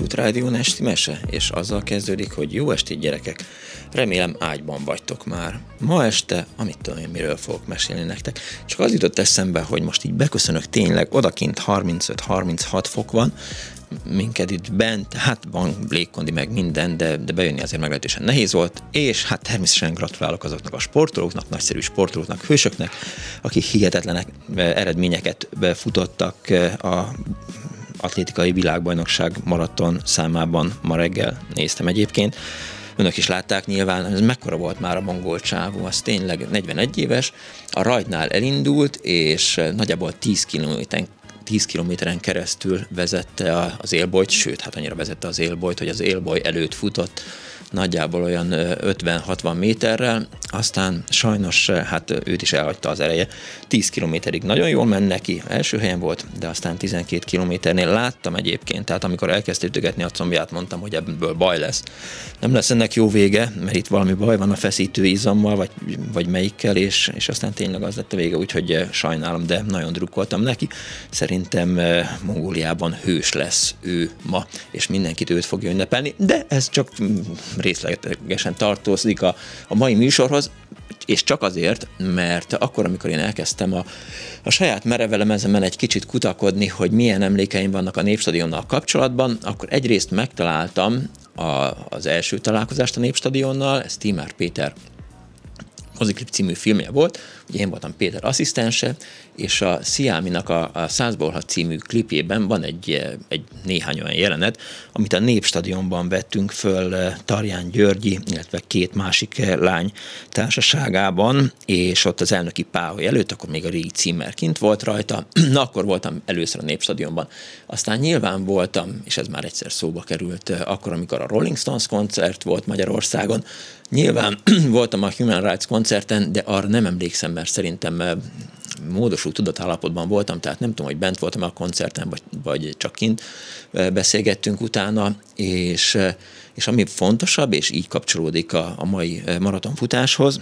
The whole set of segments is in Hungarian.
Kossuth Rádión esti mese, és azzal kezdődik, hogy jó estét gyerekek, remélem ágyban vagytok már. Ma este, amit tudom én, miről fogok mesélni nektek, csak az jutott eszembe, hogy most így beköszönök tényleg, odakint 35-36 fok van, minket itt bent, hát van légkondi meg minden, de, de bejönni azért meglehetősen nehéz volt, és hát természetesen gratulálok azoknak a sportolóknak, nagyszerű sportolóknak, hősöknek, akik hihetetlenek eh, eredményeket futottak eh, a atlétikai világbajnokság maraton számában ma reggel néztem egyébként. Önök is látták nyilván, ez mekkora volt már a mongol csávó, az tényleg 41 éves, a rajtnál elindult, és nagyjából 10 kilométeren 10 kilométeren keresztül vezette az élbolyt, sőt, hát annyira vezette az élbolyt, hogy az élboly előtt futott nagyjából olyan 50-60 méterrel, aztán sajnos hát őt is elhagyta az ereje. 10 kilométerig nagyon jól ment neki, első helyen volt, de aztán 12 kilométernél láttam egyébként, tehát amikor elkezdte ütögetni a combját, mondtam, hogy ebből baj lesz. Nem lesz ennek jó vége, mert itt valami baj van a feszítő izommal, vagy, vagy melyikkel, és, és aztán tényleg az lett a vége, úgyhogy sajnálom, de nagyon drukkoltam neki. Szerintem Mongóliában hős lesz ő ma, és mindenkit őt fogja ünnepelni, de ez csak részlegesen tartozik a, a mai műsorhoz, és csak azért, mert akkor, amikor én elkezdtem a, a saját merevelemezemen egy kicsit kutakodni, hogy milyen emlékeim vannak a Népstadionnal kapcsolatban, akkor egyrészt megtaláltam a, az első találkozást a Népstadionnal, ez Tímár Péter moziklip című filmje volt, ugye én voltam Péter asszisztense, és a Sziáminak a, a Százból című klipjében van egy, egy néhány olyan jelenet, amit a Népstadionban vettünk föl eh, Tarján Györgyi, illetve két másik eh, lány társaságában, és ott az elnöki páholy előtt, akkor még a régi címer volt rajta, na akkor voltam először a Népstadionban. Aztán nyilván voltam, és ez már egyszer szóba került, eh, akkor, amikor a Rolling Stones koncert volt Magyarországon, Nyilván voltam a Human Rights koncerten, de arra nem emlékszem, mert szerintem módosult tudatállapotban voltam, tehát nem tudom, hogy bent voltam a koncerten, vagy, vagy csak kint beszélgettünk utána, és, és ami fontosabb, és így kapcsolódik a, a mai maratonfutáshoz,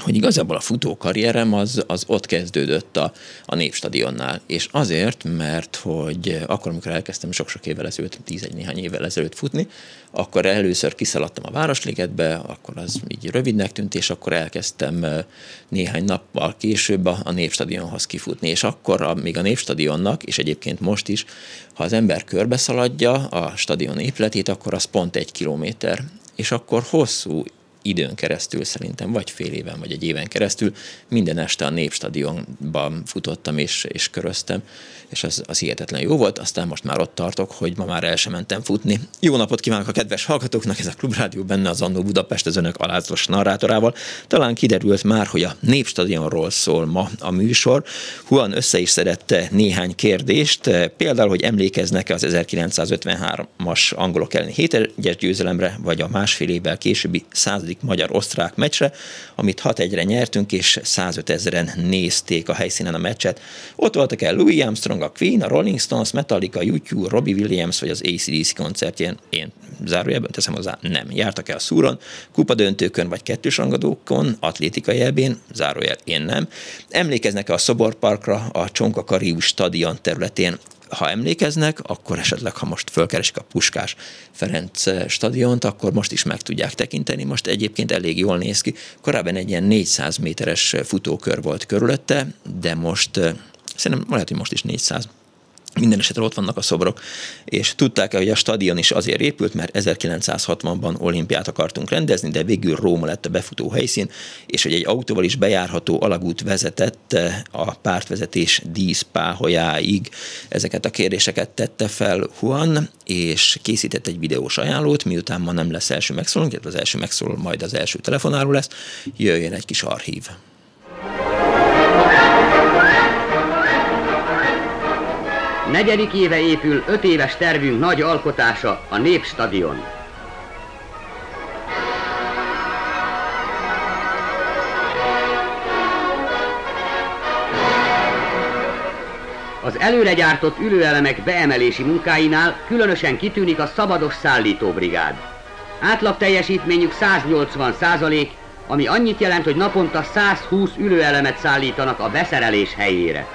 hogy igazából a futókarrierem az, az ott kezdődött a, a Népstadionnál, és azért, mert hogy akkor, amikor elkezdtem sok-sok évvel ezelőtt, tíz-egy néhány évvel ezelőtt futni, akkor először kiszaladtam a Városligetbe, akkor az így rövidnek tűnt, és akkor elkezdtem néhány nappal később a, a Népstadionhoz kifutni, és akkor a, még a Népstadionnak, és egyébként most is, ha az ember körbeszaladja a stadion épületét, akkor az pont egy kilométer, és akkor hosszú időn keresztül szerintem, vagy fél éven, vagy egy éven keresztül. Minden este a Népstadionban futottam és, és köröztem, és az, az hihetetlen jó volt, aztán most már ott tartok, hogy ma már el sem mentem futni. Jó napot kívánok a kedves hallgatóknak, ez a Klubrádió benne az Annó Budapest az önök alázatos narrátorával. Talán kiderült már, hogy a Népstadionról szól ma a műsor. Huan össze is szedette néhány kérdést, például, hogy emlékeznek-e az 1953-as angolok elleni 7 győzelemre, vagy a másfél évvel későbbi századik magyar-osztrák meccsre, amit 6-1-re nyertünk, és 105 ezeren nézték a helyszínen a meccset. Ott voltak el Louis Armstrong, a Queen, a Rolling Stones, Metallica, YouTube, Robbie Williams vagy az ACDC koncertjén. Én zárójelben teszem hozzá, nem. Jártak el szúron, kupadöntőkön vagy kettős rangadókon, atlétikai elbén, zárójel, én nem. Emlékeznek-e a Szoborparkra, a Csonka Karius stadion területén ha emlékeznek, akkor esetleg, ha most fölkeresik a Puskás Ferenc stadiont, akkor most is meg tudják tekinteni. Most egyébként elég jól néz ki. Korábban egy ilyen 400 méteres futókör volt körülötte, de most szerintem lehet, hogy most is 400 minden esetre ott vannak a szobrok, és tudták-e, hogy a stadion is azért épült, mert 1960-ban olimpiát akartunk rendezni, de végül Róma lett a befutó helyszín, és hogy egy autóval is bejárható alagút vezetett a pártvezetés díszpáholyáig. Ezeket a kérdéseket tette fel Juan, és készített egy videós ajánlót, miután ma nem lesz első megszóló, az első megszóló majd az első telefonáló lesz, jöjjön egy kis archív. Negyedik éve épül öt éves tervünk nagy alkotása, a Népstadion. Az előre gyártott ülőelemek beemelési munkáinál különösen kitűnik a szabados szállítóbrigád. Átlag teljesítményük 180 százalék, ami annyit jelent, hogy naponta 120 ülőelemet szállítanak a beszerelés helyére.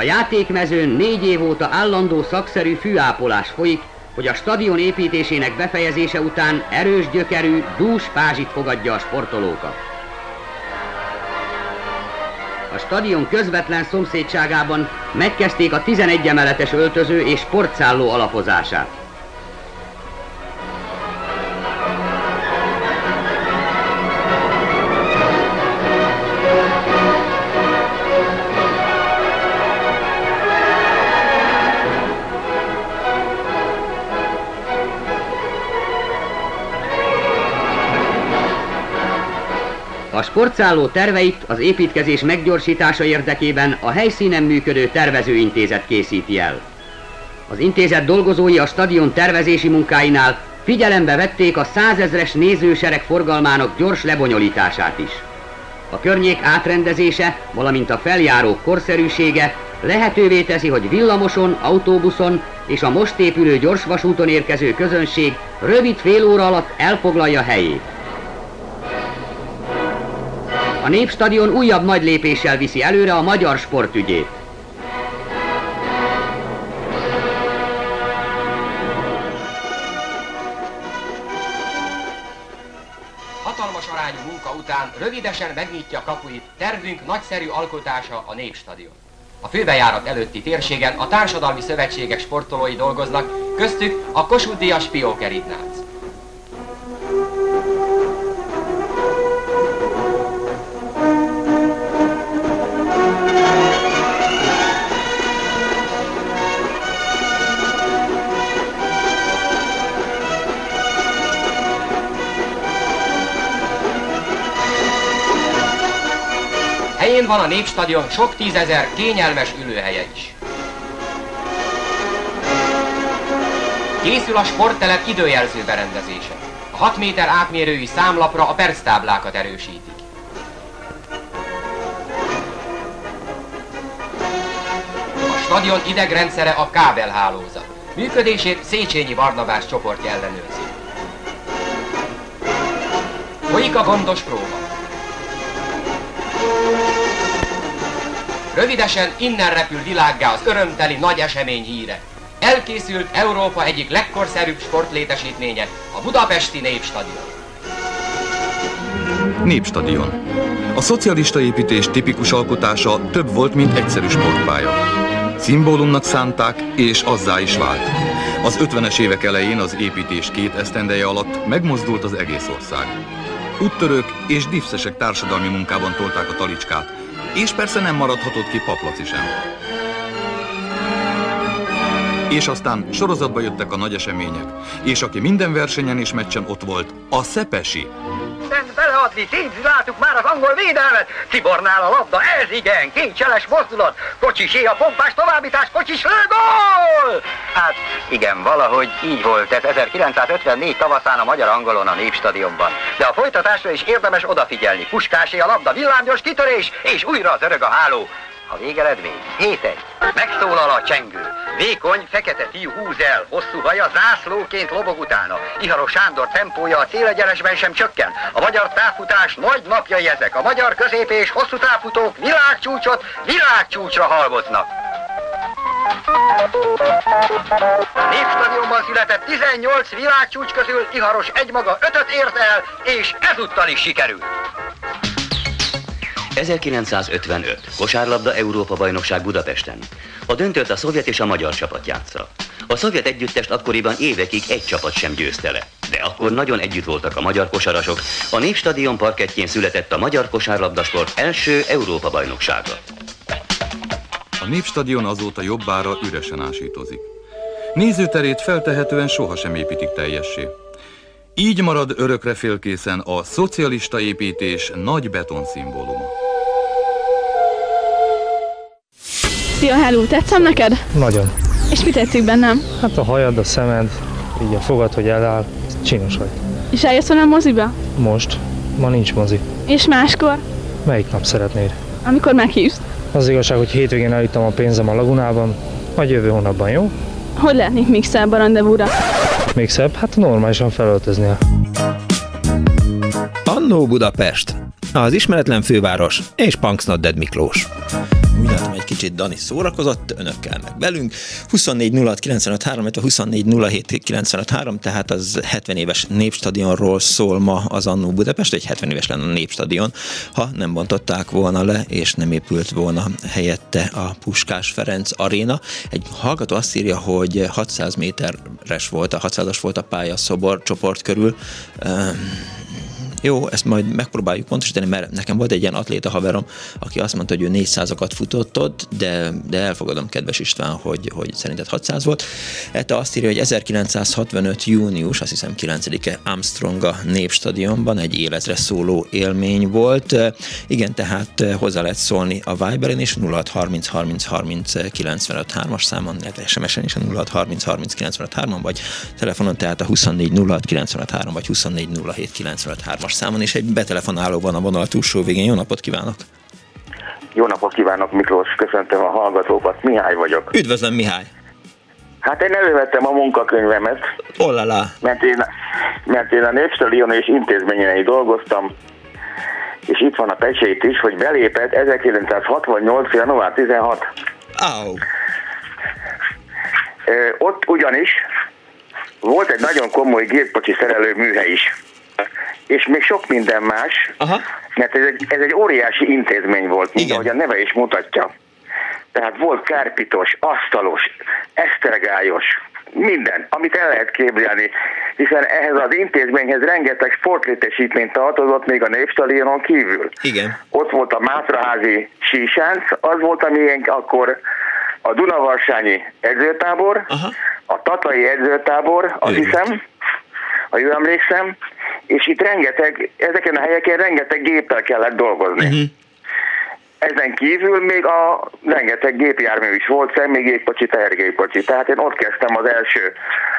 A játékmezőn négy év óta állandó szakszerű fűápolás folyik, hogy a stadion építésének befejezése után erős gyökerű, dús pázsit fogadja a sportolókat. A stadion közvetlen szomszédságában megkezdték a 11 emeletes öltöző és sportszálló alapozását. A sportszálló terveit az építkezés meggyorsítása érdekében a helyszínen működő tervezőintézet készíti el. Az intézet dolgozói a stadion tervezési munkáinál figyelembe vették a százezres nézősereg forgalmának gyors lebonyolítását is. A környék átrendezése, valamint a feljárók korszerűsége lehetővé teszi, hogy villamoson, autóbuszon és a most épülő gyorsvasúton érkező közönség rövid fél óra alatt elfoglalja helyét. A Népstadion újabb nagy lépéssel viszi előre a magyar sportügyét. Hatalmas arányú munka után rövidesen megnyitja kapuit tervünk nagyszerű alkotása a Népstadion. A főbejárat előtti térségen a társadalmi szövetségek sportolói dolgoznak, köztük a Kossuth Díjas Pióker Ignác. Van a Népstadion sok tízezer kényelmes ülőhelye is. Készül a sporttelep időjelző berendezése. A 6 méter átmérői számlapra a perctáblákat erősítik. A stadion idegrendszere a kábelhálózat. Működését Széchenyi Barnabás csoportja ellenőrzi. Folyik a gondos próba. Rövidesen innen repül világgá az örömteli nagy esemény híre. Elkészült Európa egyik legkorszerűbb sportlétesítménye, a Budapesti Népstadion. Népstadion. A szocialista építés tipikus alkotása több volt, mint egyszerű sportpálya. Szimbólumnak szánták, és azzá is vált. Az 50-es évek elején az építés két esztendeje alatt megmozdult az egész ország. Úttörők és diffszesek társadalmi munkában tolták a talicskát, és persze nem maradhatott ki Paplaci sem. És aztán sorozatba jöttek a nagy események, és aki minden versenyen és meccsen ott volt, a Szepesi. Mindent beleadni, Tinci, látjuk már az angol védelmet. Cibornál a labda, ez igen, kétcseles mozdulat. Kocsisé a pompás továbbítás, kocsis gól! Hát igen, valahogy így volt ez 1954 tavaszán a Magyar Angolon a Népstadionban. De a folytatásra is érdemes odafigyelni. Puskásé a labda, villámgyors kitörés, és újra az örög a háló. A végeredmény 7 -1. Megszólal a csengő. Vékony, fekete fiú húz el, hosszú haja zászlóként lobog utána. Iharos Sándor tempója a célegyenesben sem csökken. A magyar távfutás nagy napjai ezek. A magyar közép és hosszú távfutók világcsúcsot világcsúcsra halmoznak. Népstadionban született 18 világcsúcs közül Iharos egymaga ötöt ért el, és ezúttal is sikerült. 1955. Kosárlabda Európa bajnokság Budapesten. A döntőt a szovjet és a magyar csapat játsza. A szovjet együttest akkoriban évekig egy csapat sem győzte le. De akkor nagyon együtt voltak a magyar kosarasok. A Népstadion parkettjén született a magyar kosárlabdasport első Európa bajnoksága. A Népstadion azóta jobbára üresen ásítozik. Nézőterét feltehetően sohasem építik teljessé. Így marad örökre félkészen a szocialista építés nagy betonszimbóluma. Szia, hello, tetszem neked? Nagyon. És mi tetszik bennem? Hát a hajad, a szemed, így a fogad, hogy eláll, csinos vagy. És eljössz velem moziba? Most. Ma nincs mozi. És máskor? Melyik nap szeretnéd? Amikor meghívsz. Az igazság, hogy hétvégén elittem a pénzem a lagunában, majd jövő hónapban, jó? Hogy lehetnék még a rendezvúra? Még szebb? Hát normálisan felöltöznél. Annó Budapest, az ismeretlen főváros és Punks Not Dead Miklós. Úgy egy kicsit Dani szórakozott, önökkel meg velünk. 24 06 95 3, 24 07 95 3, tehát az 70 éves népstadionról szól ma az Annó Budapest, egy 70 éves lenne a népstadion, ha nem bontották volna le, és nem épült volna helyette a Puskás Ferenc aréna. Egy hallgató azt írja, hogy 600 méteres volt, a 600-as volt a pálya szobor csoport körül. Um, jó, ezt majd megpróbáljuk pontosítani, mert nekem volt egy ilyen atléta haverom, aki azt mondta, hogy ő 400-akat futott ott, de, de elfogadom, kedves István, hogy, hogy szerinted 600 volt. Ette azt írja, hogy 1965. június, azt hiszem 9-e Armstrong a Népstadionban egy életre szóló élmény volt. Igen, tehát hozzá lehet szólni a Viberen is, 0630 30 30 95 3-as számon, illetve SMS-en is a 0630 30 95 3 vagy telefonon, tehát a 24 06 95 3 vagy 24 07 95 3 hármas számon, és egy betelefonáló van a vonal túlsó végén. Jó napot kívánok! Jó napot kívánok, Miklós, köszöntöm a hallgatókat, Mihály vagyok. Üdvözlöm, Mihály! Hát én elővettem a munkakönyvemet. Ollalá! Mert én, mert én a Népstadion és intézményei dolgoztam, és itt van a pecsét is, hogy belépett 1968. január 16. Au. Ott ugyanis volt egy nagyon komoly gépkocsi szerelő műhely is és még sok minden más, Aha. mert ez egy, ez egy óriási intézmény volt, mint ahogy a neve is mutatja. Tehát volt kárpitos, asztalos, esztergályos, minden, amit el lehet képzelni, hiszen ehhez az intézményhez rengeteg sportlétesítményt tartozott még a Népstadionon kívül. Igen. Ott volt a Mátraházi sísánc, az volt, amilyen akkor a Dunavarsányi edzőtábor, Aha. a Tatai edzőtábor, azt Igen. hiszem, ha jól emlékszem, és itt rengeteg, ezeken a helyeken rengeteg géppel kellett dolgozni. Uh-huh. Ezen kívül még a rengeteg gépjármű is volt, személygépkocsi, tehergépkocsi. Tehát én ott kezdtem az első,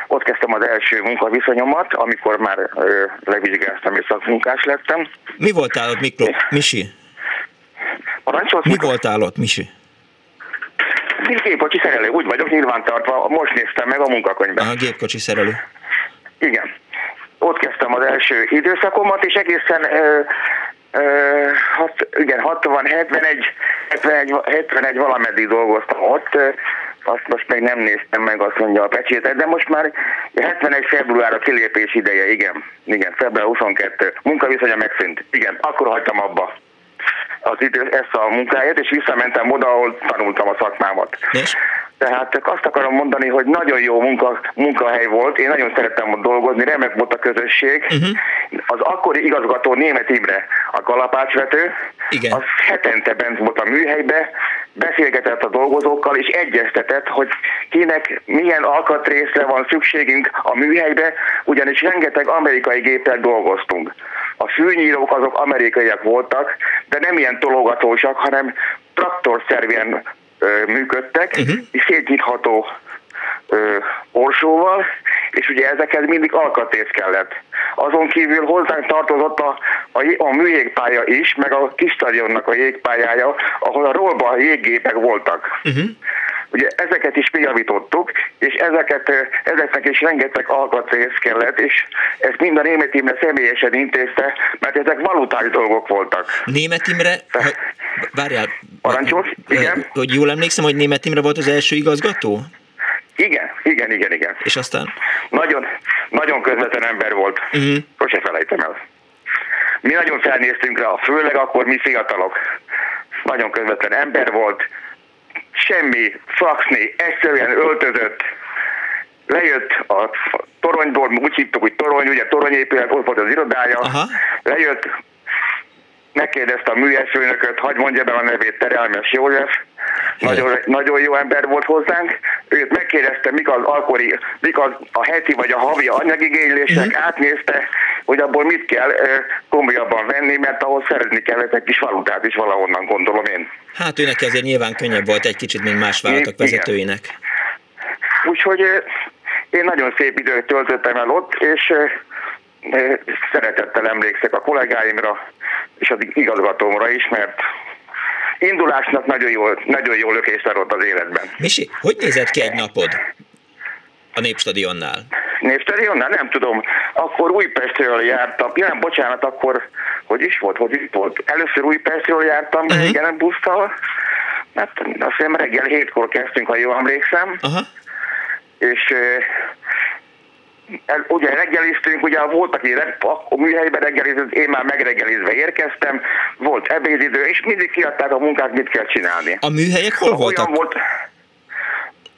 ott kezdtem az első munkaviszonyomat, amikor már ö, levizsgáztam és szakmunkás lettem. Mi voltál ott, Mikló? Misi? Parancsolsz? Mi voltál ott, Misi? Gépkocsi szerelő, úgy vagyok nyilvántartva, most néztem meg a munkakönyvben. A gépkocsi szerelő. Igen ott kezdtem az első időszakomat, és egészen ö, hat, igen, 60, 71, 71, 71 valameddig dolgoztam ott, azt most még nem néztem meg, azt mondja a pecsétet, de most már 71 február a kilépés ideje, igen, igen, február 22, munkaviszonya megszűnt, igen, akkor hagytam abba az idő, ezt a munkáját, és visszamentem oda, ahol tanultam a szakmámat. És? Tehát azt akarom mondani, hogy nagyon jó munka, munkahely volt, én nagyon szerettem ott dolgozni, remek volt a közösség. Uh-huh. Az akkori igazgató német Ibre, a kalapácsvető, Igen. az hetente bent volt a műhelybe, beszélgetett a dolgozókkal, és egyeztetett, hogy kinek milyen alkatrészre van szükségünk a műhelybe, ugyanis rengeteg amerikai géppel dolgoztunk. A fűnyírók azok amerikaiak voltak, de nem ilyen tologatósak, hanem traktorszerűen működtek, uh-huh. szétnyitható ö, orsóval, és ugye ezekhez mindig alkatrész kellett. Azon kívül hozzánk tartozott a, a, a műjégpálya is, meg a kis stadionnak a jégpályája, ahol a rollba jéggépek voltak. Uh-huh. Ugye ezeket is kijavítottuk, és ezeket, ezeknek is rengeteg alkatrész kellett, és ezt mind a német Imre személyesen intézte, mert ezek valutális dolgok voltak. Német Imre, ha, várjál, Parancsos, igen. Hogy jól emlékszem, hogy Német Imre volt az első igazgató? Igen, igen, igen, igen. És aztán? Nagyon, nagyon közvetlen ember volt. Uh-huh. Sose felejtem el. Mi nagyon felnéztünk rá, főleg akkor mi fiatalok. Nagyon közvetlen ember volt, semmi, faxni, egyszerűen öltözött, lejött a toronyból, úgy hívtuk, hogy torony, ugye toronyépület, ott volt az irodája, Aha. lejött, megkérdezte a műesfőnököt, hagy mondja be a nevét, Terelmes József, nagyon, nagyon jó ember volt hozzánk, őt megkérdezte, mik az alkori, mik az a heti vagy a havi anyagigénylések, uh-huh. átnézte, hogy abból mit kell komolyabban venni, mert ahhoz szeretni kellett egy kis valutát is valahonnan, gondolom én. Hát őnek ezért nyilván könnyebb volt egy kicsit, mint más vállalatok vezetőinek. Úgyhogy én nagyon szép időt töltöttem el ott, és szeretettel emlékszek a kollégáimra, és az igazgatómra is, mert indulásnak nagyon jó, nagyon jó lökést adott az életben. Misi, hogy nézett ki egy napod a Népstadionnál? Népstadionnál? Nem tudom. Akkor Újpestről jártam. Ja, nem, bocsánat, akkor hogy is volt, hogy is volt. Először Újpestről jártam, uh-huh. igen, busztal. Hát azt hiszem reggel hétkor kezdtünk, ha jól emlékszem. Uh-huh. És ugye reggeliztünk, ugye volt, aki a műhelyben reggelizett, én már megreggelizve érkeztem, volt ebédidő, és mindig kiadták a munkát, mit kell csinálni. A műhelyek hol voltak? Volt...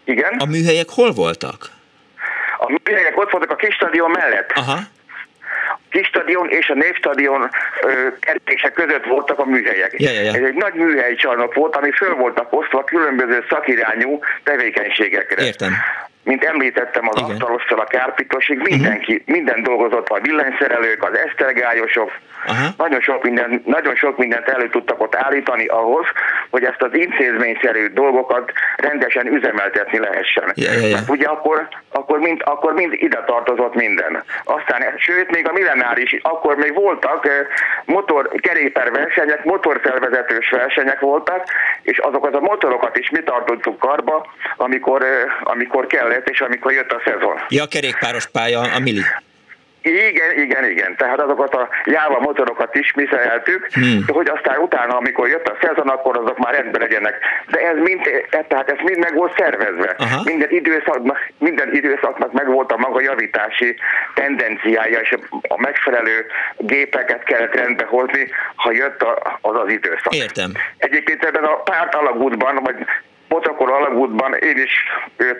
Igen? A műhelyek hol voltak? A műhelyek ott voltak a kis stadion mellett. Aha. Kis stadion és a névstadion kertése között voltak a műhelyek. Ja, ja, ja. Ez egy nagy műhelycsarnok volt, ami föl voltak osztva különböző szakirányú tevékenységekre. Értem mint említettem, az asztalostól a kárpitosig mindenki, uh-huh. minden dolgozott, a villanyszerelők, az esztergályosok, uh-huh. nagyon, sok minden, nagyon sok mindent elő tudtak ott állítani ahhoz, hogy ezt az intézményszerű dolgokat rendesen üzemeltetni lehessen. Yeah, yeah, yeah. ugye akkor, akkor, mind, akkor mind ide tartozott minden. Aztán, sőt, még a millenáris, akkor még voltak eh, motor, kerékpárversenyek, motorfelvezetős versenyek voltak, és azokat a motorokat is mi tartottuk karba, amikor, eh, amikor kell lett, és amikor jött a szezon. Ja, a kerékpáros pálya, a Mili. Igen, igen, igen. Tehát azokat a jáva motorokat is mi szereltük, hmm. hogy aztán utána, amikor jött a szezon, akkor azok már rendben legyenek. De ez mind, tehát ez mind meg volt szervezve. Aha. Minden időszaknak, minden időszaknak meg volt a maga javítási tendenciája, és a megfelelő gépeket kellett rendbe hozni, ha jött az az időszak. Értem. Egyébként ebben a párt alagútban, vagy Motakor alagútban én is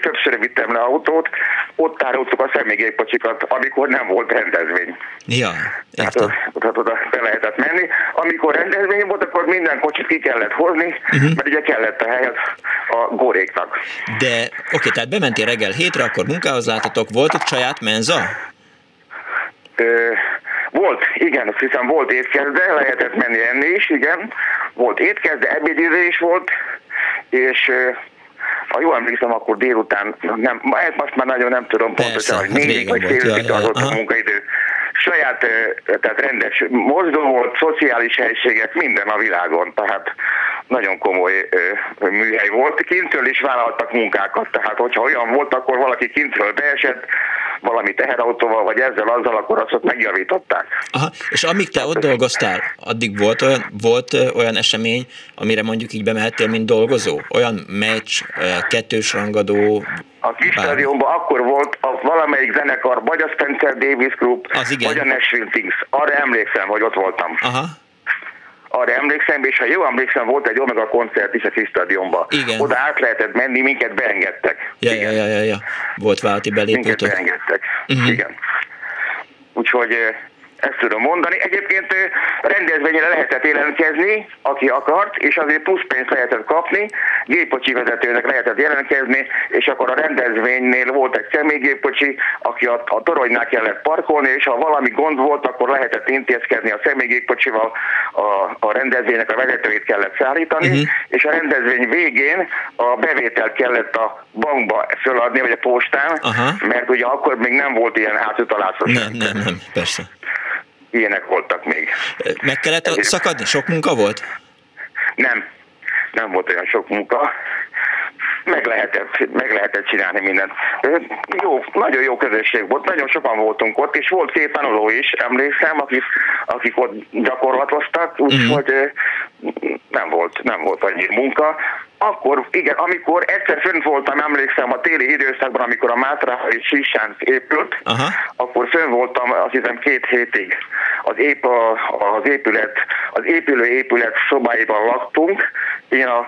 többször vittem le autót, ott tároltuk a személygépkocsikat, amikor nem volt rendezvény. Ja, Tehát oda, oda be lehetett menni. Amikor rendezvény volt, akkor minden kocsit ki kellett hozni, uh-huh. mert ugye kellett a helyet a góréknak. De oké, tehát bementél reggel hétre, akkor munkához látatok, volt ott saját menza? Ö, volt, igen, azt hiszem volt étkezde, lehetett menni enni is, igen. Volt étkezde, ebédidő is volt, és ha jól emlékszem, akkor délután, nem, most már nagyon nem tudom pontosan, hogy négy vagy fél tartott a munkaidő. Saját, tehát rendes mozdó volt, szociális helységek, minden a világon, tehát nagyon komoly műhely volt. Kintről is vállaltak munkákat, tehát hogyha olyan volt, akkor valaki kintről beesett, valami teherautóval, vagy ezzel, azzal, akkor azt ott megjavították. Aha, és amíg te ott dolgoztál, addig volt olyan, volt olyan esemény, amire mondjuk így bemehettél, mint dolgozó? Olyan meccs, kettős rangadó? A kis stadionban akkor volt a valamelyik zenekar, vagy a Spencer Davis Group, Az igen. vagy a Nashville Things. Arra emlékszem, hogy ott voltam. Aha arra emlékszem, és ha jól emlékszem, volt egy Omega koncert is a kis stadionban. Igen. Oda át lehetett menni, minket beengedtek. Ja, ja, ja, ja, ja. Volt válti belépőtök. Minket beengedtek, uh-huh. igen. Úgyhogy ezt tudom mondani. Egyébként rendezvényre lehetett jelentkezni, aki akart, és azért plusz pénzt lehetett kapni, gépkocsi vezetőnek lehetett jelentkezni, és akkor a rendezvénynél volt egy személygépkocsi, aki a, a toronynál kellett parkolni, és ha valami gond volt, akkor lehetett intézkedni a személygépkocsival, a, a rendezvénynek a vezetőit kellett szállítani, uh-huh. és a rendezvény végén a bevételt kellett a bankba föladni, vagy a postán, uh-huh. mert ugye akkor még nem volt ilyen átutalásos. Nem, nem, nem, persze ilyenek voltak még. Meg kellett Ezért... szakadni? Sok munka volt? Nem, nem volt olyan sok munka. meg lehetett, meg lehetett csinálni mindent. Jó, nagyon jó közösség volt, nagyon sokan voltunk ott, és volt két tanuló is, emlékszem, akik, akik ott gyakorlatoztak, úgyhogy nem volt, nem volt annyi munka. Akkor, igen, amikor egyszer fönt voltam, emlékszem a téli időszakban, amikor a Mátra és Sisán épült, Aha. akkor fönn voltam azt hiszem két hétig. Az, ép, az épület, az épülő épület szobáiban laktunk. Én a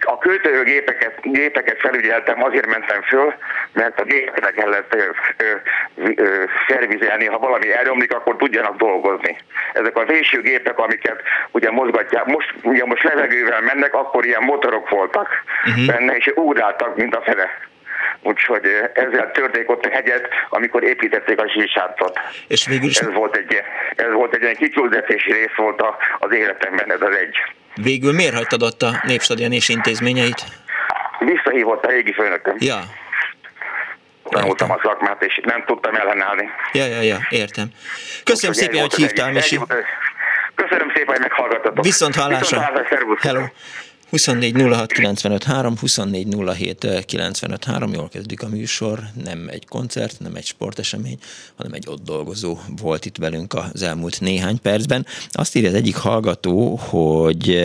a költőgépeket gépeket felügyeltem, azért mentem föl, mert a gépeket kellett ö, ö, ö, szervizelni, ha valami elromlik, akkor tudjanak dolgozni. Ezek a vésőgépek, amiket ugye mozgatják, most, ugye most levegővel mennek, akkor ilyen motorok voltak uh-huh. benne, és ugráltak, mint a fele. Úgyhogy ezzel törték ott a hegyet, amikor építették a sísátot. És végül is... Ez volt egy, ez volt egy ilyen kiküldetési rész volt az életemben, ez az egy. Végül miért hagytad ott a Népstadion és intézményeit? Visszahívott a régi főnököm. Ja. Tanultam a szakmát, és nem tudtam ellenállni. Ja, ja, ja, értem. Köszönöm szépen, hogy hívtál, Misi. Köszönöm szépen, hogy meghallgattatok. Viszont hallásra. Viszont hallásra, Hello. 24 06 95 3, 24 07 95 3, jól kezdődik a műsor, nem egy koncert, nem egy sportesemény, hanem egy ott dolgozó volt itt velünk az elmúlt néhány percben. Azt írja az egyik hallgató, hogy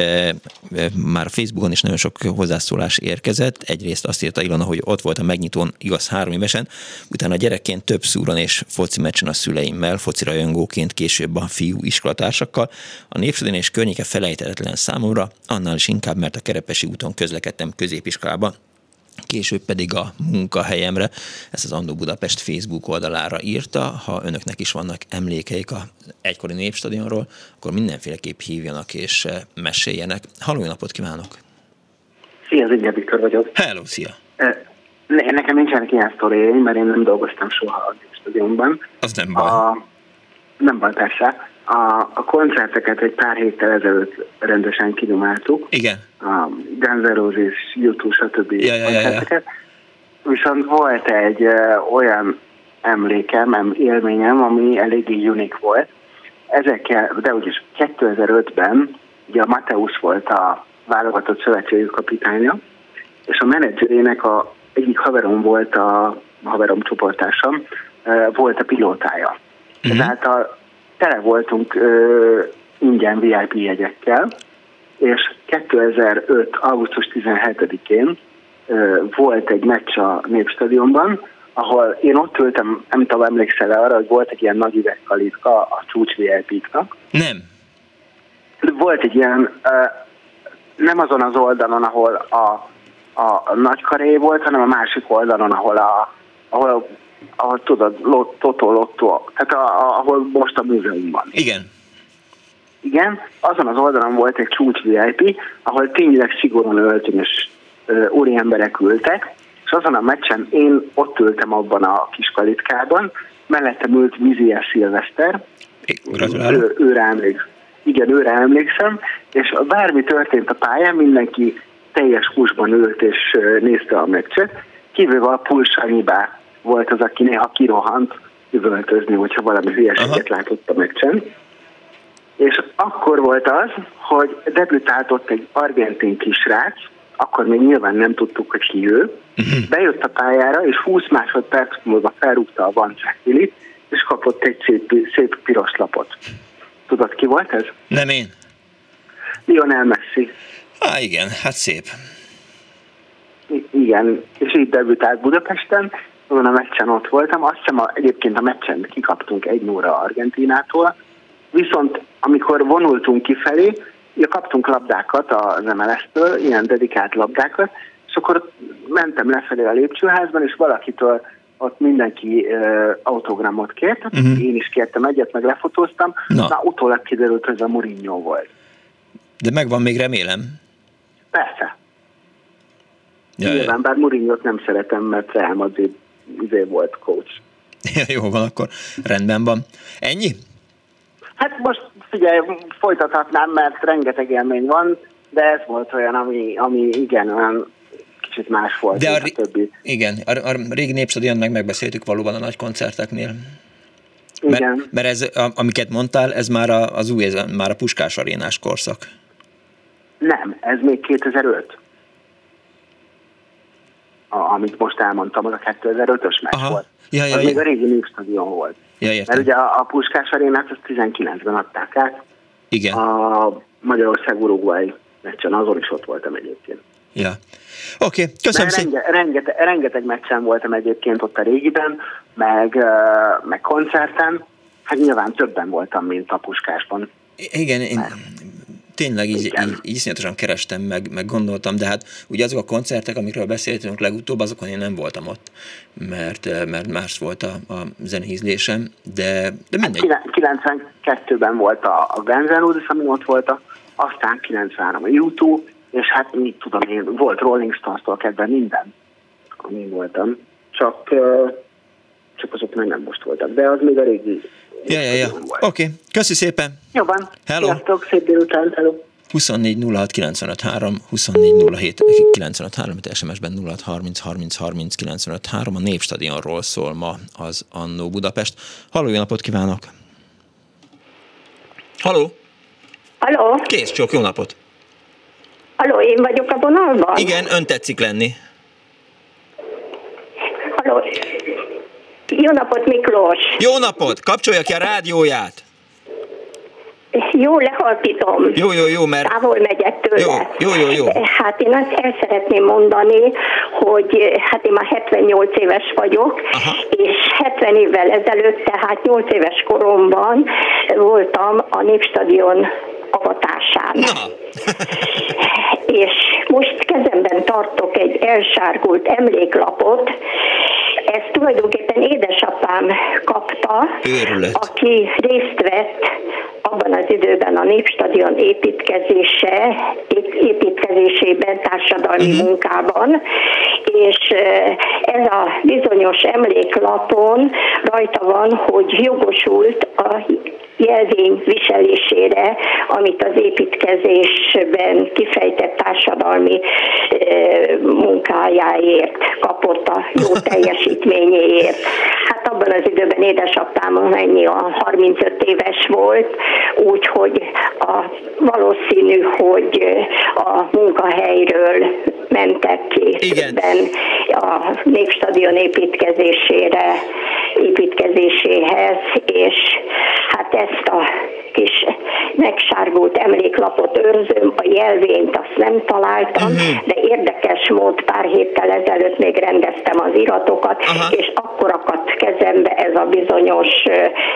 már a Facebookon is nagyon sok hozzászólás érkezett. Egyrészt azt írta Ilona, hogy ott volt a megnyitón, igaz három évesen, utána gyerekként több szúron és foci meccsen a szüleimmel, foci rajongóként később a fiú iskolatársakkal. A népsodén és környéke felejthetetlen számomra, annál is inkább, mert a Kerepesi úton közlekedtem középiskolába, később pedig a munkahelyemre. Ezt az Andó Budapest Facebook oldalára írta. Ha önöknek is vannak emlékeik a egykori népstadionról, akkor mindenféleképp hívjanak és meséljenek. Halló, napot kívánok! Szia, Ziggy Viktor vagyok. Hello, szia! Ne, nekem nincsenek ilyen sztoriaim, mert én nem dolgoztam soha a népstadionban. Az nem baj. A, nem baj, persze. A, a koncerteket egy pár héttel ezelőtt rendesen kidomáltuk. Igen. A Guns N' Roses, YouTube, stb. Ja, ja. Ja, ja. Viszont volt egy uh, olyan emlékem, élményem, ami eléggé unik volt. Ezekkel, de úgyis 2005-ben ugye a Mateusz volt a válogatott szövetségi kapitánya, és a menedzserének a egyik haverom volt a haverom csoportásom, uh, volt a pilótája. Uh-huh. Ezáltal tele voltunk ö, ingyen VIP jegyekkel, és 2005. augusztus 17-én ö, volt egy meccs a Népstadionban, ahol én ott ültem, nem tudom, emlékszel arra, hogy volt egy ilyen nagy üvegkalitka a csúcs VIP-knak. Nem. Volt egy ilyen, ö, nem azon az oldalon, ahol a, a nagy karé volt, hanem a másik oldalon, ahol a, ahol ahol tudod, Totó Lotto, tehát a, a, ahol most a múzeum van. Igen. Igen, azon az oldalon volt egy csúcs VIP, ahol tényleg szigorúan öltönyös úri emberek ültek, és azon a meccsen én ott ültem abban a kis kalitkában, mellettem ült Vizier Szilveszter, ő, őre emlékszem. Igen, őre emlékszem, és bármi történt a pályán, mindenki teljes húsban ült és nézte a meccset, kivéve a Pulsanyibá volt az, aki néha kirohant üvöltözni, hogyha valami hülyeséget látott a meccsen. És akkor volt az, hogy debütált ott egy argentin kisrác, akkor még nyilván nem tudtuk, hogy ki ő. Uh-huh. Bejött a pályára, és 20 másodperc múlva felrúgta a Van és kapott egy szép, szép piros lapot. Tudod, ki volt ez? Nem én. Lionel Messi. Á, igen, hát szép. I- igen, és így debütált Budapesten, azon a meccsen ott voltam, azt hiszem a, egyébként a meccsen kikaptunk egy nóra Argentinától, viszont amikor vonultunk kifelé, ja, kaptunk labdákat az MLS-től, ilyen dedikált labdákat, és akkor mentem lefelé a lépcsőházban, és valakitől ott mindenki uh, autogramot kért, uh-huh. én is kértem egyet, meg lefotóztam, na, na utólag kiderült, hogy ez a Mourinho volt. De megvan még remélem? Persze. Ja, Nyilván, bár Mourinho-t nem szeretem, mert Real Madrid izé volt coach. Ja, jó van, akkor rendben van. Ennyi? Hát most figyelj, folytathatnám, mert rengeteg élmény van, de ez volt olyan, ami, ami igen, olyan kicsit más volt, de a, a többi. Igen, a, a régi népstadion meg megbeszéltük valóban a nagy koncerteknél. Igen. Mert, mert ez, amiket mondtál, ez már a, az új, ez már a Puskás arénás korszak. Nem, ez még 2005. amit most elmondtam, az a 2005-ös meccs Aha. volt. Ja, ja, az ja. még a régi Népstadion volt. Ja, Mert értem. ugye a, a Puskás arénát azt 19-ben adták át. Igen. A Magyarország-Uruguay meccsen, azon is ott voltam egyébként. Ja. Oké, okay, köszönöm szépen. renge, rengeteg, rengeteg meccsen voltam egyébként ott a régiben, meg, meg koncerten. Hát nyilván többen voltam, mint a Puskásban. Igen, én tényleg így, így, így iszonyatosan kerestem, meg, meg gondoltam, de hát ugye azok a koncertek, amikről beszéltünk legutóbb, azokon én nem voltam ott, mert, eh, mert más volt a, a zeneízlésem, de, de mindegy. Kilen- 92-ben volt a, a Guns N' Roses, ott volt, a, aztán 93 a YouTube, és hát mit tudom én, volt Rolling Stones-tól kezdve minden, amin voltam. Csak, ö, csak azok meg nem most voltak, de az még a régi. Ja, ja, ja. Oké, okay. köszi szépen. Jobban. Hello. Sziasztok, szép délután, hello. 24 06 953, 24 07 953, itt SMS-ben 06 30 30 30 953, a Népstadionról szól ma az Annó Budapest. Halló, jó napot kívánok! Halló! Halló? Kész csók, jó napot! Halló, én vagyok a vonalban? Igen, ön tetszik lenni. Halló? Jó napot, Miklós! Jó napot! Kapcsolja ki a rádióját! Jó, lehalkítom. Jó, jó, jó, mert... Távol megyek tőle. Jó, jó, jó, jó. Hát én azt el szeretném mondani, hogy hát én már 78 éves vagyok, Aha. és 70 évvel ezelőtt, tehát 8 éves koromban voltam a Népstadion avatásán. Na. és most kezemben tartok egy elsárgult emléklapot, ezt tulajdonképpen édesapám kapta, Őrület. aki részt vett abban az időben a Népstadion építkezése, ép- építkezésében, társadalmi uh-huh. munkában, és ez a bizonyos emléklapon rajta van, hogy jogosult a jelvény viselésére, amit az építkezésben kifejtett társadalmi eh, munkájáért kapott a jó teljesítményéért. Hát abban az időben édesapám mennyi a 35 éves volt, úgyhogy a, valószínű, hogy a munkahelyről mentek ki többen a Népstadion építkezésére, építkezéséhez, és megsárgult emléklapot őrzöm, a jelvényt azt nem találtam, uh-huh. de érdekes mód pár héttel ezelőtt még rendeztem az iratokat, uh-huh. és akkor akadt kezembe ez a bizonyos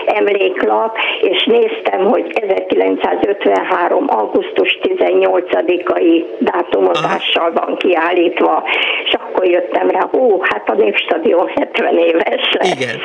emléklap, és néztem, hogy 1953. augusztus 18-ai dátumozással van kiállítva, és akkor jöttem rá, ó, hát a Népstadion 70 éves lesz. Igen.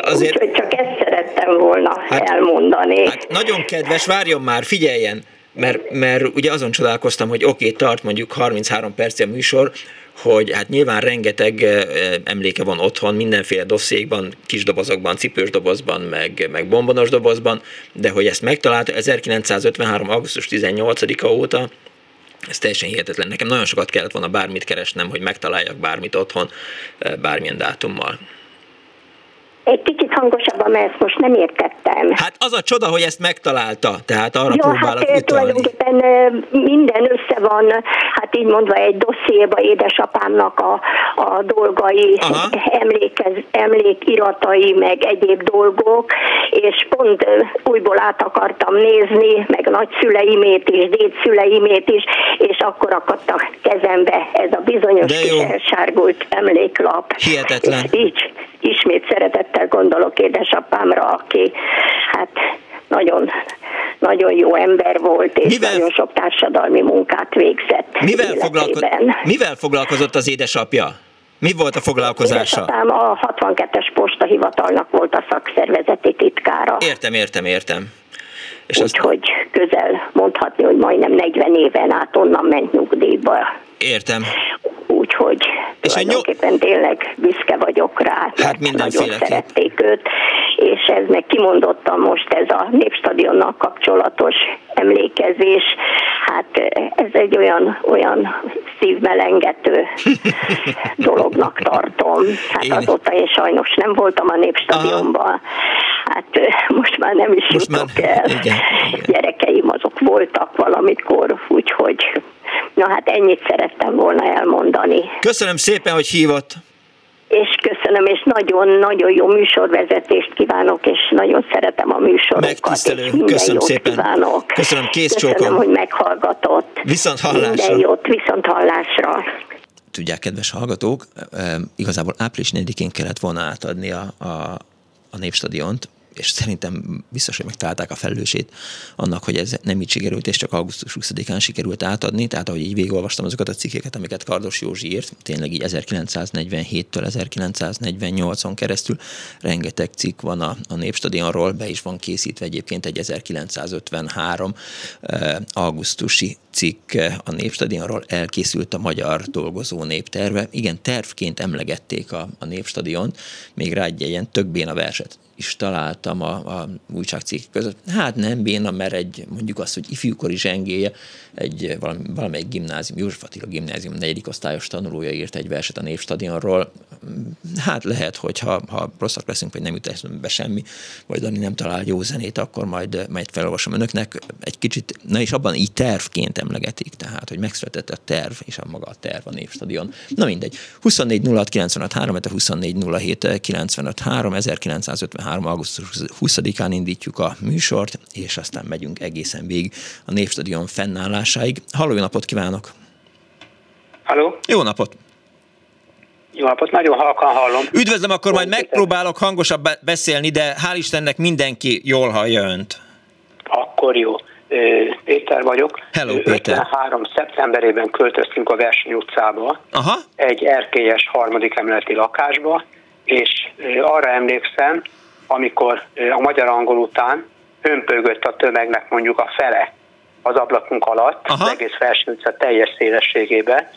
Azért... Úgyhogy csak ezt szerettem volna hát, elmondani. Hát nagyon kedves, várjon már, figyeljen, mert, mert ugye azon csodálkoztam, hogy oké, okay, tart mondjuk 33 perc a műsor, hogy hát nyilván rengeteg eh, emléke van otthon, mindenféle dosszékban, kis dobozokban, cipős dobozban, meg, meg bombonos dobozban, de hogy ezt megtalálta 1953. augusztus 18-a óta, ez teljesen hihetetlen. Nekem nagyon sokat kellett volna bármit keresnem, hogy megtaláljak bármit otthon, eh, bármilyen dátummal. Egy kicsit hangosabban, mert ezt most nem értettem. Hát az a csoda, hogy ezt megtalálta, tehát arra Jó, próbálok hát utalni. tulajdonképpen minden össze van, hát így mondva egy dossziéba édesapámnak a, a dolgai, emlékez, emlékiratai, meg egyéb dolgok, és pont újból át akartam nézni, meg nagyszüleimét is, dédszüleimét is, és akkor akadt a kezembe ez a bizonyos kis elsárgult emléklap. Hihetetlen. És így ismét szeretettel gondolok édesapámra, aki hát nagyon, nagyon jó ember volt, és Mivel- nagyon sok társadalmi munkát végzett Mivel, foglalko- mivel foglalkozott az édesapja? Mi volt a foglalkozása? Édesapám a 62-es postahivatalnak volt a szakszervezeti titkára. Értem, értem, értem. És Úgyhogy közel mondhatni, hogy majdnem 40 éven át onnan ment nyugdíjba. Értem. Úgyhogy És tulajdonképpen tényleg büszke vagyok rá, Hát mindenféleképp. nagyon szerették őt, és ez meg kimondottan most ez a Népstadionnal kapcsolatos emlékezés, hát ez egy olyan, olyan szívmelengető dolognak tartom. Hát Én- azóta én sajnos nem voltam a Népstadionban, hát most már nem is most jutok el. igen, Gyerekeim azok voltak valamikor, úgyhogy Na hát ennyit szerettem volna elmondani. Köszönöm szépen, hogy hívott. És köszönöm, és nagyon-nagyon jó műsorvezetést kívánok, és nagyon szeretem a műsorokat. Megtisztelő, köszönöm szépen. Kívánok. Köszönöm, kész Köszönöm, csókom. hogy meghallgatott. Viszont hallásra. Minden jót, viszont hallásra. Tudják, kedves hallgatók, eh, igazából április 4-én kellett volna átadni a, a, a Népstadiont, és szerintem biztos, hogy megtalálták a felelősét annak, hogy ez nem így sikerült, és csak augusztus 20-án sikerült átadni. Tehát, ahogy így végigolvastam azokat a cikkeket, amiket Kardos Józsi írt, tényleg így 1947-től 1948-on keresztül rengeteg cikk van a, a Népstadionról, be is van készítve egyébként egy 1953 eh, augusztusi cikk eh, a Népstadionról, elkészült a magyar dolgozó népterve. Igen, tervként emlegették a, a Népstadiont, még rá egy ilyen tök béna verset is találtam a, a újságcikk között. Hát nem béna, mert egy mondjuk azt, hogy ifjúkori zsengéje, egy valami, valamelyik gimnázium, József Attila gimnázium negyedik osztályos tanulója írt egy verset a Népstadionról. Hát lehet, hogy ha, ha rosszak leszünk, vagy nem jut eszembe semmi, vagy Dani nem talál jó zenét, akkor majd, majd felolvasom önöknek. Egy kicsit, na és abban így tervként emlegetik, tehát, hogy megszületett a terv, és a maga a terv a Népstadion. Na mindegy. 24 06 95 3, 24 07 95 3, 1953. augusztus 20-án indítjuk a műsort, és aztán megyünk egészen végig a Népstadion fennállásáig. Halló, jó napot kívánok! Halló? Jó napot! Jó napot, nagyon halkan hallom. Üdvözlöm, akkor majd megpróbálok hangosabb be- beszélni, de hál' Istennek mindenki jól hallja önt. Akkor jó. Péter vagyok. Hello, Péter. 53. szeptemberében költöztünk a Verseny utcába, Aha. egy erkélyes harmadik emeleti lakásba, és arra emlékszem, amikor a magyar-angol után hömpögött a tömegnek mondjuk a fele az ablakunk alatt, Aha. az egész Verseny utca teljes szélességében,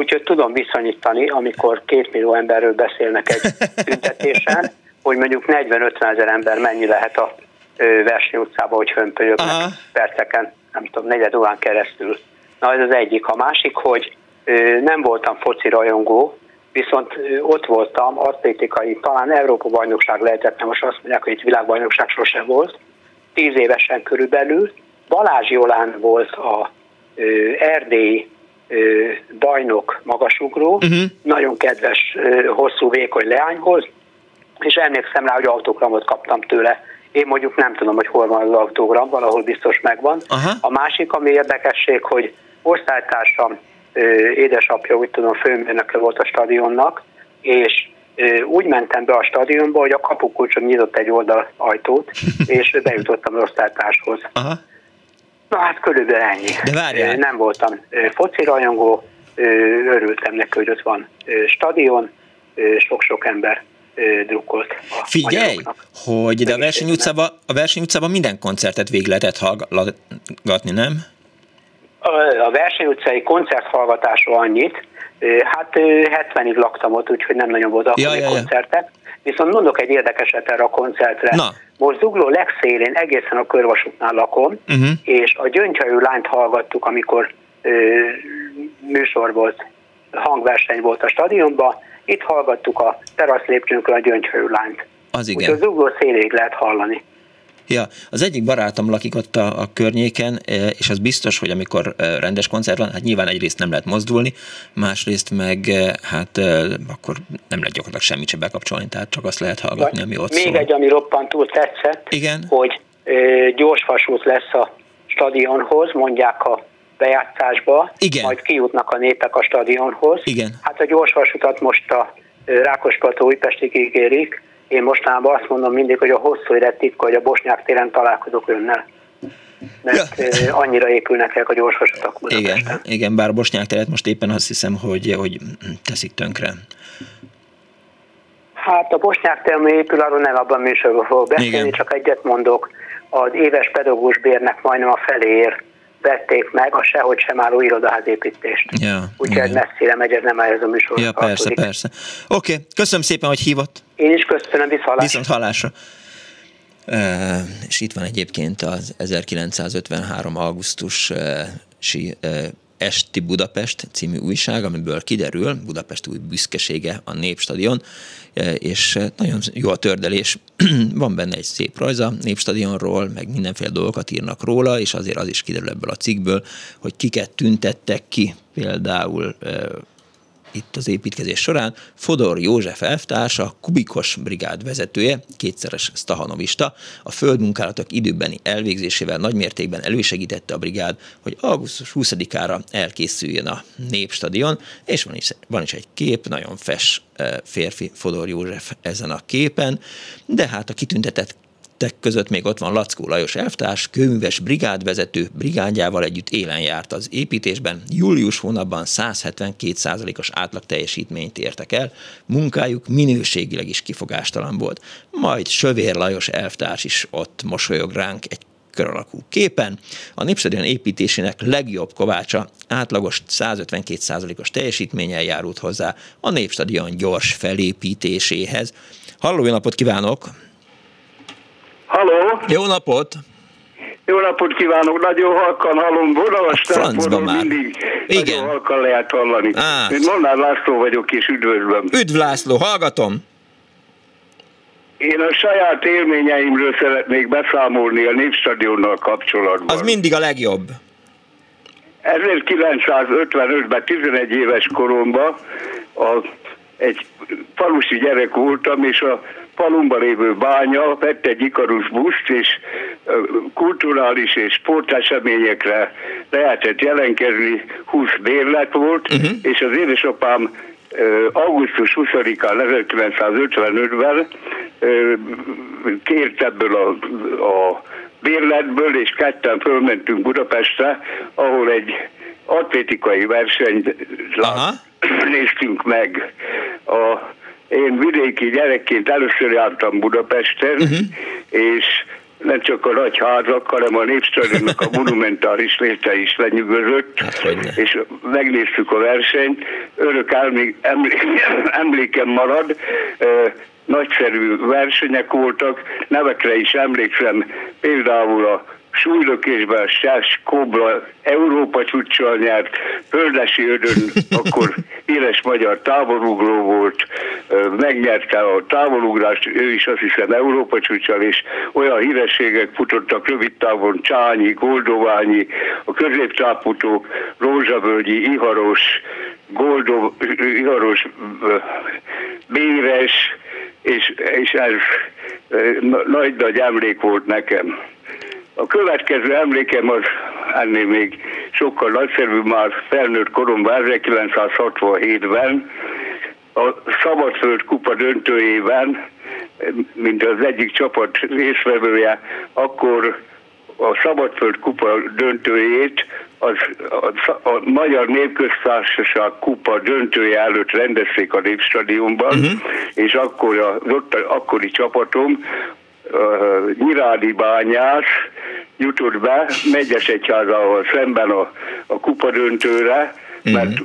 Úgyhogy tudom viszonyítani, amikor két millió emberről beszélnek egy tüntetésen, hogy mondjuk 40-50 ezer ember mennyi lehet a Verseny utcába, hogy hömpölyögnek Aha. perceken, nem tudom, negyed órán keresztül. Na ez az egyik. A másik, hogy nem voltam foci rajongó, viszont ott voltam atlétikai, talán Európa bajnokság lehetett, nem most azt mondják, hogy egy világbajnokság sosem volt, tíz évesen körülbelül. Balázs Jolán volt a erdélyi bajnok magasugró, uh-huh. nagyon kedves, hosszú, vékony leányhoz, és emlékszem rá, hogy autogramot kaptam tőle. Én mondjuk nem tudom, hogy hol van az autogram, valahol biztos megvan. Aha. A másik, ami érdekesség, hogy osztálytársam, édesapja, úgy tudom, főmérnöke volt a stadionnak, és úgy mentem be a stadionba, hogy a kapukulcson nyitott egy oldal ajtót, és bejutottam az osztálytárshoz. Aha. Na hát körülbelül ennyi. De várjál. Nem voltam foci rajongó, örültem neki, hogy ott van stadion, sok-sok ember drukkolt a Figyelj, magyaroknak. hogy de a verseny, utcába, a verseny utcában minden koncertet végig lehetett hallgatni, nem? A- verseny utcai koncerthallgatásról annyit, hát ö, 70-ig laktam ott, úgyhogy nem nagyon voltak Ja, ja, ja, ja. koncertek. Viszont mondok egy érdekeset erre a koncertre. Na. Most Zugló legszélén egészen a körvasútnál lakom, Uh-huh. és a gyöngyhajú lányt hallgattuk, amikor ö, műsor volt, hangverseny volt a stadionban, itt hallgattuk a terasz lépcsőnkről a gyöngyhajú lányt. Az Úgyhogy igen. Zugló széléig lehet hallani. Ja, az egyik barátom lakik ott a, a környéken, eh, és az biztos, hogy amikor eh, rendes koncert van, hát nyilván egyrészt nem lehet mozdulni, másrészt meg eh, hát akkor nem lehet gyakorlatilag semmit sem bekapcsolni, tehát csak azt lehet hallgatni, ami ott Még szól. egy, ami roppantul tetszett, Igen. hogy gyorsvasút lesz a stadionhoz, mondják a bejátszásba, Igen. majd kijutnak a népek a stadionhoz. Igen. Hát a gyorsvasutat most a ö, Rákospalota Újpestig ígérik. Én mostanában azt mondom mindig, hogy a hosszú élet titka, hogy a Bosnyák téren találkozok önnel. Mert ja. annyira épülnek el a gyorsvasutak Igen, Budapesten. igen, bár a Bosnyák teret most éppen azt hiszem, hogy, hogy teszik tönkre. Hát a Bosnyák téren épül, arról nem abban műsorban fogok beszélni, Igen. csak egyet mondok. Az éves pedagógus bérnek majdnem a feléért vették meg a sehogy sem álló irodaházépítést. Ja, Úgyhogy igen. messzire megy, ez nem ehhez a műsorhoz Ja, persze, tartozik. persze. Oké, okay, köszönöm szépen, hogy hívott. Én is köszönöm, viszalás. Viszont hallásra. Uh, és itt van egyébként az 1953. augusztusi uh, Esti Budapest című újság, amiből kiderül Budapest új büszkesége a Népstadion, és nagyon jó a tördelés. Van benne egy szép rajza Népstadionról, meg mindenféle dolgokat írnak róla, és azért az is kiderül ebből a cikkből, hogy kiket tüntettek ki, például itt az építkezés során. Fodor József elvtársa, Kubikos brigád vezetője, kétszeres stahanovista, a földmunkálatok időbeni elvégzésével nagymértékben elősegítette a brigád, hogy augusztus 20-ára elkészüljön a Népstadion, és van is, van is egy kép, nagyon fes eh, férfi Fodor József ezen a képen, de hát a kitüntetett tettek között még ott van Lackó Lajos elvtárs, kőműves brigádvezető brigádjával együtt élen járt az építésben. Július hónapban 172%-os átlag teljesítményt értek el, munkájuk minőségileg is kifogástalan volt. Majd Sövér Lajos elvtárs is ott mosolyog ránk egy kör alakú képen. A Népstadion építésének legjobb kovácsa átlagos 152%-os teljesítménnyel járult hozzá a Népstadion gyors felépítéséhez. Halló, napot kívánok! Halló! Jó napot! Jó napot kívánok, nagyon halkan hallom, vonalas telefonról mindig Igen. nagyon halkan lehet hallani. Á. Én Molnár László vagyok, és üdvözlöm. Üdv László, hallgatom! Én a saját élményeimről szeretnék beszámolni a Népstadionnal kapcsolatban. Az mindig a legjobb. 1955-ben, 11 éves koromban a, egy falusi gyerek voltam, és a falumba lévő bánya vett egy Ikarus buszt, és kulturális és sporteseményekre lehetett jelenkezni, 20 bérlet volt, uh-huh. és az édesapám augusztus 20-án 1955-ben kért ebből a, a bérletből, és ketten fölmentünk Budapestre, ahol egy atlétikai versenyt lát, néztünk meg. A, én vidéki gyerekként először jártam Budapesten, uh-huh. és nem csak a nagy házak, hanem a népstadionnak a monumentális léte is lenyűgözött, hát, és megnéztük a versenyt, örök emlékem, emlékem marad, nagyszerű versenyek voltak, nevekre is emlékszem, például a súlylökésben Sás Kobra Európa csúccsal nyert, Földesi Ödön akkor éles magyar távolugró volt, megnyerte a távolugrást, ő is azt hiszem Európa csúccsal, és olyan hírességek futottak rövid távon, Csányi, Goldoványi, a középtáputók, Rózsavölgyi, Iharos, Goldov, Iharos, Béres, és, és ez nagy-nagy emlék volt nekem. A következő emlékem az ennél még sokkal nagyszerűbb már felnőtt koromban, 1967-ben, a Szabadföld kupa döntőjében, mint az egyik csapat részvevője, akkor a Szabadföld kupa döntőjét az, a, a Magyar Népköztársaság kupa döntője előtt rendezték a Népstadionban, uh-huh. és akkor a, ott akkori csapatom uh, Nyirádi bányász jutott be Megyes egyházával szemben a, a kupa döntőre, mert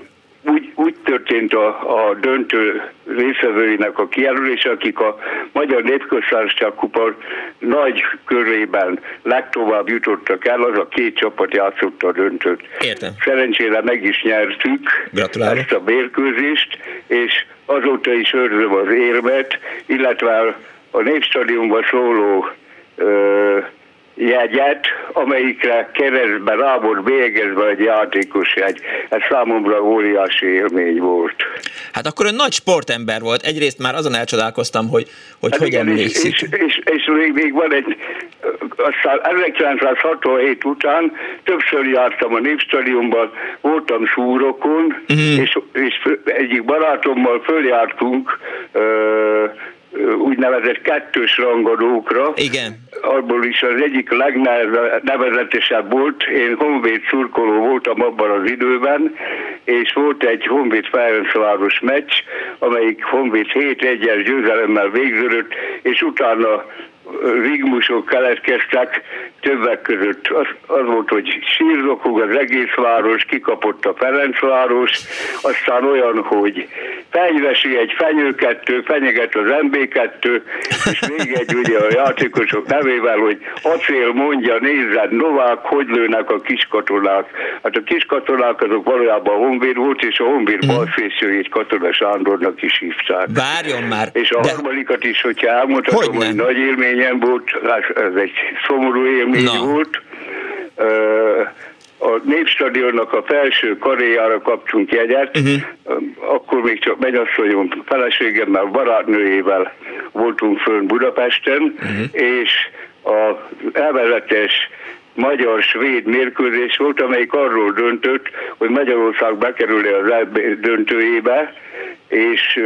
úgy, úgy történt a, a döntő részvevőinek a kijelölése, akik a Magyar Népköztársaság kupa nagy körében legtovább jutottak el, az a két csapat játszott a döntőt. Értem. Szerencsére meg is nyertük Gratulálok. ezt a bérkőzést, és azóta is őrzöm az érmet, illetve a Népstadionban szóló ö, jegyet, amelyikre keresztben rá volt bélyegezve egy játékos jegy. Ez számomra óriási élmény volt. Hát akkor ön nagy sportember volt. Egyrészt már azon elcsodálkoztam, hogy hogy, hát hogy igen, emlékszik. És, és, és, és még, még van egy, aztán 1967 után többször jártam a Népstadionban, voltam súrokon, uh-huh. és, és egyik barátommal följártunk uh, úgynevezett kettős rangadókra. Igen. Abból is az egyik legnevezetesebb volt, én Honvéd szurkoló voltam abban az időben, és volt egy Honvéd Ferencváros meccs, amelyik Honvéd 7-1-es győzelemmel végződött, és utána rigmusok keletkeztek, többek között az, az volt, hogy sírzokog az egész város, kikapott a Ferencváros, aztán olyan, hogy fenyvesi egy fenyőkettő, fenyeget az MB2, és még egy ugye a játékosok nevével, hogy acél mondja, nézzen, Novák, hogy lőnek a kiskatonák. Hát a kiskatonák azok valójában a Honvéd volt, és a Honvéd mm. balfészőjét Katona Sándornak is hívták. Várjon már! És a de... harmadikat is, hogyha elmondhatom, hogy, hogy nagy élményem volt, ez egy szomorú élmény Na. volt. A Népstadionnak a felső karéjára kaptunk jegyet, uh-huh. akkor még csak mennyasszonyom feleségemmel, barátnőjével voltunk fönn Budapesten, uh-huh. és a elvezetes magyar-svéd mérkőzés volt, amelyik arról döntött, hogy Magyarország bekerül az döntőjébe, és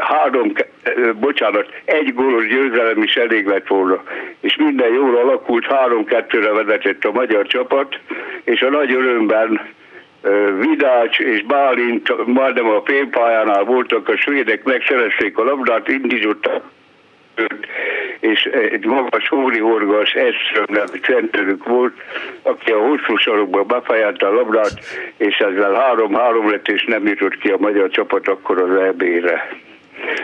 három, bocsánat, egy gólos győzelem is elég lett volna. És minden jól alakult, három-kettőre vezetett a magyar csapat, és a nagy örömben Vidács és Bálint majdnem a félpályánál voltak, a svédek megszerezték a labdát, indítottak és egy magas Hóri Horgas Esztröm nevű centerük volt, aki a hosszú sarokba befejezte a labdát, és ezzel három-három lett, és nem jutott ki a magyar csapat akkor az EB-re.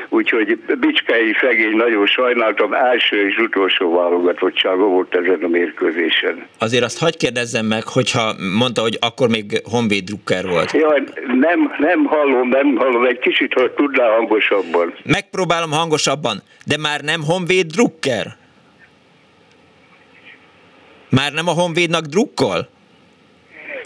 Úgyhogy Bicskei szegény nagyon sajnáltam, első és utolsó válogatottsága volt ezen a mérkőzésen. Azért azt hagyd kérdezzem meg, hogyha mondta, hogy akkor még Honvéd Drucker volt. Jaj, nem, nem hallom, nem hallom, egy kicsit, hogy tudnál hangosabban. Megpróbálom hangosabban, de már nem Honvéd Drucker? Már nem a Honvédnak drukkol?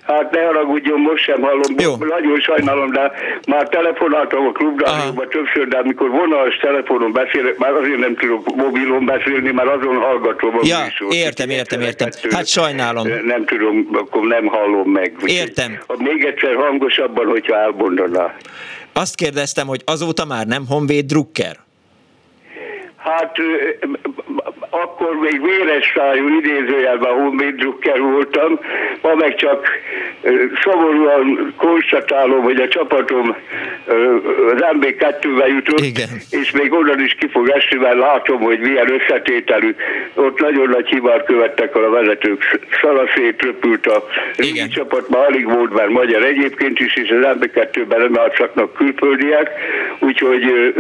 Hát ne haragudjon, most sem hallom. Jó. Nagyon sajnálom, de már telefonáltam a klubrádióban többször, de amikor vonalas telefonon beszélek, már azért nem tudok mobilon beszélni, már azon hallgatom a Ja, műsort. értem, értem, értem. Hát sajnálom. Nem tudom, akkor nem hallom meg. Értem. Még egyszer hangosabban, hogyha elmondaná. Azt kérdeztem, hogy azóta már nem Honvéd Drucker? Hát akkor még véres szájú idézőjelben Honvéd Drucker voltam, ma meg csak szomorúan konstatálom, hogy a csapatom az MB2-be jutott, Igen. és még onnan is ki fog esni, mert látom, hogy milyen összetételű. Ott nagyon nagy hibát követtek a vezetők. Szalaszét röpült a régi csapat, már alig volt már magyar egyébként is, és az MB2-ben nem külföldiek, úgyhogy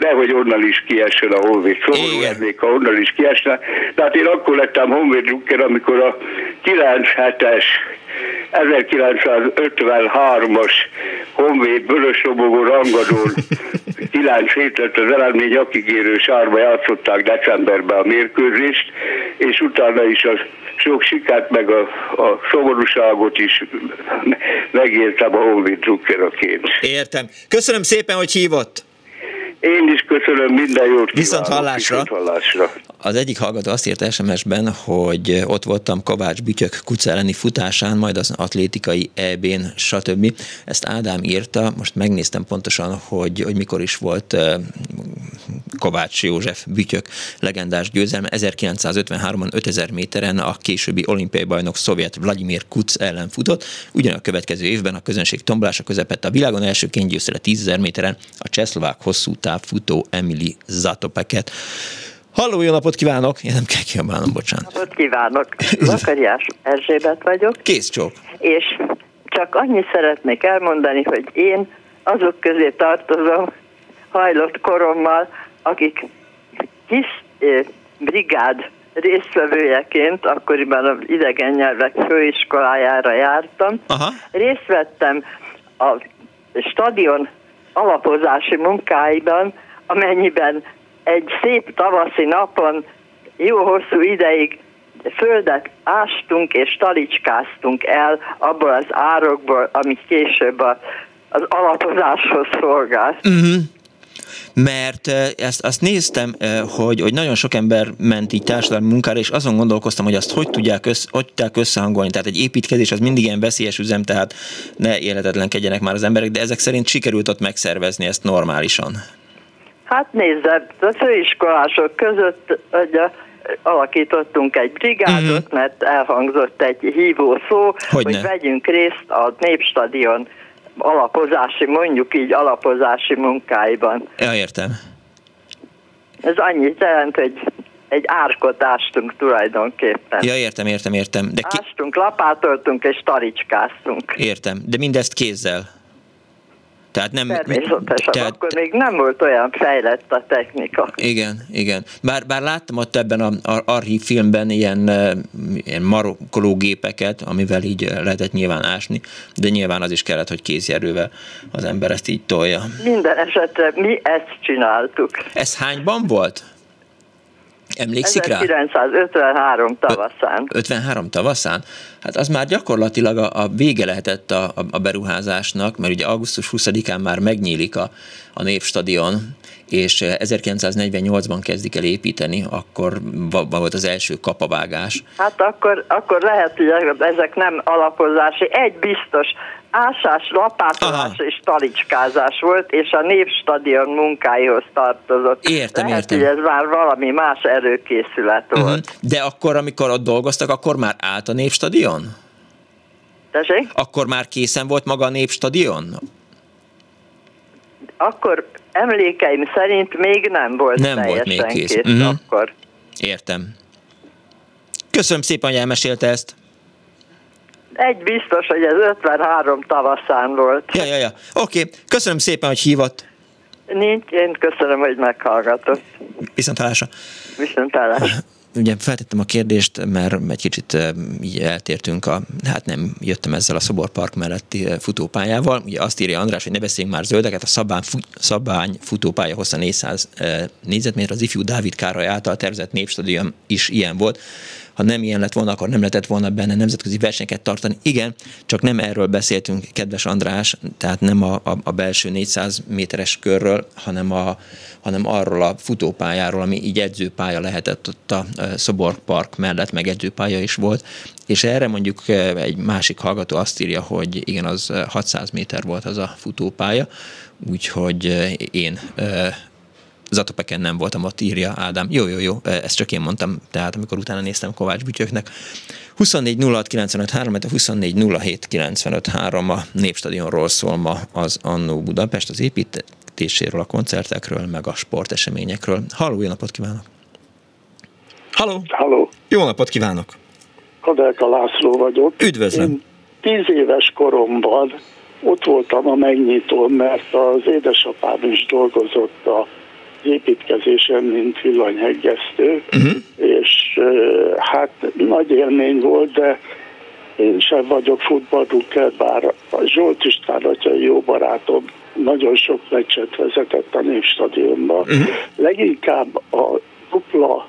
nehogy onnan is kiessen a Honvéd. Szomorú lennék, ha onnan is kiesne. Tehát én akkor lettem Honvéd Drucker, amikor a 97-es 1953-as Honvéd Vörös-Lobogó rangadón 9 hét lett az eredmény, akik érő sárba játszották decemberben a mérkőzést, és utána is a sok sikert, meg a, a szomorúságot is megértem a Honvéd Druckeraként. Értem. Köszönöm szépen, hogy hívott. Én is köszönöm, minden jót Viszont hallásra. Viszont hallásra. Az egyik hallgató azt írt SMS-ben, hogy ott voltam Kovács Bütyök kuca elleni futásán, majd az atlétikai EB-n, stb. Ezt Ádám írta, most megnéztem pontosan, hogy, hogy mikor is volt Kovács József Bütyök legendás győzelme. 1953-ban 5000 méteren a későbbi olimpiai bajnok szovjet Vladimir Kuc ellen futott. Ugyan a következő évben a közönség tombolása közepette a világon elsőként győzte le 10.000 méteren a csehszlovák hosszú távfutó Emily Zatopeket. Halló, jó napot kívánok! Én nem kell kiabálnom, bocsánat. Napot kívánok! Zakariás Erzsébet vagyok. Kész csók. És csak annyit szeretnék elmondani, hogy én azok közé tartozom hajlott korommal, akik kis eh, brigád résztvevőjeként, akkoriban az idegen nyelvek főiskolájára jártam. Aha. Részt vettem a stadion alapozási munkáiban, amennyiben egy szép tavaszi napon jó hosszú ideig földet ástunk és talicskáztunk el abból az árokból, ami később az alapozáshoz szolgált. Uh-huh mert ezt, azt néztem, hogy, hogy nagyon sok ember ment így társadalmi munkára, és azon gondolkoztam, hogy azt hogy tudják, össze, hogy tudják összehangolni. Tehát egy építkezés az mindig ilyen veszélyes üzem, tehát ne életetlenkedjenek már az emberek, de ezek szerint sikerült ott megszervezni ezt normálisan. Hát nézd, a főiskolások között hogy alakítottunk egy brigádot, uh-huh. mert elhangzott egy hívó szó, Hogyne. hogy vegyünk részt a Népstadion alapozási, mondjuk így alapozási munkáiban. Ja, értem. Ez annyit jelent, hogy egy árkot ástunk tulajdonképpen. Ja, értem, értem, értem. De ki... Ástunk, lapátoltunk és taricskáztunk. Értem, de mindezt kézzel. Tehát nem... Természetesen, tehát, akkor még nem volt olyan fejlett a technika. Igen, igen. Bár, bár láttam ott ebben a, a archív filmben ilyen, ilyen marokkológépeket, amivel így lehetett nyilván ásni, de nyilván az is kellett, hogy kézjerővel az ember ezt így tolja. Minden esetre mi ezt csináltuk. Ez hányban volt? Emlékszik 1953 rá? tavaszán. 53 tavaszán? Hát az már gyakorlatilag a, a vége lehetett a, a, a beruházásnak, mert ugye augusztus 20-án már megnyílik a, a Népstadion, és 1948-ban kezdik el építeni, akkor volt az első kapavágás. Hát akkor, akkor lehet, hogy ezek nem alapozási. Egy biztos, ásás, lapátolás Aha. és talicskázás volt, és a Népstadion munkáihoz tartozott. Értem, Lehet, értem. hogy ez már valami más erőkészület volt. Uh-huh. De akkor, amikor ott dolgoztak, akkor már állt a Népstadion? Tessék? Akkor már készen volt maga a Népstadion? Akkor emlékeim szerint még nem volt nem volt még kész. kész uh-huh. akkor. Értem. Köszönöm szépen, hogy elmesélte ezt. Egy biztos, hogy ez 53 tavaszán volt. Ja, ja, ja. Oké, okay. köszönöm szépen, hogy hívott. Nincs, én köszönöm, hogy meghallgatott. Viszont hallásra. Viszont hallásra ugye feltettem a kérdést, mert egy kicsit így eltértünk a, hát nem jöttem ezzel a Szoborpark melletti futópályával. Ugye azt írja András, hogy ne beszéljünk már zöldeket, a Szabány, Szabány futópálya hossza 400 négyzetméter, az ifjú Dávid Károly által tervezett népstadion is ilyen volt ha nem ilyen lett volna, akkor nem lehetett volna benne nemzetközi versenyeket tartani. Igen, csak nem erről beszéltünk, kedves András, tehát nem a, a, a belső 400 méteres körről, hanem, a, hanem arról a futópályáról, ami így edzőpálya lehetett ott a Szobor Park mellett, meg edzőpálya is volt, és erre mondjuk egy másik hallgató azt írja, hogy igen, az 600 méter volt az a futópálya, úgyhogy én Zatopeken nem voltam, ott írja Ádám. Jó, jó, jó, ezt csak én mondtam, tehát amikor utána néztem Kovács Bütyöknek. 24 06 3, 24 a Népstadionról szól ma az Annó Budapest, az építéséről, a koncertekről, meg a sporteseményekről. Halló, jó napot kívánok! Halló! Halló! Jó napot kívánok! Kadelka László vagyok. Üdvözlöm! Én tíz éves koromban ott voltam a megnyitón, mert az édesapám is dolgozott a építkezésen, mint villanyhegesztő, uh-huh. és hát nagy élmény volt, de én sem vagyok futballdrukker, bár a Zsolt István atya jó barátom nagyon sok meccset vezetett a Népstadionban. Uh-huh. Leginkább a dupla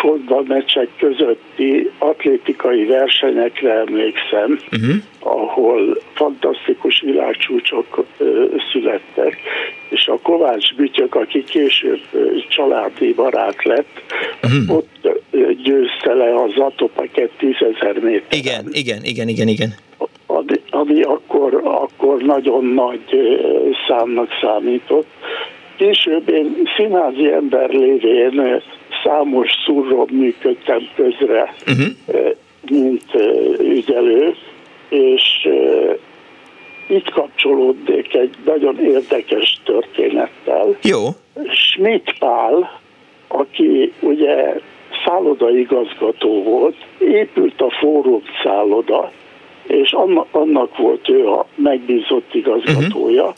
fordbalmeccsek közötti atlétikai versenyekre emlékszem, uh-huh. ahol fantasztikus világcsúcsok születtek, és a Kovács Bütyök, aki később családi barát lett, uh-huh. ott győzte le az Atopeket 10.000 méter. Igen, igen, igen, igen, igen. Ami, ami akkor, akkor nagyon nagy számnak számított. Később én színházi ember lévén számos szurról működtem közre, uh-huh. mint ügyelő, és itt kapcsolódnék egy nagyon érdekes történettel. Jó. Schmidt Pál, aki ugye szállodaigazgató volt, épült a fórum szálloda, és annak, annak volt ő a megbízott igazgatója, uh-huh.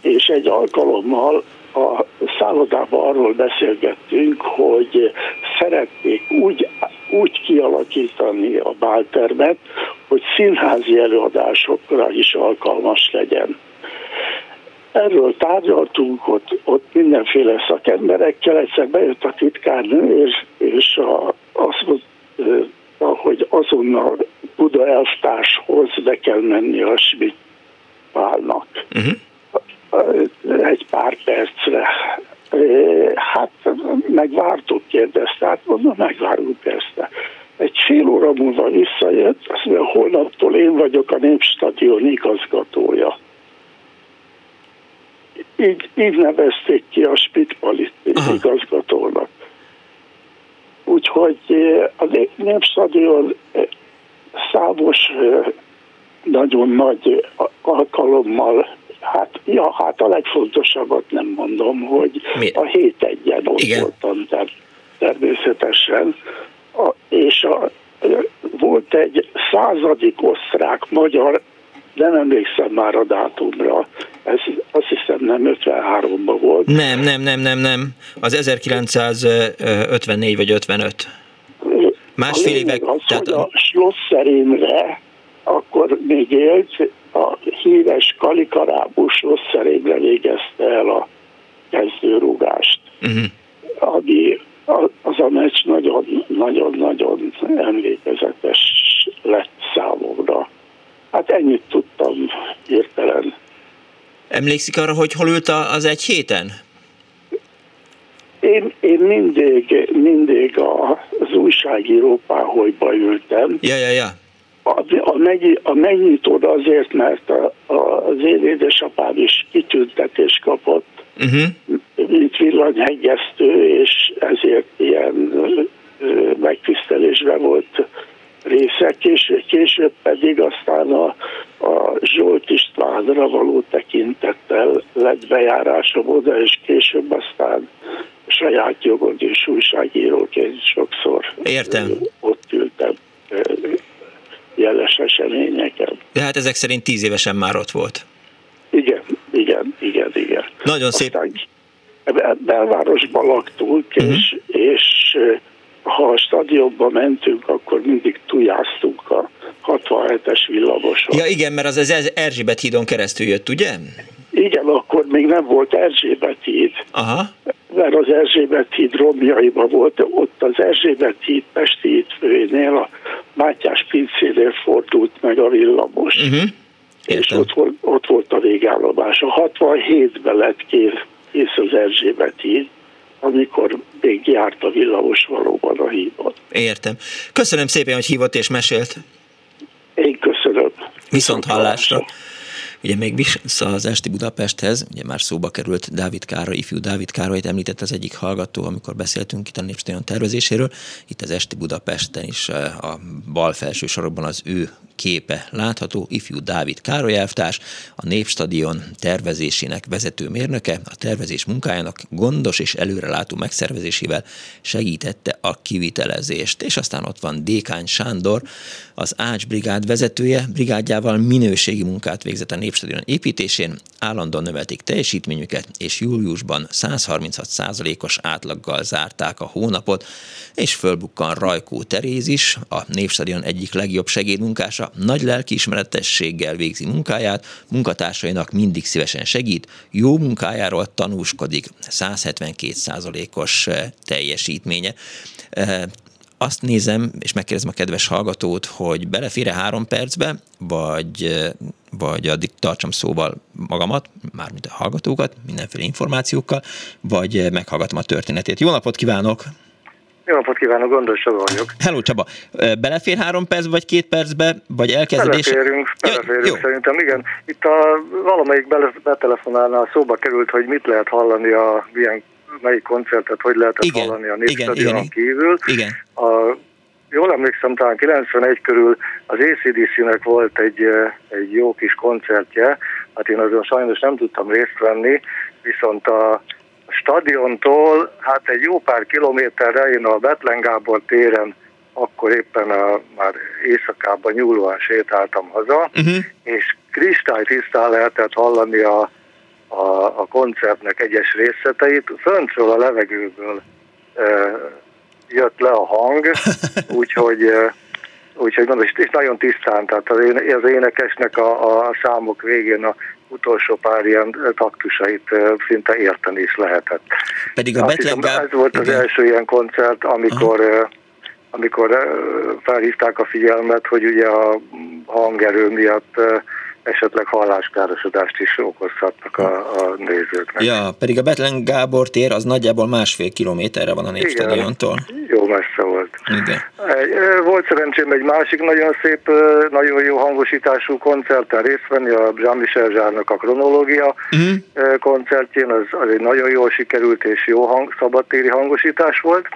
és egy alkalommal a szállodában arról beszélgettünk, hogy szeretnék úgy, úgy kialakítani a báltermet, hogy színházi előadásokra is alkalmas legyen. Erről tárgyaltunk, ott, ott mindenféle szakemberekkel, egyszer bejött a titkárnő, és, és a, azt mondta, hogy azonnal Buda elvtárshoz be kell menni a Schmidt Pálnak. Uh-huh egy pár percre. Hát megvártuk, kérdezte, hát mondom, megvárunk persze. Egy fél óra múlva visszajött, azt mondja, holnaptól én vagyok a Népstadion igazgatója. Így, így nevezték ki a Spitpalit igazgatónak. Úgyhogy a Népstadion számos nagyon nagy alkalommal hát Ja, hát a legfontosabbat nem mondom, hogy Mi? a hét egyen ott Igen. voltam ter- természetesen, a, és a, volt egy századik osztrák-magyar, nem emlékszem már a dátumra, ez azt hiszem nem 53-ban volt, Nem, nem, nem, nem, nem. Az 1954 vagy 55. Másfél évek, az, tehát hogy a Schlosser Imre akkor még élt, a híres kalikarábus Imre végezte el a kezdőrúgást. uh-huh. Ami a- az a meccs nagyon-nagyon-nagyon emlékezetes lett számomra. Hát ennyit tudtam hirtelen. Emlékszik arra, hogy hol ült az egy héten? Én, én mindig, mindig az újságíró páholyba ültem. Ja, ja, ja. A, megny, a megnyitód azért, mert a, a, az én édesapám is kitüntetést kapott, Uh-huh. mint villanyhegyeztő, és ezért ilyen megtisztelésben volt része. Később, később pedig aztán a, a Zsolt Istvánra való tekintettel lett bejárásom oda, és később aztán saját jogon is újságíróként sokszor Értem. ott ültem jeles eseményeken. De hát ezek szerint tíz évesen már ott volt. Igen, igen, igen, igen. Nagyon szép. Aztán be- belvárosban laktunk, Mhm. és, és eh, ha a stadionba mentünk, akkor mindig tujáztunk a 67-es villamoson. Ja igen, mert az az Erzsébet hídon keresztül jött, ugye? Igen, akkor még nem volt Erzsébet híd, Aha. Mert az Erzsébet híd romjaiban volt, ott az Erzsébet híd Pesti hídfőjénél, a Mátyás pincénél fordult meg a villamos. Uh-huh. és ott volt, ott volt a végállomás. A 67-ben lett kész, kész az Erzsébet híd, amikor még járt a villamos valóban a hídon. Értem. Köszönöm szépen, hogy hívott és mesélt. Én köszönöm. Viszont hallásra. Ugye még vissza az Esti Budapesthez, ugye már szóba került Dávid Károly, ifjú Dávid Károlyt említett az egyik hallgató, amikor beszéltünk itt a Népstadion tervezéséről. Itt az Esti Budapesten is eh, a bal felső sorokban az ő képe látható, ifjú Dávid Károly elvtárs, a Népstadion tervezésének vezető mérnöke, a tervezés munkájának gondos és előrelátó megszervezésével segítette a kivitelezést. És aztán ott van Dékány Sándor, az Ács brigád vezetője, brigádjával minőségi munkát végzett a Népstadion építésén, állandóan növelték teljesítményüket, és júliusban 136%-os átlaggal zárták a hónapot, és fölbukkan Rajkó Teréz is, a Népstadion egyik legjobb segédmunkása, nagy lelkiismeretességgel végzi munkáját, munkatársainak mindig szívesen segít, jó munkájáról tanúskodik, 172%-os teljesítménye. Azt nézem, és megkérdezem a kedves hallgatót, hogy belefér-e három percbe, vagy, vagy addig tartsam szóval magamat, mármint a hallgatókat, mindenféle információkkal, vagy meghallgatom a történetét. Jó napot kívánok! Jó napot kívánok, Gondos Csaba vagyok. Hello Csaba, belefér három perc, vagy két percbe, vagy elkezdés? Beleférünk, beleférünk ja, szerintem, igen. Itt a valamelyik bele, betelefonálnál szóba került, hogy mit lehet hallani a milyen melyik koncertet, hogy lehetett Igen, hallani a Népstadionon kívül. Igen. A, jól emlékszem, talán 91 körül az ACDC-nek volt egy, egy jó kis koncertje, hát én azon sajnos nem tudtam részt venni, viszont a stadiontól, hát egy jó pár kilométerre én a Betlen Gábor téren akkor éppen a, már éjszakában nyúlóan sétáltam haza, uh-huh. és kristálytisztán lehetett hallani a, a, a koncertnek egyes részleteit. Föntről a levegőből e, jött le a hang, úgyhogy e, úgyhogy mondom, és és nagyon tisztán, tehát az, éne, az énekesnek a, a számok végén a utolsó pár ilyen taktusait szinte érteni is lehetett. Pedig a Betlen hiszem, Gá- ez volt az Igen. első ilyen koncert, amikor e, amikor felhívták a figyelmet, hogy ugye a hangerő miatt esetleg halláskárosodást is okozhatnak a, a nézőknek. Ja, pedig a Betlen Gábor tér az nagyjából másfél kilométerre van a Népstadiontól. Jó messze volt. Igen. Volt szerencsém egy másik nagyon szép, nagyon jó hangosítású koncerten részt venni, a Jean-Michel Zsárnak a kronológia uh-huh. koncertjén, az, az egy nagyon jól sikerült és jó hang, szabadtéri hangosítás volt,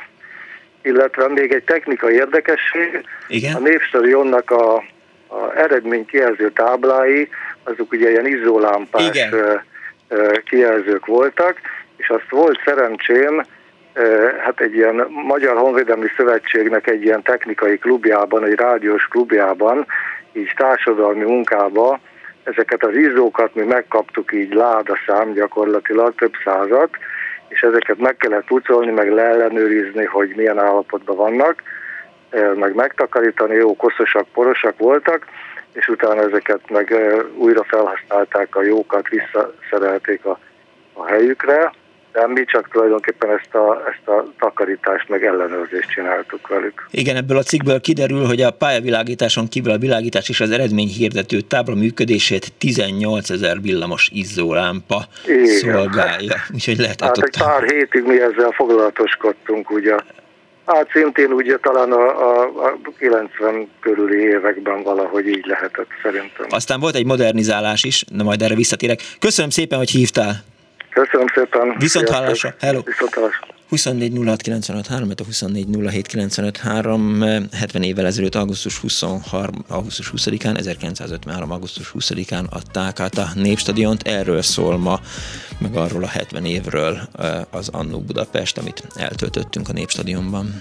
illetve még egy technikai érdekesség, Igen. a Népstadionnak a, a eredménykijelző táblái, azok ugye ilyen izzólámpás Igen. kijelzők voltak, és azt volt szerencsém, hát egy ilyen Magyar Honvédelmi Szövetségnek egy ilyen technikai klubjában, egy rádiós klubjában, így társadalmi munkába ezeket az izzókat mi megkaptuk így ládaszám gyakorlatilag, több százat, és ezeket meg kellett pucolni, meg leellenőrizni, hogy milyen állapotban vannak, meg megtakarítani, jó koszosak, porosak voltak, és utána ezeket meg újra felhasználták, a jókat visszaszerelték a, a helyükre, de mi csak tulajdonképpen ezt a, ezt a takarítást meg ellenőrzést csináltuk velük. Igen, ebből a cikkből kiderül, hogy a pályavilágításon kívül a világítás és az eredmény hirdető tábla működését 18 ezer villamos izzólámpa Igen. szolgálja. Úgyhogy lehet hát egy pár hétig mi ezzel foglalatoskodtunk, ugye Hát szintén ugye talán a, a, a 90 körüli években valahogy így lehetett szerintem. Aztán volt egy modernizálás is, de majd erre visszatérek. Köszönöm szépen, hogy hívtál. Köszönöm szépen. Viszont hallásra. Hello. Viszont hallásra. 24 06 a 24 70 évvel ezelőtt augusztus 23, augusztus 20-án, 1953. augusztus 20-án adták át a Népstadiont. Erről szól ma, meg arról a 70 évről az Annó Budapest, amit eltöltöttünk a Népstadionban.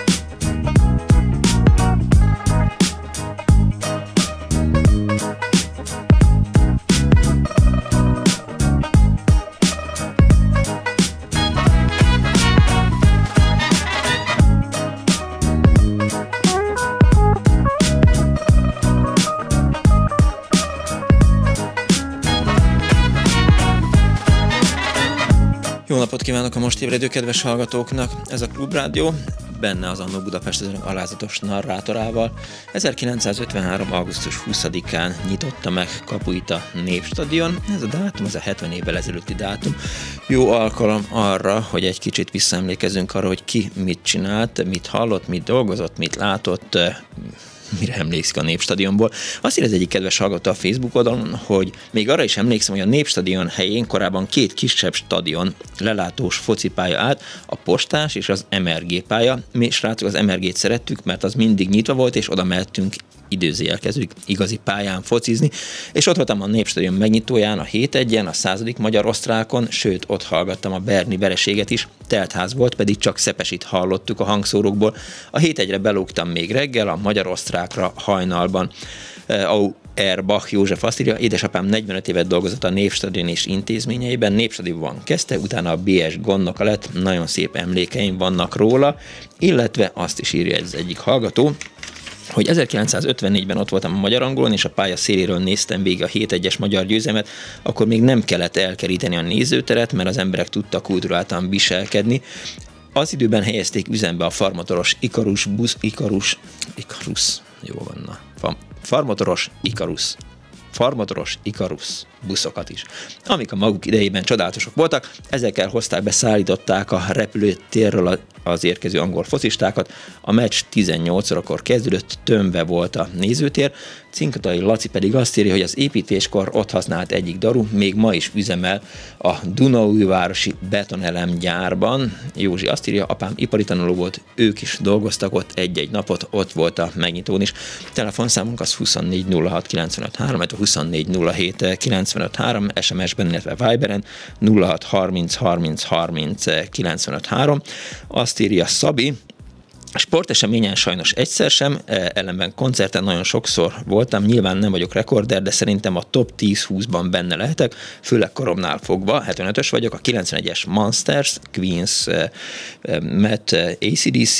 Napot kívánok a most ébredő kedves hallgatóknak! Ez a Klubrádió, benne az Annó Budapest ezen alázatos narrátorával. 1953. augusztus 20-án nyitotta meg kapuit a Népstadion. Ez a dátum, ez a 70 évvel ezelőtti dátum. Jó alkalom arra, hogy egy kicsit visszaemlékezünk arra, hogy ki mit csinált, mit hallott, mit dolgozott, mit látott, mire emlékszik a Népstadionból. Azt írja az egyik kedves hallgató a Facebook oldalon, hogy még arra is emlékszem, hogy a Népstadion helyén korábban két kisebb stadion lelátós focipálya állt, a postás és az MRG pálya. Mi srácok az MRG-t szerettük, mert az mindig nyitva volt, és oda mehetünk időzőjelkezők igazi pályán focizni, és ott voltam a Népstadion megnyitóján, a 7 en a századik magyar osztrákon, sőt, ott hallgattam a Berni vereséget is, teltház volt, pedig csak Szepesit hallottuk a hangszórókból. A 7 1 belógtam még reggel, a magyar osztrákra hajnalban. Erbach József azt írja, édesapám 45 évet dolgozott a Népstadion és intézményeiben, Népstadionban kezdte, utána a BS gondnoka lett, nagyon szép emlékeim vannak róla, illetve azt is írja ez egyik hallgató, hogy 1954-ben ott voltam a Magyar Angolon, és a pálya széléről néztem végig a 7-1-es magyar győzelmet, akkor még nem kellett elkeríteni a nézőteret, mert az emberek tudtak kulturáltan viselkedni. Az időben helyezték üzembe a farmatoros Ikarus busz, Ikarus, Ikarus, jó van, na, farmatoros Ikarus. Farmatoros Ikarus buszokat is, amik a maguk idejében csodálatosok voltak, ezekkel hozták be, szállították a repülőtérről az érkező angol focistákat. A meccs 18 órakor kezdődött, tömve volt a nézőtér, Cinkatai Laci pedig azt írja, hogy az építéskor ott használt egyik daru, még ma is üzemel a Dunaújvárosi betonelem gyárban. Józsi azt írja, apám ipari tanuló volt, ők is dolgoztak ott egy-egy napot, ott volt a megnyitón is. Telefonszámunk az 24 06 95 3, 24 07 95 3, SMS-ben, illetve Viberen 06 30 30 30 95 3. Azt írja Szabi, Sporteseményen sajnos egyszer sem, e, ellenben koncerten nagyon sokszor voltam, nyilván nem vagyok rekorder, de szerintem a top 10-20-ban benne lehetek, főleg koromnál fogva, 75-ös vagyok, a 91-es Monsters, Queens, e, e, Matt, ACDC,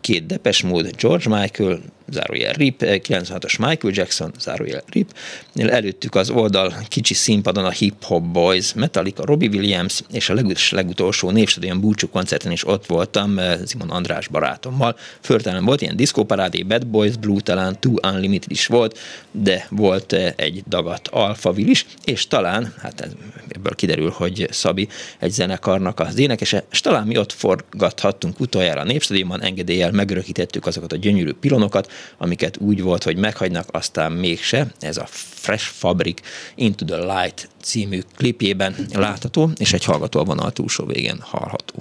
két Depes Mode, George Michael, zárójel RIP, 96-os Michael Jackson, zárójel RIP, előttük az oldal kicsi színpadon a Hip Hop Boys, Metallica, Robbie Williams, és a legus, legutolsó névstadion búcsú koncerten is ott voltam Simon András barátommal. Förtelen volt ilyen diszkóparádé, Bad Boys, Blue talán, Two Unlimited is volt, de volt egy dagat Alphaville is, és talán, hát ebből kiderül, hogy Szabi egy zenekarnak az énekese, és talán mi ott forgathattunk utoljára a Népstadionban, engedéllyel megörökítettük azokat a gyönyörű pilonokat, amiket úgy volt, hogy meghagynak, aztán mégse. Ez a Fresh Fabric Into the Light című klipjében látható, és egy hallgató a vonal túlsó végén hallható.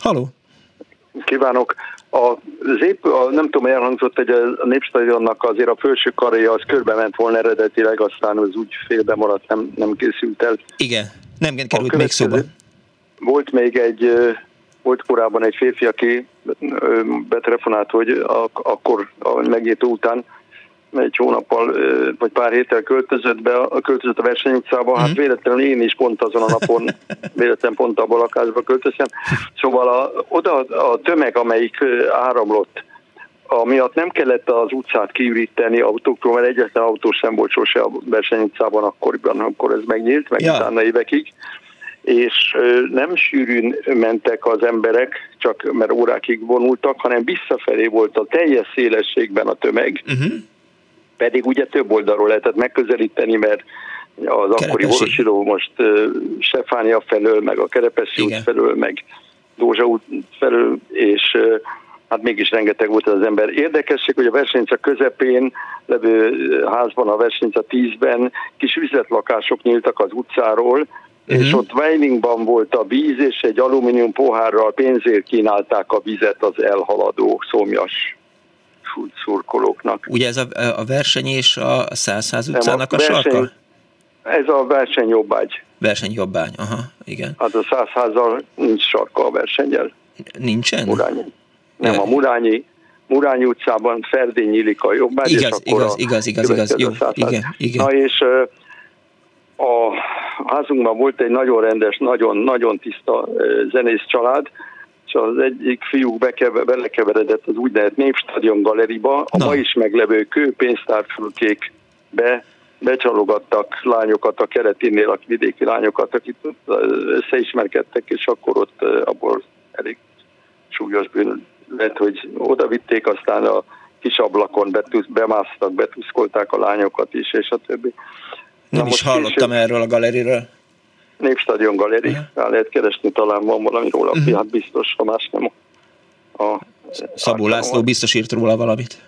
Haló! Kívánok! A, zép, a, nem tudom, elhangzott, hogy a Népstadionnak azért a felső karja az körbe ment volna eredetileg, aztán az úgy félbe maradt, nem, nem készült el. Igen, nem került még szóba. Volt még egy, volt korábban egy férfi, aki betelefonált, hogy akkor a megnyitó után egy hónappal, vagy pár héttel költözött be, költözött a versenyutcába, hát mhm. véletlenül én is pont azon a napon, véletlenül pont abban a lakásba költöztem. Szóval a, oda a tömeg, amelyik áramlott, amiatt nem kellett az utcát kiüríteni autókról, mert egyetlen autó sem volt sose a versenyutcában akkoriban, akkor ez megnyílt, meg ja. utána évekig és nem sűrűn mentek az emberek, csak mert órákig vonultak, hanem visszafelé volt a teljes szélességben a tömeg, uh-huh. pedig ugye több oldalról lehetett megközelíteni, mert az Kerepesi. akkori Vorosiló most Sefánia felől, meg a Kerepesi út felől, meg Dózsa út felől, és hát mégis rengeteg volt az ember. Érdekesség, hogy a versenyca közepén levő házban, a versenyca 10-ben kis üzletlakások nyíltak az utcáról, uh-huh. és ott Weiningban volt a víz, és egy alumínium pohárral pénzért kínálták a vizet az elhaladó szomjas szurkolóknak. Ugye ez a, a verseny és a Százház utcának a, a verseny, sarka? Ez a verseny jobbágy. Verseny jobbágy, aha, igen. Hát a Százházzal nincs sarka a versenyel. Nincsen? Murányi. Nem, a Murányi, Murányi utcában Ferdény nyílik a jobbágy, igaz, és akkor igaz, igaz, igaz, igaz, jó, igen, igen. Na és a házunkban volt egy nagyon rendes, nagyon-nagyon tiszta zenész család, és az egyik fiúk bekeve, belekeveredett az úgynevezett Népstadion galeriba, a Na. ma is meglevő kőpénztárfülkék be becsalogattak lányokat a kereténél, a vidéki lányokat, akik összeismerkedtek, és akkor ott abból elég súlyos bűn lett, hogy oda vitték, aztán a kis ablakon bemásztak, betuszkolták a lányokat is, és a többi. Nem is hallottam később... erről a galeriről. Népstadion galeri, rá lehet keresni, talán van valami róla, uh-huh. hát biztos, ha más nem a, a Szabó László biztos írt róla valamit.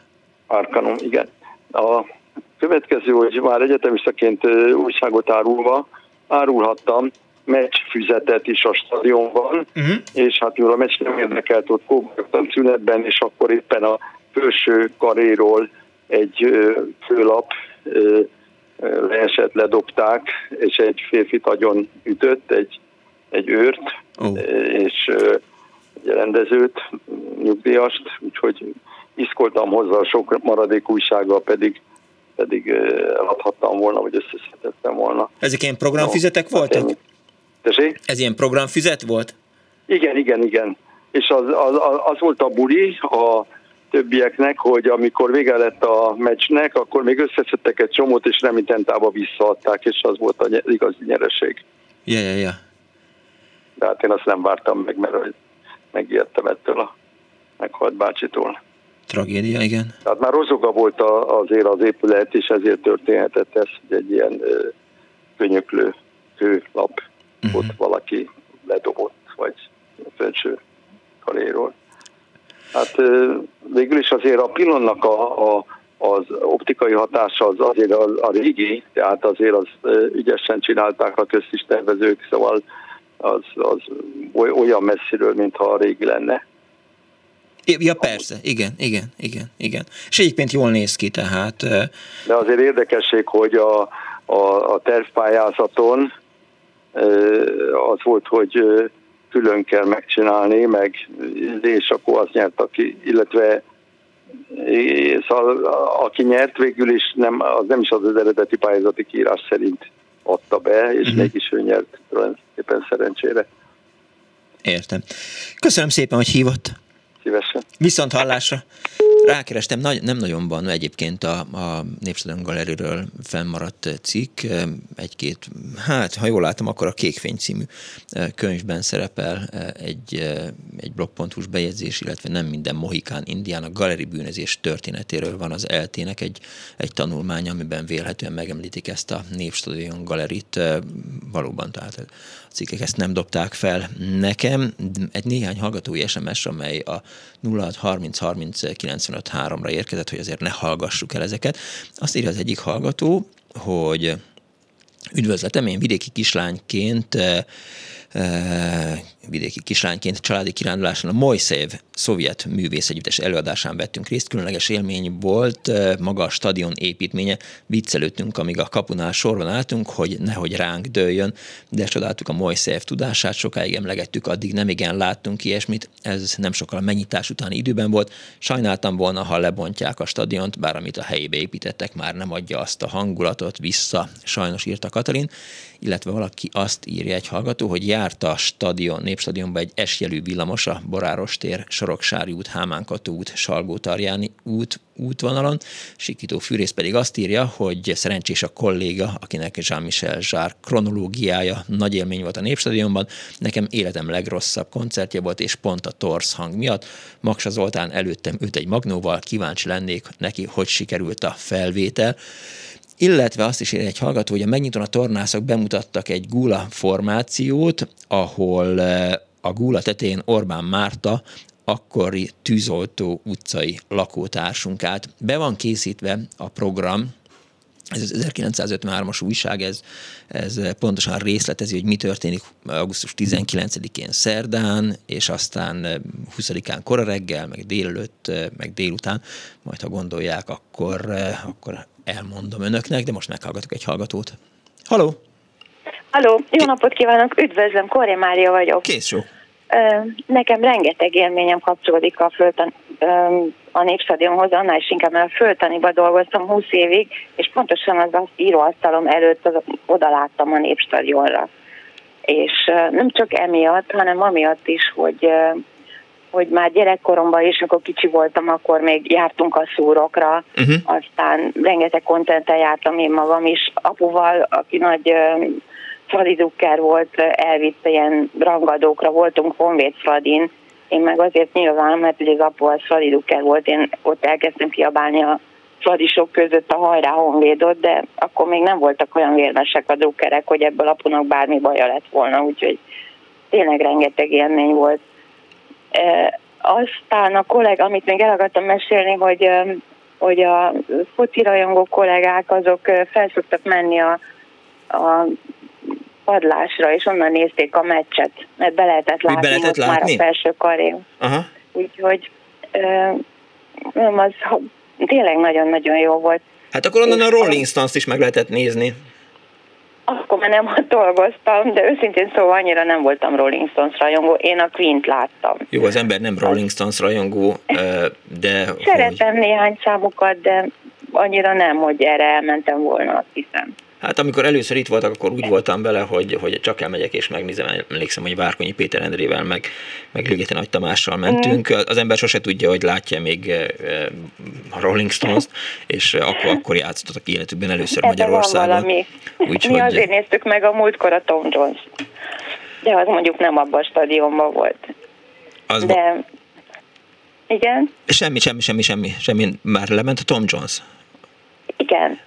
Arkanum, igen. A következő, hogy már egyetemistaként újságot árulva, árulhattam meccsfüzetet is a stadionban, uh-huh. és hát mivel a meccs nem érdekelt, ott kóborogtam szünetben, és akkor éppen a felső karéról egy főlap leesett, ledobták, és egy férfit agyon ütött, egy, egy őrt, oh. és egy rendezőt, nyugdíjast, úgyhogy iszkoltam hozzá a sok maradék újsággal, pedig pedig eladhattam volna, vagy összeszedettem volna. Ezek ilyen programfüzetek no, voltak? Tessék? Ez ilyen programfüzet volt? Igen, igen, igen. És az, az, az volt a buli, a többieknek, hogy amikor vége lett a meccsnek, akkor még összeszedtek egy csomót, és remittentába visszaadták, és az volt az igazi nyereség. Ja, ja, ja. De hát én azt nem vártam meg, mert megijedtem ettől a meghalt bácsitól. Tragédia, igen. Tehát már rozoga volt azért az épület, és ezért történhetett ez, hogy egy ilyen ö, könyöklő kőlap uh-huh. ott valaki ledobott, vagy felső kaléról. Hát végül is azért a pillannak a, a, az optikai hatása az azért a, a régi, tehát azért az ügyesen csinálták a köztis tervezők, szóval az, az olyan messziről, mintha a régi lenne. Ja, persze, igen, igen, igen, igen. És egyébként jól néz ki, tehát... De azért érdekesség, hogy a, a, a tervpályázaton az volt, hogy külön kell megcsinálni, meg és akkor az nyert, aki, illetve szóval, aki nyert végül is, nem, az nem is az, az eredeti pályázati kiírás szerint adta be, és uh-huh. mégis ő nyert tulajdonképpen szerencsére. Értem. Köszönöm szépen, hogy hívott. Szívesen. Viszont hallásra. Rákerestem, nagy, nem nagyon van egyébként a, a Népstadion Galeriről fennmaradt cikk, egy-két, hát ha jól látom, akkor a Kékfény című könyvben szerepel egy, egy blogpontús bejegyzés, illetve nem minden Mohikán Indián a galeri bűnözés történetéről van az eltének egy, egy tanulmány, amiben vélhetően megemlítik ezt a Népstadion Galerit. Valóban, tehát cikkek ezt nem dobták fel nekem. Egy néhány hallgatói SMS, amely a 0630 30 95 3-ra érkezett, hogy azért ne hallgassuk el ezeket. Azt írja az egyik hallgató, hogy üdvözletem, én vidéki kislányként vidéki kislányként családi kiránduláson a Mojszév szovjet művészegyüttes előadásán vettünk részt. Különleges élmény volt maga a stadion építménye. Viccelődtünk, amíg a kapunál sorban álltunk, hogy nehogy ránk dőljön, de csodáltuk a Mojszév tudását, sokáig emlegettük, addig nem igen láttunk ilyesmit. Ez nem sokkal a mennyitás utáni időben volt. Sajnáltam volna, ha lebontják a stadiont, bár amit a helyébe építettek, már nem adja azt a hangulatot vissza, sajnos írta Katalin illetve valaki azt írja egy hallgató, hogy járt a stadion, népstadionba egy esjelű villamos, a Boráros tér, Soroksári út, Hámánkató út, Salgó-Tarjáni út útvonalon. Sikító Fűrész pedig azt írja, hogy szerencsés a kolléga, akinek Jean-Michel Zsár kronológiája nagy élmény volt a Népstadionban. Nekem életem legrosszabb koncertje volt, és pont a torsz hang miatt. Maksa Zoltán előttem őt egy magnóval, kíváncsi lennék neki, hogy sikerült a felvétel illetve azt is ér egy hallgató, hogy a megnyitón a tornászok bemutattak egy gula formációt, ahol eh, a gula tetején Orbán Márta akkori tűzoltó utcai lakótársunkát. Be van készítve a program, ez az 1953-as újság, ez, ez pontosan részletezi, hogy mi történik augusztus 19-én szerdán, és aztán 20-án kora reggel, meg délelőtt, meg délután, majd ha gondolják, akkor, akkor elmondom önöknek, de most meghallgatok egy hallgatót. Haló! Haló, jó napot kívánok, üdvözlöm, Kori Mária vagyok. Kész jó. Nekem rengeteg élményem kapcsolódik a föltan, a Népstadionhoz, annál is inkább, mert a föltaniba dolgoztam 20 évig, és pontosan az az íróasztalom előtt az, oda láttam a Népstadionra. És nem csak emiatt, hanem amiatt is, hogy hogy már gyerekkoromban is, amikor kicsi voltam, akkor még jártunk a szúrokra, uh-huh. aztán rengeteg kontentel jártam én magam is. Apuval, aki nagy Fradi Drucker volt, elvitte ilyen rangadókra, voltunk Honvéd Fradin, én meg azért nyilván, mert ugye az apu az Fradi volt, én ott elkezdtem kiabálni a Fradisok között a hajrá Honvédot, de akkor még nem voltak olyan vérmesek a Druckerek, hogy ebből apunak bármi baja lett volna, úgyhogy tényleg rengeteg élmény volt. Aztán a kolleg, amit még el akartam mesélni, hogy hogy a foci rajongó kollégák azok felszoktak menni a, a padlásra, és onnan nézték a meccset, mert be lehetett látni, be lehetett látni? már a felső karé. Aha. Úgyhogy nem, az tényleg nagyon-nagyon jó volt. Hát akkor onnan a Rolling Stones-t is meg lehetett nézni. Akkor már nem ott dolgoztam, de őszintén szóval annyira nem voltam Rolling Stones rajongó, én a Queen-t láttam. Jó, az ember nem Rolling Stones rajongó, de... Szeretem hogy... néhány számukat, de annyira nem, hogy erre elmentem volna, azt hiszem. Hát amikor először itt voltak, akkor úgy voltam vele, hogy, hogy csak elmegyek és megnézem. Emlékszem, hogy Várkonyi Péter Endrével, meg, meg Ligeti Nagy Tamással mentünk. Mm. Az ember sose tudja, hogy látja még eh, a Rolling Stones-t, és akkor, akkor játszottak életükben először Magyarországon. Van valami. Úgy, Mi azért néztük meg a múltkor a Tom Jones. De az mondjuk nem abban a stadionban volt. Az De... Igen? Semmi, semmi, semmi, semmi, semmi. Már lement a Tom Jones. Igen.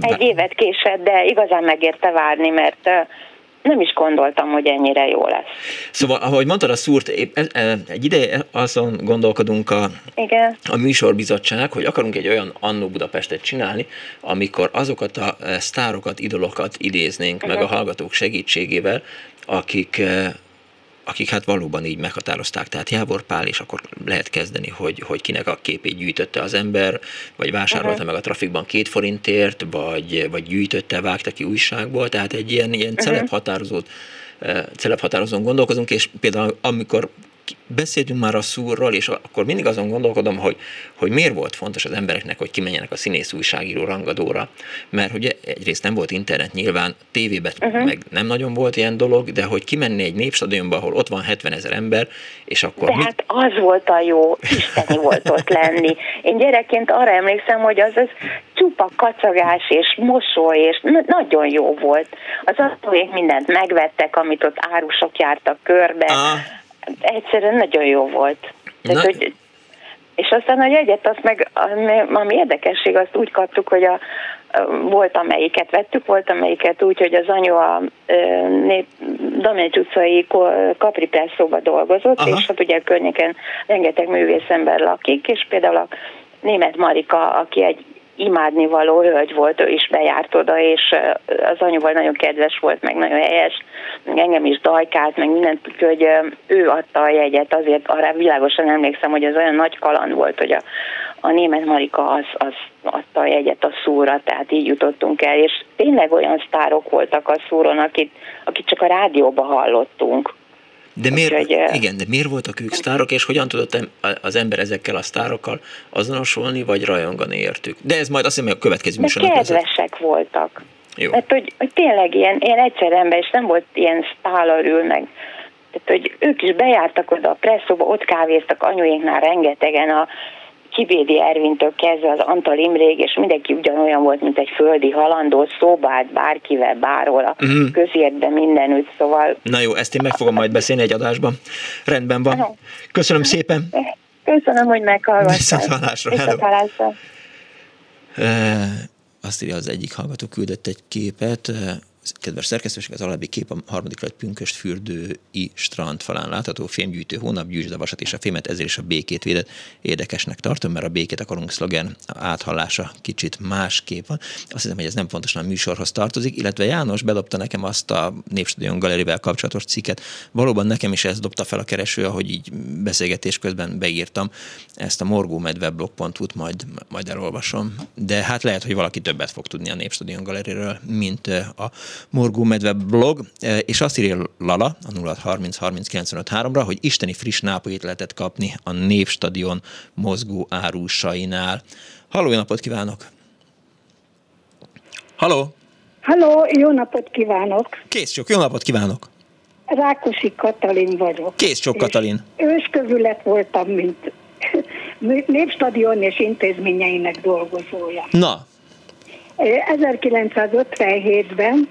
Egy évet késett, de igazán megérte várni, mert nem is gondoltam, hogy ennyire jó lesz. Szóval, ahogy mondtad a szúrt, egy ideje azon gondolkodunk a, Igen. a műsorbizottság, hogy akarunk egy olyan Annó Budapestet csinálni, amikor azokat a sztárokat, idolokat idéznénk uh-huh. meg a hallgatók segítségével, akik akik hát valóban így meghatározták, tehát Jávor Pál, és akkor lehet kezdeni, hogy, hogy kinek a képét gyűjtötte az ember, vagy vásárolta uh-huh. meg a trafikban két forintért, vagy, vagy gyűjtötte, vágta ki újságból, tehát egy ilyen, ilyen uh-huh. celeb határozót celeb határozón gondolkozunk, és például amikor beszéltünk már a szúrról, és akkor mindig azon gondolkodom, hogy, hogy miért volt fontos az embereknek, hogy kimenjenek a színész újságíró rangadóra. Mert ugye egyrészt nem volt internet nyilván, tévében uh-huh. meg nem nagyon volt ilyen dolog, de hogy kimenni egy népstadionba, ahol ott van 70 ezer ember, és akkor... De mit... hát az volt a jó, isteni volt ott lenni. Én gyerekként arra emlékszem, hogy az az csupa kacagás és mosoly, és nagyon jó volt. Az asztalék mindent megvettek, amit ott árusok jártak körbe. Ah. Egyszerűen nagyon jó volt. Tehát, hogy és aztán a jegyet, azt meg, ami érdekesség, azt úgy kaptuk, hogy a, volt amelyiket vettük, volt amelyiket úgy, hogy az anyu a nép, Damjanics utcai Capri Presszóba dolgozott, Aha. és hát ugye a környéken rengeteg művészember lakik, és például a német Marika, aki egy imádnivaló hölgy volt, ő is bejárt oda, és az anyuval nagyon kedves volt, meg nagyon helyes, meg engem is dajkált, meg mindent, hogy ő adta a jegyet, azért arra világosan emlékszem, hogy ez olyan nagy kaland volt, hogy a, a német Marika az, az adta a jegyet a szúra, tehát így jutottunk el, és tényleg olyan sztárok voltak a szúron, akit, akit csak a rádióban hallottunk. De miért, Úgyhogy, igen, de miért voltak ők sztárok, és hogyan tudott az ember ezekkel a sztárokkal azonosulni, vagy rajongani értük? De ez majd azt hiszem, hogy a következő műsornak kedvesek voltak. Jó. Mert hogy, hogy tényleg ilyen, ilyen egyszer ember, és nem volt ilyen sztálarül, meg tehát, hogy ők is bejártak oda a presszóba, ott kávéztak anyuénknál rengetegen a Kibédi Ervintől kezdve az Antal Imrég, és mindenki ugyanolyan volt, mint egy földi halandó, szóbált bárkivel, bárhol a uh-huh. közértben mindenütt, szóval... Na jó, ezt én meg fogom majd beszélni egy adásban. Rendben van. Köszönöm szépen. Köszönöm, hogy meghallgattál. Viszont hallásra. Viszont hallásra. Azt írja az egyik hallgató küldött egy képet, kedves szerkesztőség, az alábbi kép a harmadik rajt pünköst fürdői strandfalán látható fémgyűjtő hónap, gyűjtsd a vasat és a fémet, ezért is a békét védett. Érdekesnek tartom, mert a békét akarunk szlogen áthallása kicsit másképp van. Azt hiszem, hogy ez nem pontosan a műsorhoz tartozik, illetve János bedobta nekem azt a Népstadion galerivel kapcsolatos cikket. Valóban nekem is ez dobta fel a kereső, ahogy így beszélgetés közben beírtam ezt a morgómedveblog.hu-t, majd, majd elolvasom. De hát lehet, hogy valaki többet fog tudni a Népstadion galeriről, mint a Morgó Medve blog, e, és azt írja Lala a 0630 ra hogy isteni friss nápolyét lehetett kapni a Névstadion mozgó árusainál. Halló, jó napot kívánok! Halló! Halló, jó napot kívánok! Kész sok, jó napot kívánok! Rákosi Katalin vagyok. Kész sok Katalin. Őskövület voltam, mint Népstadion és intézményeinek dolgozója. Na. 1957-ben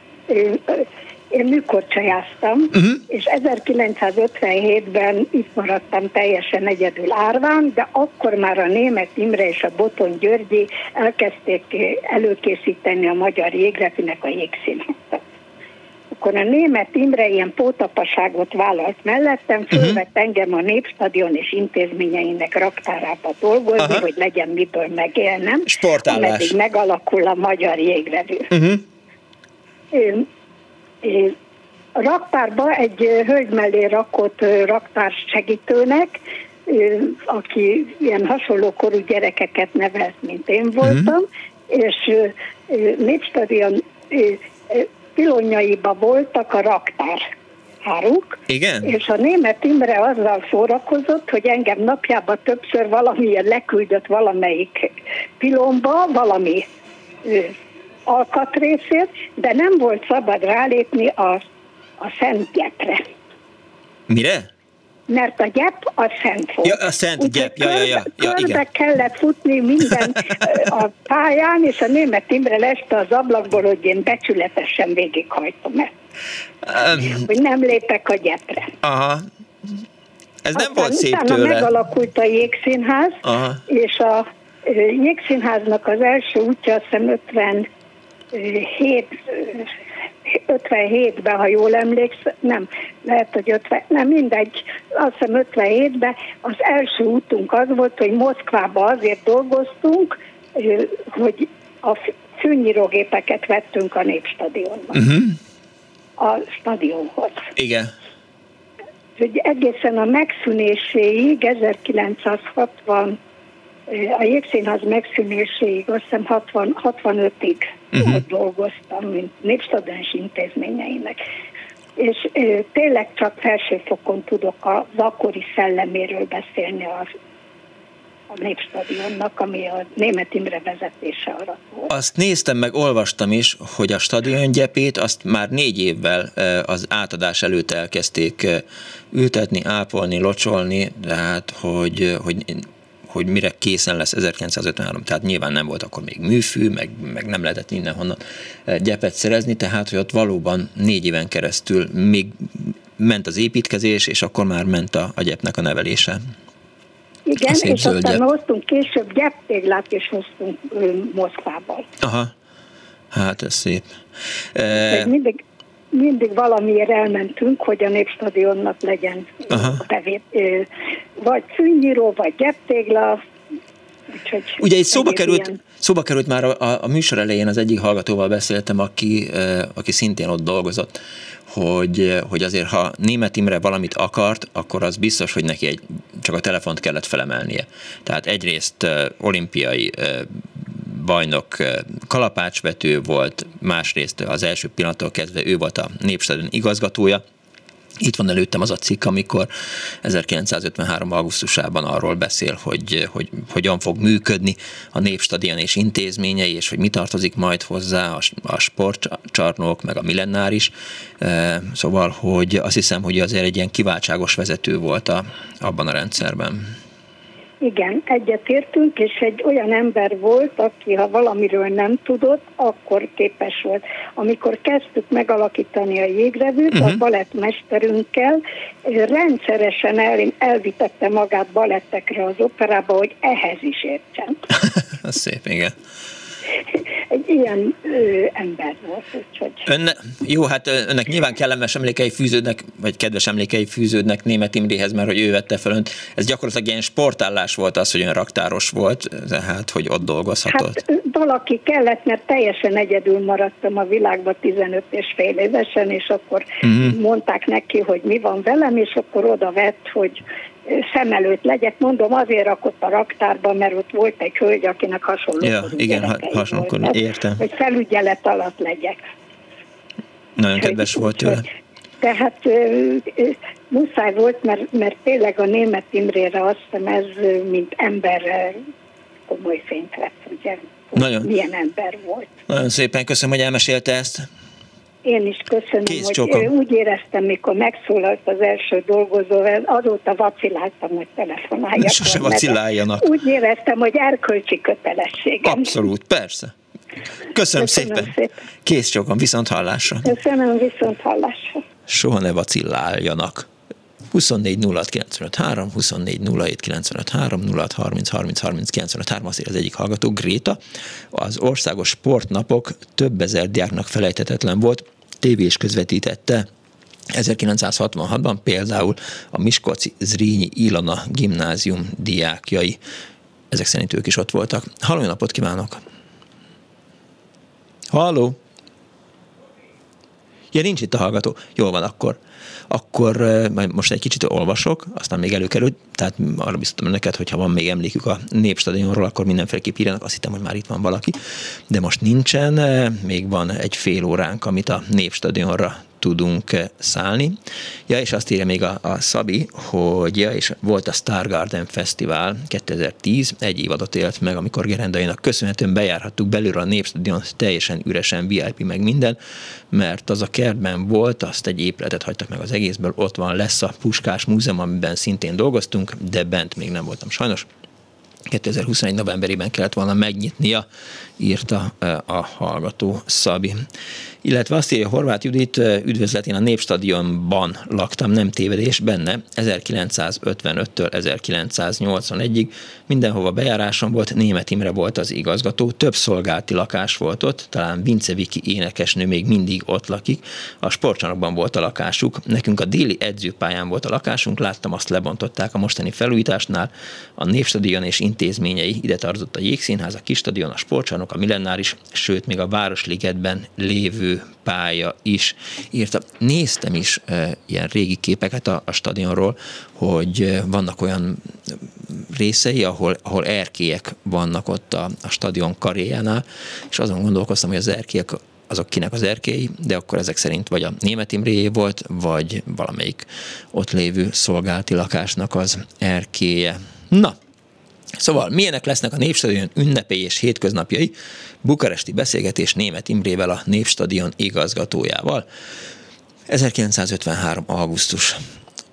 én műkorcsajáztam, uh-huh. és 1957-ben itt maradtam teljesen egyedül árván, de akkor már a német Imre és a Boton Györgyi elkezdték előkészíteni a magyar jégrefinek a jégszínházat. Akkor a német Imre ilyen pótapaságot vállalt mellettem, mhm. fölvett uh-huh. engem a Népstadion és intézményeinek raktárába dolgozni, uh-huh. hogy legyen miből megélnem. Sportállás. Ameddig megalakul a magyar jégrevű. Uh-huh a raktárba egy hölgy mellé rakott raktárs segítőnek, aki ilyen hasonló korú gyerekeket nevelt, mint én voltam, uh-huh. és Népstadion pilonyaiba voltak a raktár áruk. Igen? És a német Imre azzal szórakozott, hogy engem napjában többször valamilyen leküldött valamelyik pilomba, valami alkatrészét, de nem volt szabad rálépni a, a szent gyepre. Mire? Mert a gyep a szent volt. Ja, a szent Úgy, gyep, ja, ja, ja. ja körbe igen. kellett futni minden a pályán, és a német Imre leste az ablakból, hogy én becsületesen végighajtom ezt. Um, hogy nem lépek a gyepre. Aha. Ez Aztán nem volt szép tőle. megalakult a jégszínház, Aha. és a jégszínháznak az első útja azt hiszem 50 7, 57-ben, ha jól emlékszem, nem, lehet, hogy 50, nem mindegy, azt hiszem 57-ben az első útunk az volt, hogy Moszkvába azért dolgoztunk, hogy a fűnyírógépeket vettünk a Népstadionban. Uh-huh. A stadionhoz. Igen. Hogy egészen a megszűnéséig, 1960 a Jégszínház megszűnéséig, azt hiszem 60, 65-ig uh-huh. Mhm. dolgoztam, mint népstadens intézményeinek. és tényleg csak felsőfokon tudok az akkori szelleméről beszélni az a Népstadionnak, ami a Német Imre vezetése alatt volt. Azt néztem meg, olvastam is, hogy a stadion gyepét azt már négy évvel az átadás előtt elkezdték ültetni, ápolni, locsolni, tehát hogy, hogy hogy mire készen lesz 1953, tehát nyilván nem volt akkor még műfű, meg, meg nem lehetett mindenhonnan gyepet szerezni, tehát hogy ott valóban négy éven keresztül még ment az építkezés, és akkor már ment a, a gyepnek a nevelése. Igen, és aztán hoztunk később gyeptéglát, és hoztunk Moszkvából. Aha, hát ez szép. E... Mindig, mindig valamiért elmentünk, hogy a Népstadionnak legyen Aha. tevét, vagy fűnyíró, vagy gyeptégla, Úgyhogy Ugye itt szóba került, ilyen... szóba került már a, a műsor elején az egyik hallgatóval beszéltem, aki, aki szintén ott dolgozott, hogy, hogy azért ha német Imre valamit akart, akkor az biztos, hogy neki egy, csak a telefont kellett felemelnie. Tehát egyrészt olimpiai bajnok kalapácsvető volt, másrészt az első pillanattól kezdve ő volt a Népstadion igazgatója, itt van előttem az a cikk, amikor 1953. augusztusában arról beszél, hogy, hogy hogyan fog működni a Népstadion és intézményei, és hogy mi tartozik majd hozzá, a, a sportcsarnok, meg a millenáris. Szóval, hogy azt hiszem, hogy azért egy ilyen kiváltságos vezető volt a, abban a rendszerben. Igen, egyetértünk, és egy olyan ember volt, aki ha valamiről nem tudott, akkor képes volt. Amikor kezdtük megalakítani a jégrevűt, uh-huh. a mhm. balettmesterünkkel, rendszeresen el, elvitette magát balettekre az operába, hogy ehhez is értsen. Szép, igen egy ilyen ö, ember volt. Úgyhogy... Ön, jó, hát önnek nyilván kellemes emlékei fűződnek, vagy kedves emlékei fűződnek Német Imréhez, mert hogy ő vette fel önt. Ez gyakorlatilag ilyen sportállás volt az, hogy ön raktáros volt, tehát hogy ott dolgozhatott. Hát valaki kellett, mert teljesen egyedül maradtam a világban 15 és fél évesen, és akkor uh-huh. mondták neki, hogy mi van velem, és akkor oda vett, hogy szem előtt legyek. Mondom, azért rakott a raktárban, mert ott volt egy hölgy, akinek hasonló ja, igen, hasonló, értem. Hogy felügyelet alatt legyek. Nagyon kedves volt tőle. Tehát muszáj volt, mert, mert tényleg a német Imrére azt hiszem ez, mint emberre komoly fényt vett, ugye. Nagyon. Milyen ember volt. Nagyon szépen köszönöm, hogy elmesélte ezt. Én is köszönöm, Kész hogy csókom. úgy éreztem, mikor megszólalt az első dolgozó, azóta vaciláltam, hogy telefonáljak. Sose vaciláljanak. Úgy éreztem, hogy erkölcsi kötelességem. Abszolút, persze. Köszönöm, Köszönöm szépen. szépen. Kész csókom, viszont hallásra. Köszönöm, viszont hallásra. Soha ne vacilláljanak. 24 06 3, 24 07 3, 06 30 30 30 3, azért az egyik hallgató, Gréta. Az országos sportnapok több ezer diáknak felejthetetlen volt, tévés közvetítette 1966-ban például a Miskolci Zrínyi Ilona gimnázium diákjai. Ezek szerint ők is ott voltak. Halló, napot kívánok! Halló! Ja, nincs itt a hallgató. Jól van, akkor akkor most egy kicsit olvasok, aztán még előkerült, tehát arra biztosan neked, hogyha van még emlékük a Népstadionról, akkor mindenféleképp írjanak, azt hittem, hogy már itt van valaki, de most nincsen, még van egy fél óránk, amit a Népstadionra tudunk szállni. Ja, és azt írja még a, a Szabi, hogy ja, és volt a Star Garden Fesztivál 2010, egy évadot élt meg, amikor Gerendainak köszönhetően bejárhattuk belülről a Népstadion teljesen üresen, VIP meg minden, mert az a kertben volt, azt egy épületet hagytak meg az egészből, ott van lesz a Puskás Múzeum, amiben szintén dolgoztunk, de bent még nem voltam sajnos. 2021. novemberében kellett volna megnyitnia, írta a hallgató Szabi. Illetve azt írja Horváth Judit, üdvözlet, én a Népstadionban laktam, nem tévedés benne, 1955-től 1981-ig, mindenhova bejárásom volt, Német Imre volt az igazgató, több szolgálti lakás volt ott, talán Vince Viki énekesnő még mindig ott lakik, a sportcsarnokban volt a lakásuk, nekünk a déli edzőpályán volt a lakásunk, láttam, azt lebontották a mostani felújításnál, a Népstadion és intézményei, ide tartozott a Jégszínház, a Kistadion, a sportcsarnok, a Millenáris, sőt, még a Városligetben lévő pálya is írta. Néztem is e, ilyen régi képeket a, a stadionról, hogy vannak olyan részei, ahol, ahol erkélyek vannak ott a, a stadion karéjánál, és azon gondolkoztam, hogy az erkélyek azok kinek az erkély, de akkor ezek szerint vagy a német Imréjé volt, vagy valamelyik ott lévő szolgálati lakásnak az erkéje. Na, Szóval milyenek lesznek a Népstadion ünnepély és hétköznapjai? Bukaresti beszélgetés német Imrével, a Népstadion igazgatójával. 1953. augusztus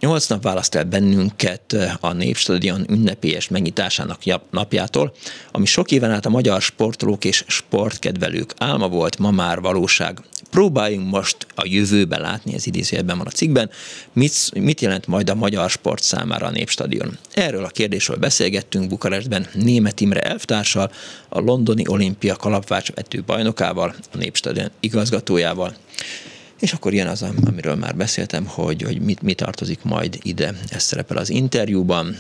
Nyolc nap választ el bennünket a Népstadion ünnepélyes megnyitásának napjától, ami sok éven át a magyar sportolók és sportkedvelők álma volt, ma már valóság. Próbáljunk most a jövőben látni, ez idézőjelben van a cikkben, mit, mit jelent majd a magyar sport számára a Népstadion. Erről a kérdésről beszélgettünk Bukarestben Német Imre elvtársal, a londoni olimpia kalapvácsvető bajnokával, a Népstadion igazgatójával. És akkor jön az, amiről már beszéltem, hogy, hogy mit, mi tartozik majd ide, ez szerepel az interjúban.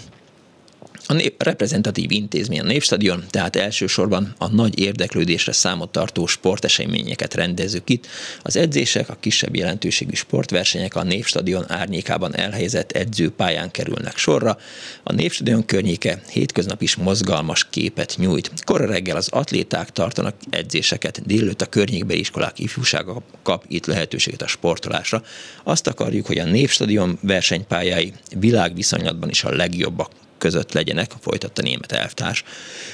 A nép, reprezentatív intézmény a Népstadion, tehát elsősorban a nagy érdeklődésre számot tartó sporteseményeket rendezők itt. Az edzések, a kisebb jelentőségű sportversenyek a Népstadion árnyékában elhelyezett edzőpályán kerülnek sorra. A Népstadion környéke hétköznap is mozgalmas képet nyújt. Kora reggel az atléták tartanak edzéseket, délőtt a környékbeli iskolák ifjúsága kap itt lehetőséget a sportolásra. Azt akarjuk, hogy a Népstadion versenypályái világviszonylatban is a legjobbak között legyenek, folytatta német elvtárs.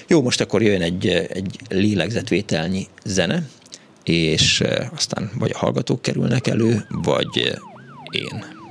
Jó, most akkor jön egy, egy lélegzetvételnyi zene, és eh, aztán vagy a hallgatók kerülnek elő, vagy eh, én.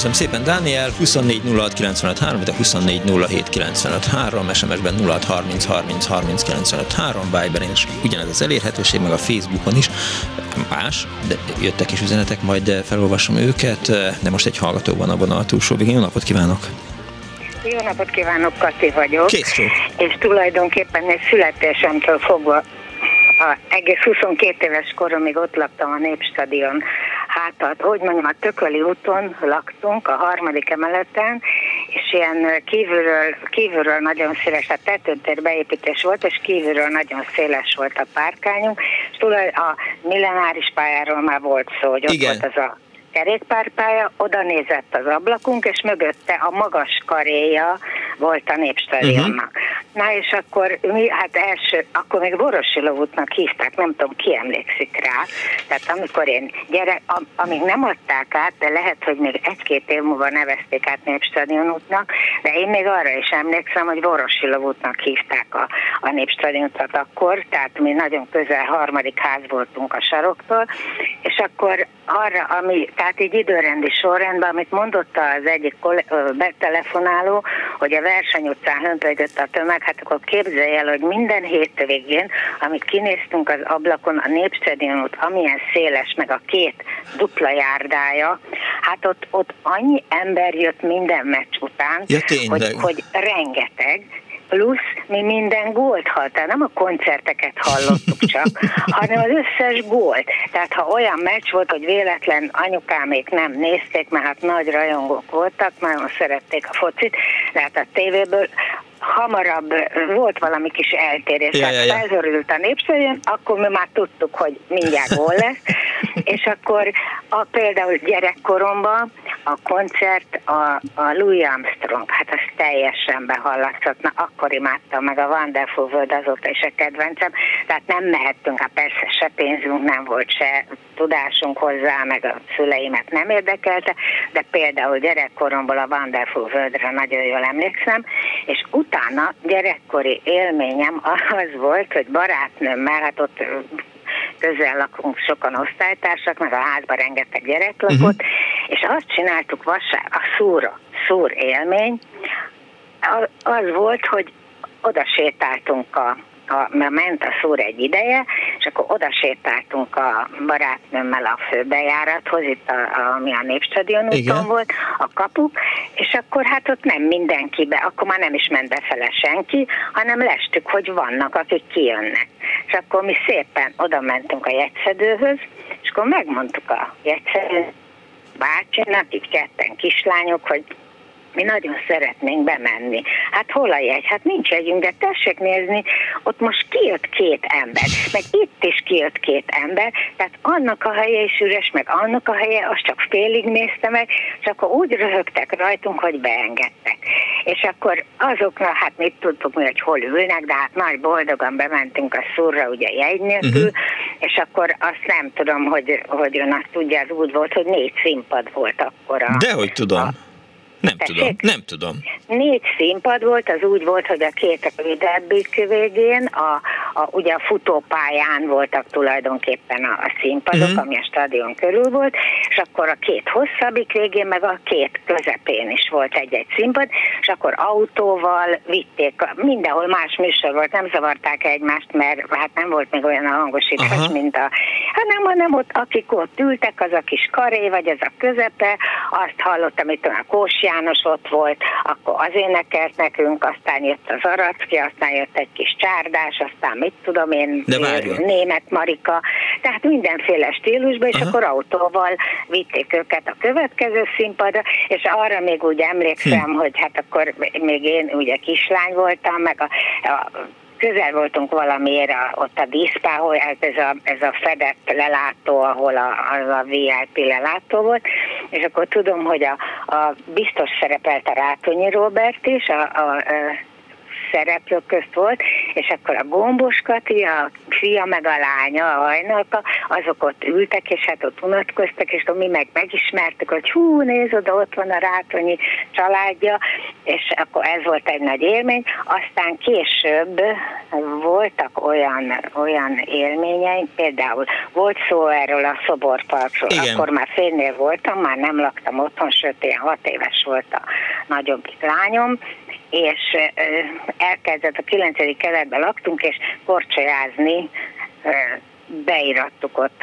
Köszönöm szépen, Dániel. 24 06 95 3, de 24 07 95 3, SMS-ben 06 30 30 30 95 3, Viberen is ugyanez az elérhetőség, meg a Facebookon is. Más, de jöttek is üzenetek, majd felolvasom őket, de most egy hallgató van a vonal túlsó végén. Jó napot kívánok! Jó napot kívánok, Kati vagyok. Kész És tulajdonképpen egy születésemtől fogva a egész 22 éves koromig ott laktam a Népstadion hát, hogy mondjam, a Tököli úton laktunk, a harmadik emeleten, és ilyen kívülről, kívülről nagyon széles, a tetőtér beépítés volt, és kívülről nagyon széles volt a párkányunk, és a millenáris pályáról már volt szó, hogy ott Igen. volt az a kerékpárpálya, oda nézett az ablakunk, és mögötte a magas karéja volt a népstadionnak. Uh-huh. Na és akkor mi, hát első, akkor még Vorosilov útnak hívták, nem tudom, ki emlékszik rá. Tehát amikor én gyerek, am, amíg nem adták át, de lehet, hogy még egy-két év múlva nevezték át Népstadion útnak, de én még arra is emlékszem, hogy Vorosilov útnak hívták a, a Népstadion utat akkor, tehát mi nagyon közel harmadik ház voltunk a saroktól, és akkor arra, ami, tehát egy időrendi sorrendben, amit mondott az egyik betelefonáló, hogy a verseny utcán hömpölygött a tömeg, hát akkor képzelj el, hogy minden hétvégén, amit kinéztünk az ablakon, a Népstadion út, amilyen széles, meg a két dupla járdája, hát ott, ott annyi ember jött minden meccs után, ja, hogy, hogy rengeteg, plusz mi minden gólt hallottunk, nem a koncerteket hallottuk csak, hanem az összes gólt. Tehát ha olyan meccs volt, hogy véletlen anyukámék nem nézték, mert hát nagy rajongók voltak, nagyon szerették a focit, hát a tévéből hamarabb volt valami kis eltérés, ja, ja, ja. felzörült a népszerűen, akkor mi már tudtuk, hogy mindjárt gól lesz, és akkor a, például gyerekkoromban a koncert a, a Louis Armstrong, hát az teljesen behallatszott, na akkor imádtam meg a Wonderful World azóta is a kedvencem, tehát nem mehettünk, hát persze se pénzünk nem volt, se tudásunk hozzá, meg a szüleimet nem érdekelte, de például gyerekkoromból a Wonderful Worldre nagyon jól emlékszem, és utána gyerekkori élményem az volt, hogy barátnőmmel, hát ott közel lakunk sokan osztálytársak, meg a házban rengeteg gyerek lakott, uh-huh. és azt csináltuk vasár, a szúra, szúr élmény, az volt, hogy oda sétáltunk a a, mert ment a szóra egy ideje, és akkor oda sétáltunk a barátnőmmel a főbejárathoz, itt a, a, ami a Népstadion úton Igen. volt, a kapuk, és akkor hát ott nem mindenkibe, akkor már nem is ment befele senki, hanem lestük, hogy vannak, akik kijönnek. És akkor mi szépen oda mentünk a jegyszedőhöz, és akkor megmondtuk a jegyszedő bácsinak, így ketten kislányok, hogy mi nagyon szeretnénk bemenni. Hát hol a jegy? Hát nincs jegyünk, de tessék nézni, ott most kijött két ember, meg itt is kijött két ember, tehát annak a helye is üres, meg annak a helye, azt csak félig nézte meg, és akkor úgy röhögtek rajtunk, hogy beengedtek. És akkor azoknak, hát mit tudtuk mi, hogy hol ülnek, de hát nagy boldogan bementünk a szurra, ugye jegy nélkül, uh-huh. és akkor azt nem tudom, hogy, hogy ön azt tudja, az úgy volt, hogy négy színpad volt akkor. A, Dehogy tudom. A, nem Tessék? tudom, nem tudom. Négy színpad volt, az úgy volt, hogy a két rövidebbik végén, a, a, ugye a futópályán voltak tulajdonképpen a, a színpadok, uh-huh. ami a stadion körül volt, és akkor a két hosszabbik végén, meg a két közepén is volt egy-egy színpad, és akkor autóval vitték, mindenhol más műsor volt, nem zavarták egymást, mert hát nem volt még olyan a hangosítás, uh-huh. mint a, hát nem, hanem ott, akik ott ültek, az a kis karé, vagy az a közepe, azt hallottam, itt a Kós János ott volt, akkor az énekelt nekünk, aztán jött az Aracki, aztán jött egy kis csárdás, aztán mit tudom én, német Marika, tehát mindenféle stílusban, és Aha. akkor autóval vitték őket a következő színpadra, és arra még úgy emlékszem, hm. hogy hát akkor még én ugye kislány voltam, meg a, a közel voltunk valamiért a, ott a díszpához, hát ez a, ez a fedett lelátó, ahol a, az a VIP lelátó volt, és akkor tudom, hogy a, a biztos szerepelt a Rátonyi Robert is, a, a, a szereplők közt volt, és akkor a Gombos Kati, a fia meg a lánya, a hajnalka, azok ott ültek, és hát ott unatkoztak, és mi meg megismertük, hogy hú, nézd oda, ott van a Rátonyi családja, és akkor ez volt egy nagy élmény. Aztán később voltak olyan, olyan élményeim, például volt szó erről a szoborparkról, Igen. akkor már félnél voltam, már nem laktam otthon, sőt, ilyen hat éves volt a nagyobb lányom, és elkezdett a 9. keletben laktunk, és korcsolyázni, beirattuk ott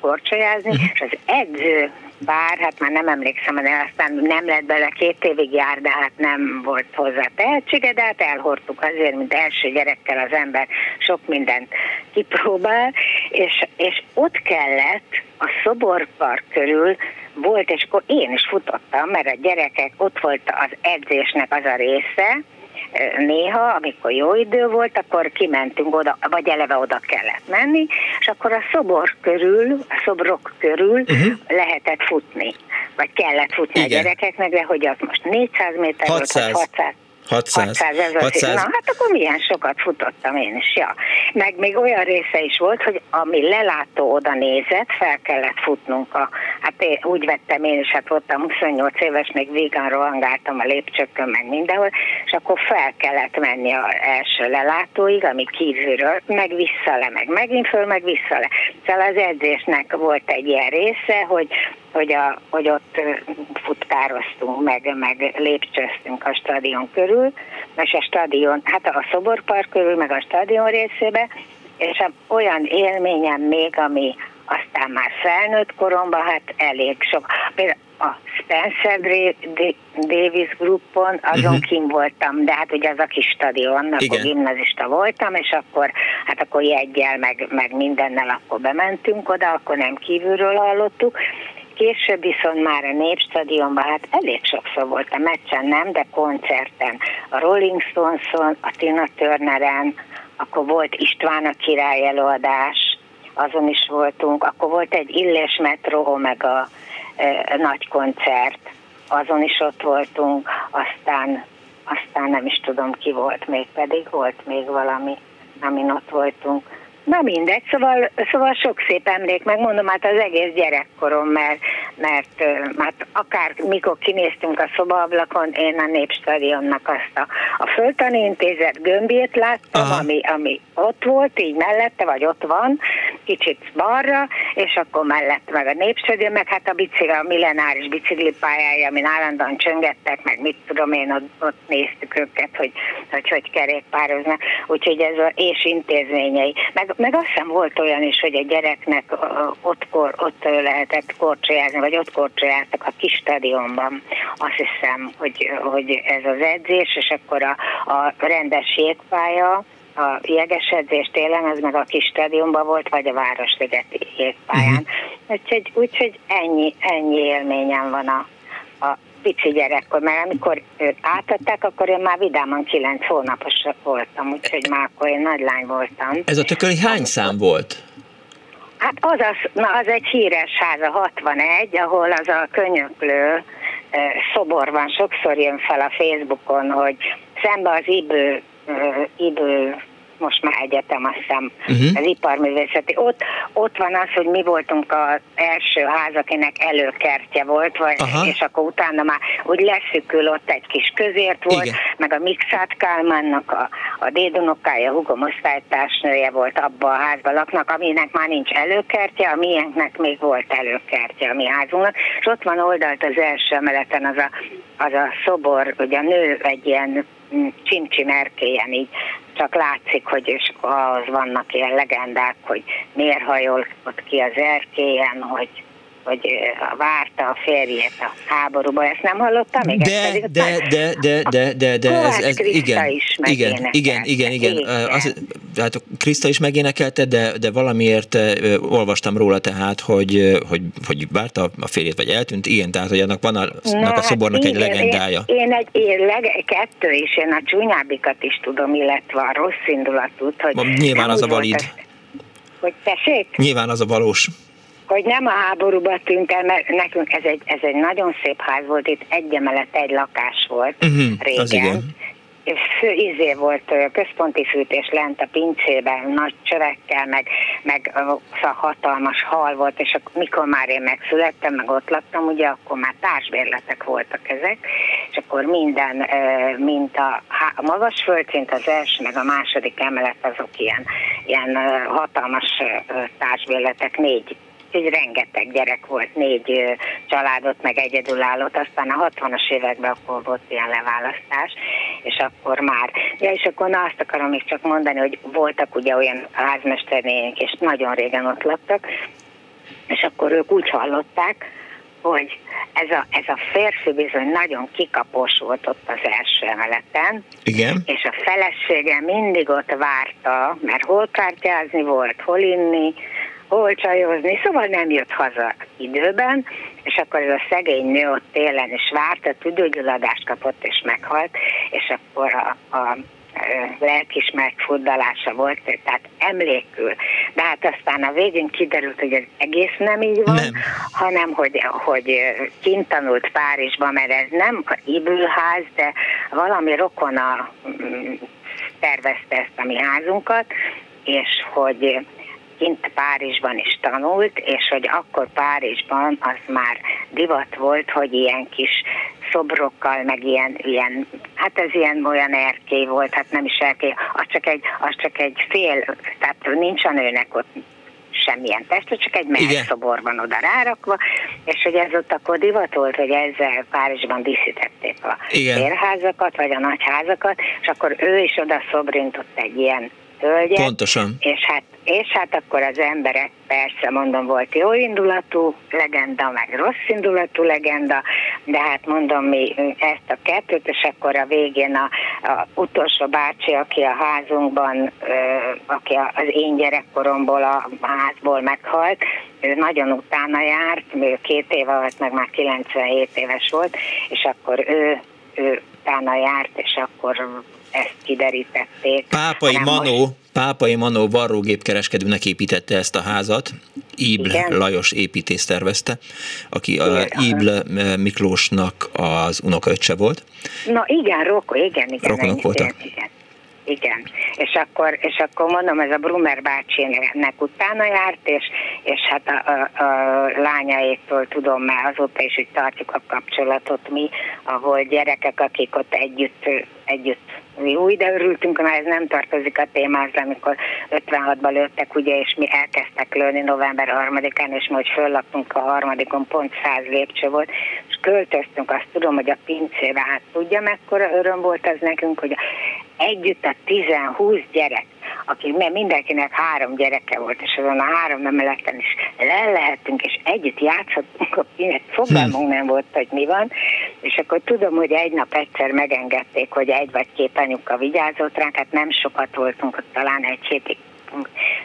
korcsolyázni, uh-huh. és az edző bár, hát már nem emlékszem, de aztán nem lett bele, két évig jár, de hát nem volt hozzá tehetsége, de hát elhordtuk azért, mint első gyerekkel az ember sok mindent kipróbál, és, és ott kellett a szoborpark körül volt, és akkor én is futottam, mert a gyerekek, ott volt az edzésnek az a része, néha, amikor jó idő volt, akkor kimentünk oda, vagy eleve oda kellett menni, és akkor a szobor körül, a szobrok körül uh-huh. lehetett futni, vagy kellett futni Igen. a gyerekeknek, de hogy az most 400 méter 600. volt, vagy 600. 600. 600, ez 600. Na, hát akkor milyen sokat futottam én is, ja. Meg még olyan része is volt, hogy ami lelátó oda nézett, fel kellett futnunk a, hát én, úgy vettem én is, hát voltam 28 éves, még vígan rohangáltam a lépcsőkön, meg mindenhol, és akkor fel kellett menni az első lelátóig, ami kívülről, meg visszale, meg megint föl, meg visszale. Szóval az edzésnek volt egy ilyen része, hogy hogy, a, hogy ott futkároztunk, meg, meg lépcsőztünk a stadion körül, és a stadion, hát a szoborpark körül, meg a stadion részébe, és a, olyan élményem még, ami aztán már felnőtt koromban, hát elég sok. Például a Spencer Davis Groupon, azon uh-huh. kim voltam, de hát ugye az a kis stadion, akkor gimnazista voltam, és akkor, hát akkor jeggyel, meg, meg mindennel akkor bementünk oda, akkor nem kívülről hallottuk, Később viszont már a Népstadionban, hát elég sokszor volt a meccsen, nem, de koncerten. A Rolling Stones-on, a Tina Turneren, akkor volt István a király előadás, azon is voltunk, akkor volt egy Illés Metro, a e, nagy koncert, azon is ott voltunk, aztán, aztán nem is tudom ki volt még, pedig volt még valami, amin ott voltunk. Na mindegy, szóval, szóval sok szép emlék, megmondom, hát az egész gyerekkorom, mert, mert hát akár mikor kinéztünk a szobaablakon, én a Népstadionnak azt a, a Föltani Intézet gömbjét láttam, ami, ami ott volt, így mellette, vagy ott van, kicsit balra, és akkor mellett meg a Népstadion, meg hát a bicikli, a millenáris biciklipályája, amin állandóan csöngettek, meg mit tudom én, ott, ott néztük őket, hogy hogy, hogy kerékpároznak, úgyhogy ez a, és intézményei. Meg meg azt hiszem volt olyan is, hogy a gyereknek ott, kor, ott lehetett korcsolyázni, vagy ott korcsolyáztak a kis stadionban. Azt hiszem, hogy, hogy ez az edzés, és akkor a, a rendes jégpálya, a jeges edzés télen, az meg a kis stadionban volt, vagy a Városligeti jégpályán. Uh-huh. Úgyhogy, úgyhogy ennyi, ennyi élményem van a, a pici gyerekkor, mert amikor őt átadták, akkor én már vidáman kilenc hónapos voltam, úgyhogy már akkor én nagy lány voltam. Ez a tököli hány szám volt? Hát az, az, na, az egy híres ház, a 61, ahol az a könyöklő szobor van, sokszor jön fel a Facebookon, hogy szembe az ibő, ibő most már egyetem, azt hiszem, uh-huh. az iparművészeti. Ott, ott van az, hogy mi voltunk az első ház, akinek előkertje volt, vagy, és akkor utána már úgy leszükül, ott egy kis közért volt, Igen. meg a Mixát Kálmánnak a, a dédunokája, hugom osztálytársnője volt abban a házban laknak, aminek már nincs előkertje, a miénknek még volt előkertje a mi házunknak, és ott van oldalt az első emeleten az a, az a szobor, hogy a nő egy ilyen csimcsim erkélyen így csak látszik, hogy és az vannak ilyen legendák, hogy miért hajol ott ki az erkélyen, hogy hogy várta a férjét a háborúba, ezt nem hallottam még? De, de, de, de, de, de, de, ez, ez igen, is igen, igen, igen, igen. Az, hát Kriszta is megénekelte, de, de valamiért olvastam róla tehát, hogy, hogy, hogy várta a férjét, vagy eltűnt, ilyen, tehát hogy annak van a, Na, a szobornak hát egy legendája. Én, én egy én leg, kettő is, én a csúnyábbikat is tudom, illetve a rossz indulatút, hogy... Nyilván az a valid. hogy tessék? Nyilván az a valós hogy nem a háborúba tűnt el, mert nekünk ez egy, ez egy nagyon szép ház volt, itt egy emelet, egy lakás volt uh-huh, régen. Fő izé volt központi fűtés lent a pincében, nagy csövekkel, meg, meg szóval hatalmas hal volt, és akkor, mikor már én megszülettem, meg ott laktam, ugye akkor már társbérletek voltak ezek, és akkor minden, mint a, a magas földszint, az első, meg a második emelet, azok ilyen, ilyen hatalmas társbérletek, négy úgyhogy rengeteg gyerek volt, négy családot, meg egyedülállót, aztán a 60-as években akkor volt ilyen leválasztás, és akkor már, ja, és akkor na azt akarom még csak mondani, hogy voltak ugye olyan házmesternénk, és nagyon régen ott laktak, és akkor ők úgy hallották, hogy ez a, ez a férfi bizony nagyon kikapos volt ott az első emeleten. Igen. És a felesége mindig ott várta, mert hol kártyázni volt, hol inni, hol csajozni, szóval nem jött haza időben, és akkor ez a szegény nő ott télen is várt, a tüdőgyulladást kapott és meghalt, és akkor a, a lelkis megfurdalása volt, tehát emlékül. De hát aztán a végén kiderült, hogy ez egész nem így van, nem. hanem hogy, hogy kint tanult Párizsban, mert ez nem Ibülház, de valami rokona mm, tervezte ezt a mi házunkat, és hogy kint Párizsban is tanult, és hogy akkor Párizsban az már divat volt, hogy ilyen kis szobrokkal, meg ilyen, ilyen hát ez ilyen olyan erkély volt, hát nem is erkély, az csak egy, az csak egy fél, tehát nincs a nőnek ott semmilyen testre, csak egy melszobor van oda rárakva, és hogy ez ott akkor divat volt, hogy ezzel Párizsban díszítették a férházakat, vagy a nagyházakat, és akkor ő is oda szobrintott egy ilyen hölgyet. Pontosan. És hát, és hát akkor az emberek, persze mondom, volt jó indulatú legenda, meg rossz indulatú legenda, de hát mondom, mi ezt a kettőt, és akkor a végén a, a utolsó bácsi, aki a házunkban, aki az én gyerekkoromból a házból meghalt, ő nagyon utána járt, ő két éve volt, meg már 97 éves volt, és akkor ő, ő utána járt, és akkor ezt kiderítették. Pápai Manó, most... Pápai Manó varrógépkereskedőnek építette ezt a házat, Ibl Igen. Lajos építész tervezte, aki igen, a Ibl Miklósnak az unokaöccse volt. Na igen, Roko, igen, igen. Rokonok voltak. Igen, igen. És akkor, és akkor mondom, ez a Brumer bácsinek utána járt, és, és hát a, a, a lányaitól tudom már azóta is, hogy tartjuk a kapcsolatot mi, ahol gyerekek, akik ott együtt, együtt. Jó, de örültünk, mert ez nem tartozik a témához, amikor 56-ban lőttek, ugye, és mi elkezdtek lőni november 3-án, és majd föllaktunk a harmadikon, pont 100 lépcső volt, és költöztünk, azt tudom, hogy a pincébe, hát tudja, mekkora öröm volt az nekünk, hogy együtt a 10-20 gyerek, aki mindenkinek három gyereke volt, és azon a három emeleten is le lehetünk, és együtt játszottunk, a pinet, fogalmunk nem volt, hogy mi van, és akkor tudom, hogy egy nap egyszer megengedték, hogy egy vagy két anyuka vigyázott ránk, hát nem sokat voltunk, ott talán egy hétig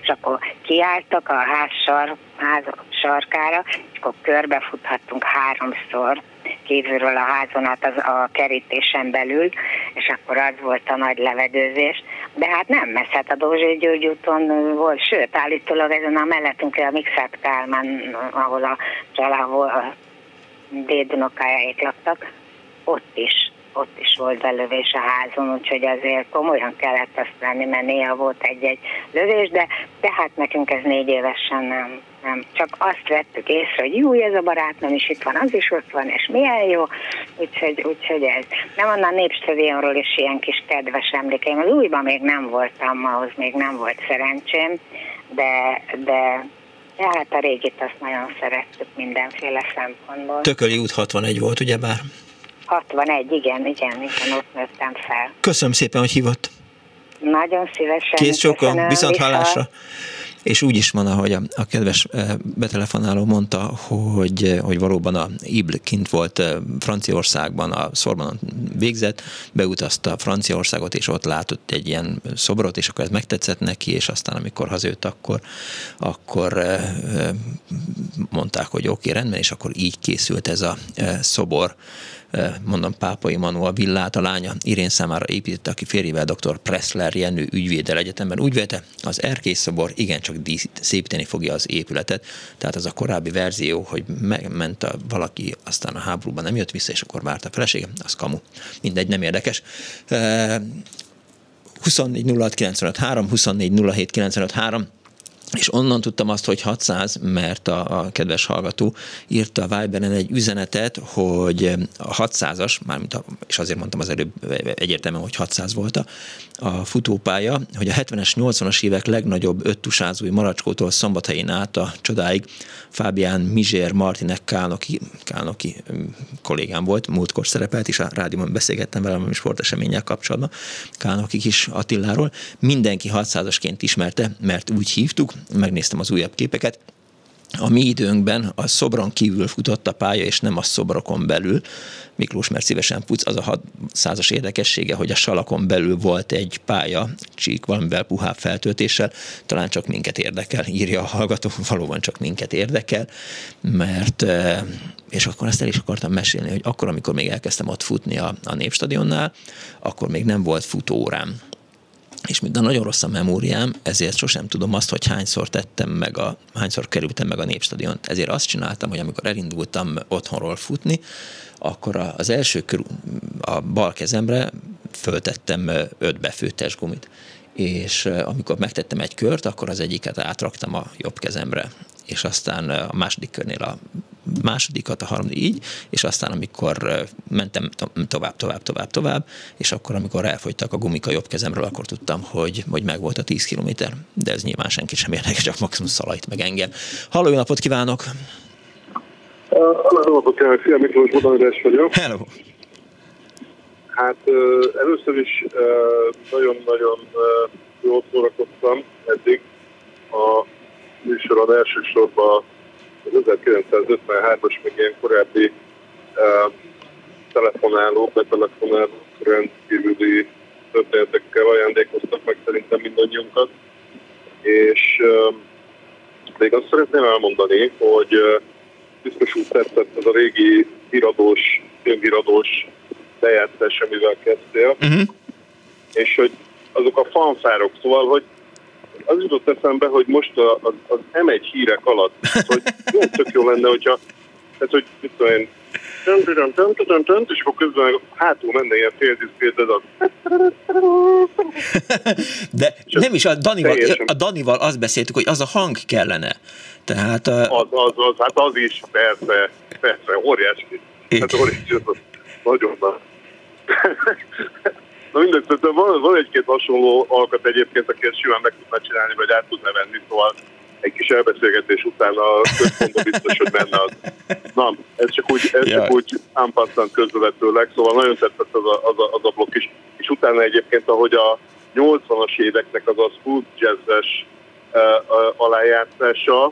és akkor kiálltak a ház, sar, ház sarkára, és akkor körbefuthattunk háromszor kívülről a házon át az, a kerítésen belül, és akkor az volt a nagy levedőzés. De hát nem messze, hát a Dózsai György úton volt, sőt, állítólag ezen a mellettünkre a Mixák Kálmán, ahol a család, a dédunokájáik laktak, ott is ott is volt belövés a házon, úgyhogy azért komolyan kellett azt lenni, mert néha volt egy-egy lövés, de tehát nekünk ez négy évesen nem, nem. Csak azt vettük észre, hogy jó, ez a barátnőm is itt van, az is ott van, és milyen jó, úgyhogy, úgyhogy ez. Nem onnan népstadionról is ilyen kis kedves emlékeim. Az újban még nem voltam, ahhoz még nem volt szerencsém, de, de Ja, hát a régit azt nagyon szerettük mindenféle szempontból. Tököli út 61 volt, ugye bár? 61, igen, igen, igen, ott nőttem fel. Köszönöm szépen, hogy hívott. Nagyon szívesen. Kész csókom, viszont hallásra. És úgy is van, ahogy a, a kedves eh, betelefonáló mondta, hogy, eh, hogy valóban a Ibl kint volt eh, Franciaországban, a Szorbanon végzett, beutazta Franciaországot, és ott látott egy ilyen szobrot, és akkor ez megtetszett neki, és aztán amikor hazajött, akkor, akkor mondták, hogy oké, okay, rendben, és akkor így készült ez a szobor mondom, Pápai Manu a villát, a lánya Irén számára építette, aki férjével dr. Pressler Jenő ügyvédel egyetemben úgy vélte, az erkész szobor igencsak szépíteni fogja az épületet. Tehát az a korábbi verzió, hogy megment a valaki, aztán a háborúban nem jött vissza, és akkor várt a felesége, az kamu. Mindegy, nem érdekes. 24 06 95 3, 24 07 95 3, és onnan tudtam azt, hogy 600, mert a, a kedves hallgató írta a Viberen egy üzenetet, hogy a 600-as, mármint a, és azért mondtam az előbb egyértelműen, hogy 600 volt a, futópálya, hogy a 70-es, 80-as évek legnagyobb öttusázói Maracskótól Szombathelyén át a csodáig Fábián Mizsér Martinek Kálnoki, Kálnoki kollégám volt, múltkor szerepelt is, a rádióban beszélgettem vele a sporteseménnyel kapcsolatban, Kálnoki is Attiláról. Mindenki 600-asként ismerte, mert úgy hívtuk, megnéztem az újabb képeket, a mi időnkben a szobron kívül futott a pálya, és nem a szobrokon belül. Miklós, mert szívesen futsz, az a 600-as érdekessége, hogy a salakon belül volt egy pálya, csík valamivel puhább feltöltéssel, talán csak minket érdekel, írja a hallgató, valóban csak minket érdekel, mert, eh, és akkor ezt el is akartam mesélni, hogy akkor, amikor még elkezdtem ott futni a, a Népstadionnál, akkor még nem volt futórám és a nagyon rossz a memóriám, ezért sosem tudom azt, hogy hányszor tettem meg a, hányszor kerültem meg a népstadion. Ezért azt csináltam, hogy amikor elindultam otthonról futni, akkor az első kör, a bal kezemre föltettem öt befőttes gumit. És amikor megtettem egy kört, akkor az egyiket átraktam a jobb kezemre és aztán a második körnél a másodikat, a harmadik így, és aztán amikor mentem tovább, tovább, tovább, tovább, és akkor amikor elfogytak a gumika jobb kezemről, akkor tudtam, hogy, hogy meg volt a 10 kilométer, de ez nyilván senki sem érdekel, csak maximum szalajt meg engem. Halló, jó napot kívánok! Kívánok! Szia Miklós Budamedes vagyok. Hello! Hát először is nagyon-nagyon jól szórakoztam eddig a műsoron elsősorban 1953-as, még ilyen korábbi uh, telefonálók, betelefonálók rendkívüli történetekkel ajándékoztak meg szerintem mindannyiunkat. És uh, még azt szeretném elmondani, hogy uh, biztos úgy tetszett ez a régi híradós, önhíradós bejátszás, amivel kezdtél, uh-huh. és hogy azok a fanfárok, szóval, hogy az jutott eszembe, hogy most az, az M1 hírek alatt, hogy jó, tök jó lenne, hogyha, tehát, hogy mit tudom én, és akkor közben hátul menne ilyen féldiszkrét, az De nem is, a Danival, a Danival azt beszéltük, hogy az a hang kellene. Tehát... A... Az, az, az, hát az is, persze, persze, óriási. Hát óriási, nagyon nagy. Na mindegy, van, van egy-két hasonló alkat egyébként, aki ezt simán meg tudná csinálni, vagy át tudná venni, szóval egy kis elbeszélgetés után a központban biztos, hogy menne az. Na, ez csak úgy, ez csak úgy ámpasszant közvetőleg, szóval nagyon tetszett az a, az, a, az a blokk is. És utána egyébként, ahogy a 80-as éveknek az a smooth jazzes uh, uh, alájátszása,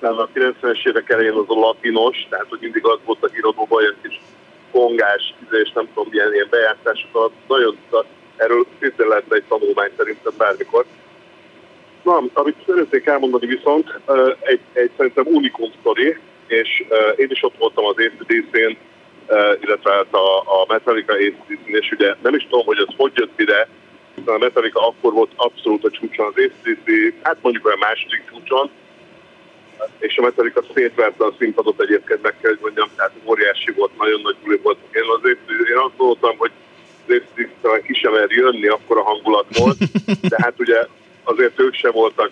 a 90-es évek elején az a latinos, tehát hogy mindig az volt a híradóban, kis kongás, és nem tudom, milyen ilyen bejátszásokat. Nagyon, erről szintén lehet egy tanulmány szerintem bármikor. Na, amit szeretnék elmondani viszont, egy, egy szerintem unikum sztori, és én is ott voltam az ACDC-n, illetve hát a, a Metallica ACDC-n, és ugye nem is tudom, hogy ez hogy jött ide, a Metallica akkor volt abszolút a csúcson az ACDC, hát mondjuk olyan második csúcson, és a Metallica szétverte a színpadot egyébként meg kell, hogy mondjam, tehát óriási volt, nagyon nagy buli volt. Én azért én azt gondoltam, hogy talán ki sem mer jönni, akkor a hangulat volt, de hát ugye azért ők sem voltak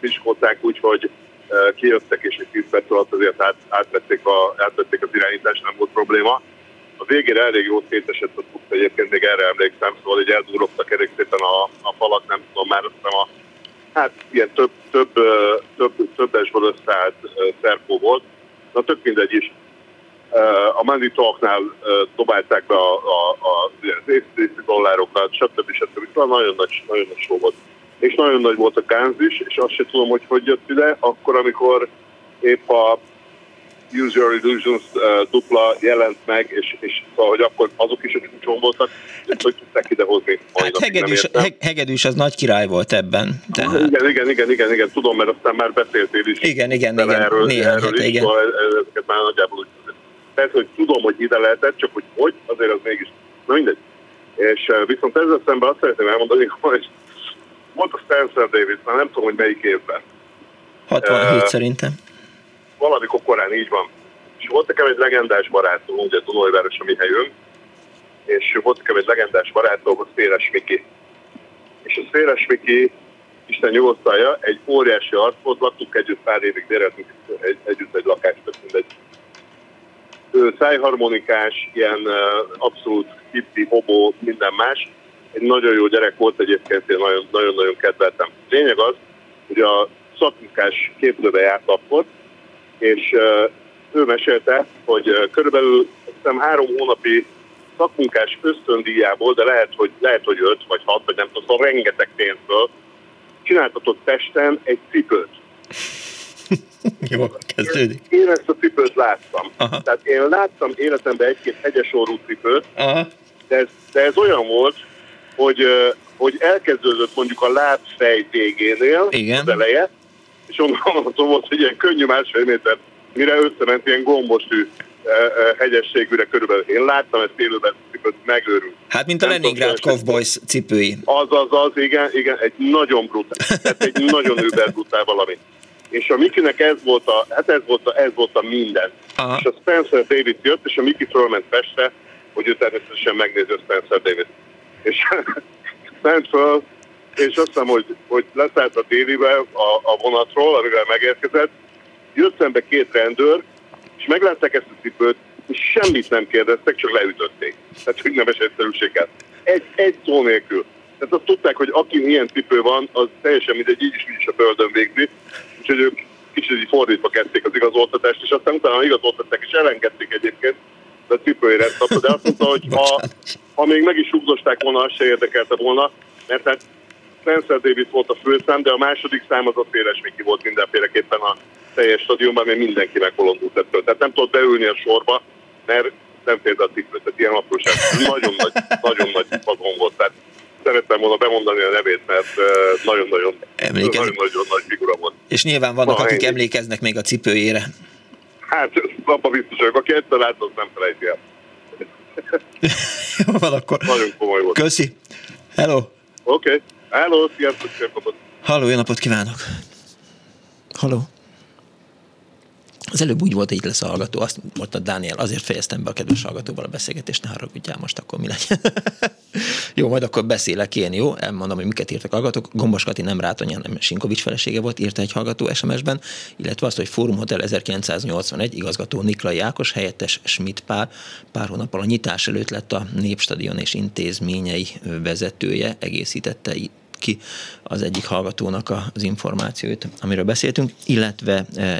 piskóták, úgyhogy kijöttek, és egy 10 perc alatt azért át, átvették, a, átvették az irányítást, nem volt probléma. A végére elég jó szétesett a fut, egyébként még erre emlékszem, szóval hogy eldúrogtak elég szépen a, a falak, nem tudom, már azt a hát ilyen több, több, több, többesből összeállt szerkó volt. Na tök mindegy is. A Money Talknál dobálták be a, a, a, az dollárokat, stb. stb. Szóval nagyon nagy, nagyon nagy show volt. És nagyon nagy volt a Gánz is, és azt sem tudom, hogy hogy jött ide, akkor, amikor épp a Use Your Illusions uh, dupla jelent meg, és, és szóval, hogy akkor azok is a csúcson voltak, és hogy tudták idehozni. Hát hegedűs, hegedűs az nagy király volt ebben. Tehát... Igen, igen, igen, igen, igen, tudom, mert aztán már beszéltél is. Igen, igen, igen, erről, néhány erről is, igen. Szóval ezeket már nagyjából úgy tehát, hogy tudom, hogy ide lehetett, csak hogy hogy, azért az mégis, na mindegy. És viszont ezzel szemben azt szeretném elmondani, hogy volt a Spencer Davis, már nem tudom, hogy melyik évben. 67 uh, szerintem. Valamikor korán így van. És volt nekem egy legendás barátom, ugye Dunajváros a mi helyünk, és volt nekem egy legendás barátom, a Széles Miki. És a Széles Miki, Isten nyugodtalja, egy óriási arc volt, laktunk együtt pár évig, déleltünk egy, együtt egy lakást, mindegy szájharmonikás, ilyen abszolút hippi, hobó, minden más. Egy nagyon jó gyerek volt egyébként, én nagyon-nagyon kedveltem. Lényeg az, hogy a szakmunkás képzőbe járt akkor, és ő mesélte, hogy körülbelül hiszem három hónapi szakmunkás ösztöndíjából, de lehet, hogy, lehet, hogy öt vagy hat, vagy nem tudom, szóval rengeteg pénzből csináltatott testen egy cipőt. Jó, kezdődik. Én ezt a cipőt láttam. Aha. Tehát én láttam életemben egy-két hegyes orrú cipőt, Aha. De, ez, de ez olyan volt, hogy, hogy elkezdődött mondjuk a lábfej végénél Igen. az eleje, és onnan volt, hogy ilyen könnyű másfél méter, mire összement ilyen gombostű hegyességűre körülbelül. Én láttam ezt élőben, cipőt, megőrült. Hát, mint a Leningrad Cowboys cipői. Az, az, az, igen, igen, egy nagyon brutál, tehát egy nagyon über brutál valami és a Mikinek ez volt a, hát ez volt a, ez volt a minden. Aha. És a Spencer David jött, és a Miki fölment Pestre, hogy ő természetesen megnézi a Spencer David. És ment föl, és azt hiszem, hogy, hogy leszállt a délibe a, a vonatról, amivel megérkezett, jött szembe két rendőr, és meglátták ezt a cipőt, és semmit nem kérdeztek, csak leütötték. Tehát, hogy nemes egyszerűséget. Egy, egy szó nélkül. Tehát azt tudták, hogy aki ilyen cipő van, az teljesen mindegy, így is, így is a földön végzi, úgyhogy ők kicsit így fordítva kezdték az igazoltatást, és aztán utána igazoltatták, és elengedték egyébként a cipői rendszabba, de azt mondta, hogy ha, ha még meg is rúgdosták volna, az se érdekelte volna, mert hát Spencer Davis volt a főszám, de a második szám az a Széles Miki volt mindenféleképpen a teljes stadionban, mert mindenki megbolondult ettől. Tehát nem tudott beülni a sorba, mert nem fért a cipő, tehát ilyen apróság. Nagyon nagy, nagyon nagy vadon volt. Tehát szerettem volna bemondani a nevét, mert nagyon-nagyon, nagyon-nagyon nagy figura volt. És nyilván vannak, Na, akik ennyi. emlékeznek még a cipőjére. Hát, abban biztos vagyok. Aki egyszer lát, az nem felejti el. Jó van akkor. Nagyon komoly volt. Köszi. Hello. Oké. Okay. Hello, sziasztok, sziasztok. Halló, jó napot kívánok. Halló. Az előbb úgy volt, hogy itt lesz a hallgató, azt mondta Dániel, azért fejeztem be a kedves hallgatóval a beszélgetést, ne haragudjál most, akkor mi legyen. jó, majd akkor beszélek én, jó? Elmondom, hogy miket írtak hallgatók. Gombos Kati nem Rátonya, nem Sinkovics felesége volt, írta egy hallgató SMS-ben, illetve azt, hogy Fórum Hotel 1981 igazgató Niklai Ákos, helyettes Schmidt Pál pár hónappal a nyitás előtt lett a Népstadion és intézményei vezetője, egészítette ki az egyik hallgatónak az információt, amiről beszéltünk, illetve eh,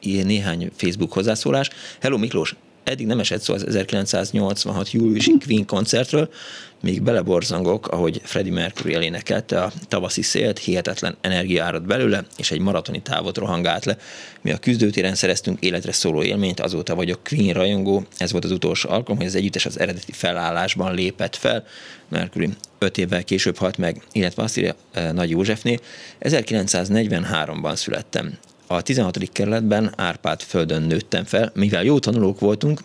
néhány Facebook hozzászólás. Hello Miklós, eddig nem esett szó az 1986 júliusi Queen koncertről, még beleborzangok, ahogy Freddie Mercury elénekelte a tavaszi szélt, hihetetlen energia árad belőle, és egy maratoni távot rohangált le. Mi a küzdőtéren szereztünk életre szóló élményt, azóta vagyok Queen rajongó, ez volt az utolsó alkalom, hogy az együttes az eredeti felállásban lépett fel. Mercury öt évvel később halt meg, illetve azt írja eh, Nagy Józsefné, 1943-ban születtem a 16. kerületben Árpád földön nőttem fel, mivel jó tanulók voltunk,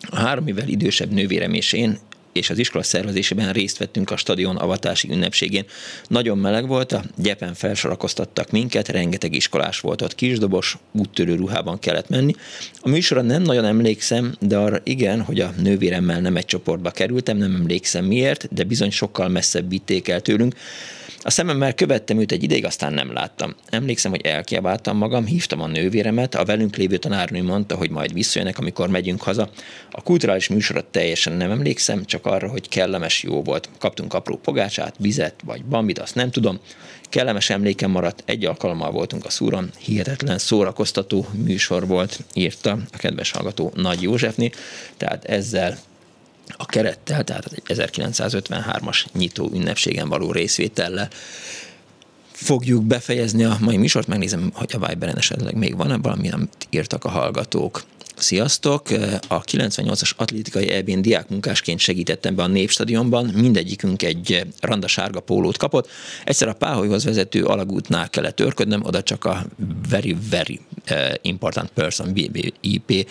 a három évvel idősebb nővérem és én és az iskola szervezésében részt vettünk a stadion avatási ünnepségén. Nagyon meleg volt, a gyepen felsorakoztattak minket, rengeteg iskolás volt ott, kisdobos, úttörő ruhában kellett menni. A műsorra nem nagyon emlékszem, de arra igen, hogy a nővéremmel nem egy csoportba kerültem, nem emlékszem miért, de bizony sokkal messzebb vitték el tőlünk. A szememmel követtem őt egy ideig, aztán nem láttam. Emlékszem, hogy elkiabáltam magam, hívtam a nővéremet, a velünk lévő tanárnő mondta, hogy majd visszajönnek, amikor megyünk haza. A kulturális műsorot teljesen nem emlékszem, csak arra, hogy kellemes jó volt. Kaptunk apró pogácsát, vizet vagy bambit, azt nem tudom. Kellemes emlékem maradt, egy alkalommal voltunk a szúron, hihetetlen szórakoztató műsor volt, írta a kedves hallgató Nagy Józsefni, tehát ezzel a kerettel, tehát egy 1953-as nyitó ünnepségen való részvétellel fogjuk befejezni a mai műsort. Megnézem, hogy a Viberen esetleg még van-e valami, amit írtak a hallgatók. Sziasztok! A 98-as atlétikai EB-n diákmunkásként segítettem be a Népstadionban, mindegyikünk egy randa sárga pólót kapott. Egyszer a Páholyhoz vezető alagútnál kellett törködnem, oda csak a very, very eh, important person BBIP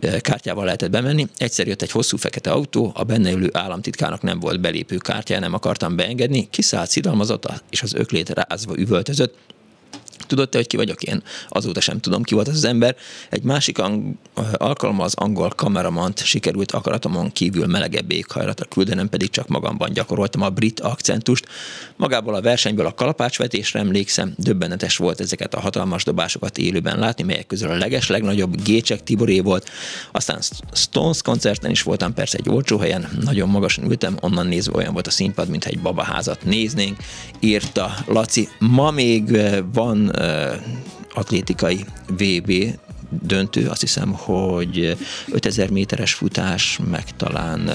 eh, kártyával lehetett bemenni. Egyszer jött egy hosszú fekete autó, a benne ülő államtitkának nem volt belépő kártyája, nem akartam beengedni, kiszállt, szidalmazott, és az öklét rázva üvöltözött, Tudod te, hogy ki vagyok én? Azóta sem tudom, ki volt az, az ember. Egy másik ang- alkalommal az angol kameramant sikerült akaratomon kívül melegebb éghajlatra küldenem, pedig csak magamban gyakoroltam a brit akcentust. Magából a versenyből a kalapácsvetésre emlékszem, döbbenetes volt ezeket a hatalmas dobásokat élőben látni, melyek közül a leges, legnagyobb Gécsek Tiboré volt. Aztán Stones koncerten is voltam persze egy olcsó helyen, nagyon magasan ültem, onnan nézve olyan volt a színpad, mintha egy babaházat néznénk, írta Laci. Ma még van atlétikai VB döntő, azt hiszem, hogy 5000 méteres futás, meg talán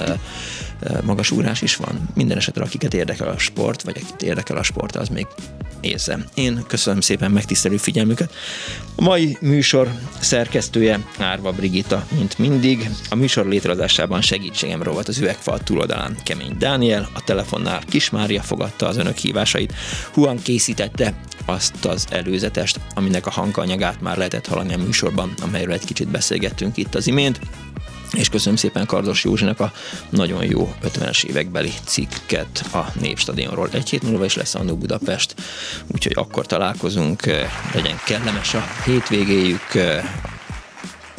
magas úrás is van. Minden esetre, akiket érdekel a sport, vagy akit érdekel a sport, az még nézze. Én köszönöm szépen megtisztelő figyelmüket. A mai műsor szerkesztője Árva Brigita, mint mindig. A műsor létrehozásában segítségemről volt az üvegfal túloldalán Kemény Dániel, a telefonnál Kismária fogadta az önök hívásait. Huan készítette azt az előzetest, aminek a hanganyagát már lehetett hallani a műsorban, amelyről egy kicsit beszélgettünk itt az imént és köszönöm szépen Kardos Józsinak a nagyon jó 50-es évekbeli cikket a Népstadionról. Egy hét múlva is lesz Annó Budapest, úgyhogy akkor találkozunk, legyen kellemes a hétvégéjük,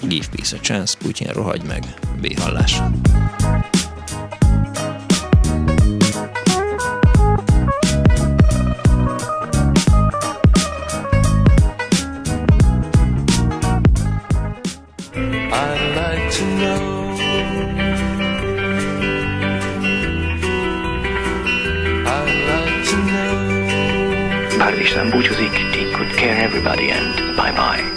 give peace a chance, Putyin rohagy meg, B-hallás. Isten búcsúzik, take good care everybody and bye bye.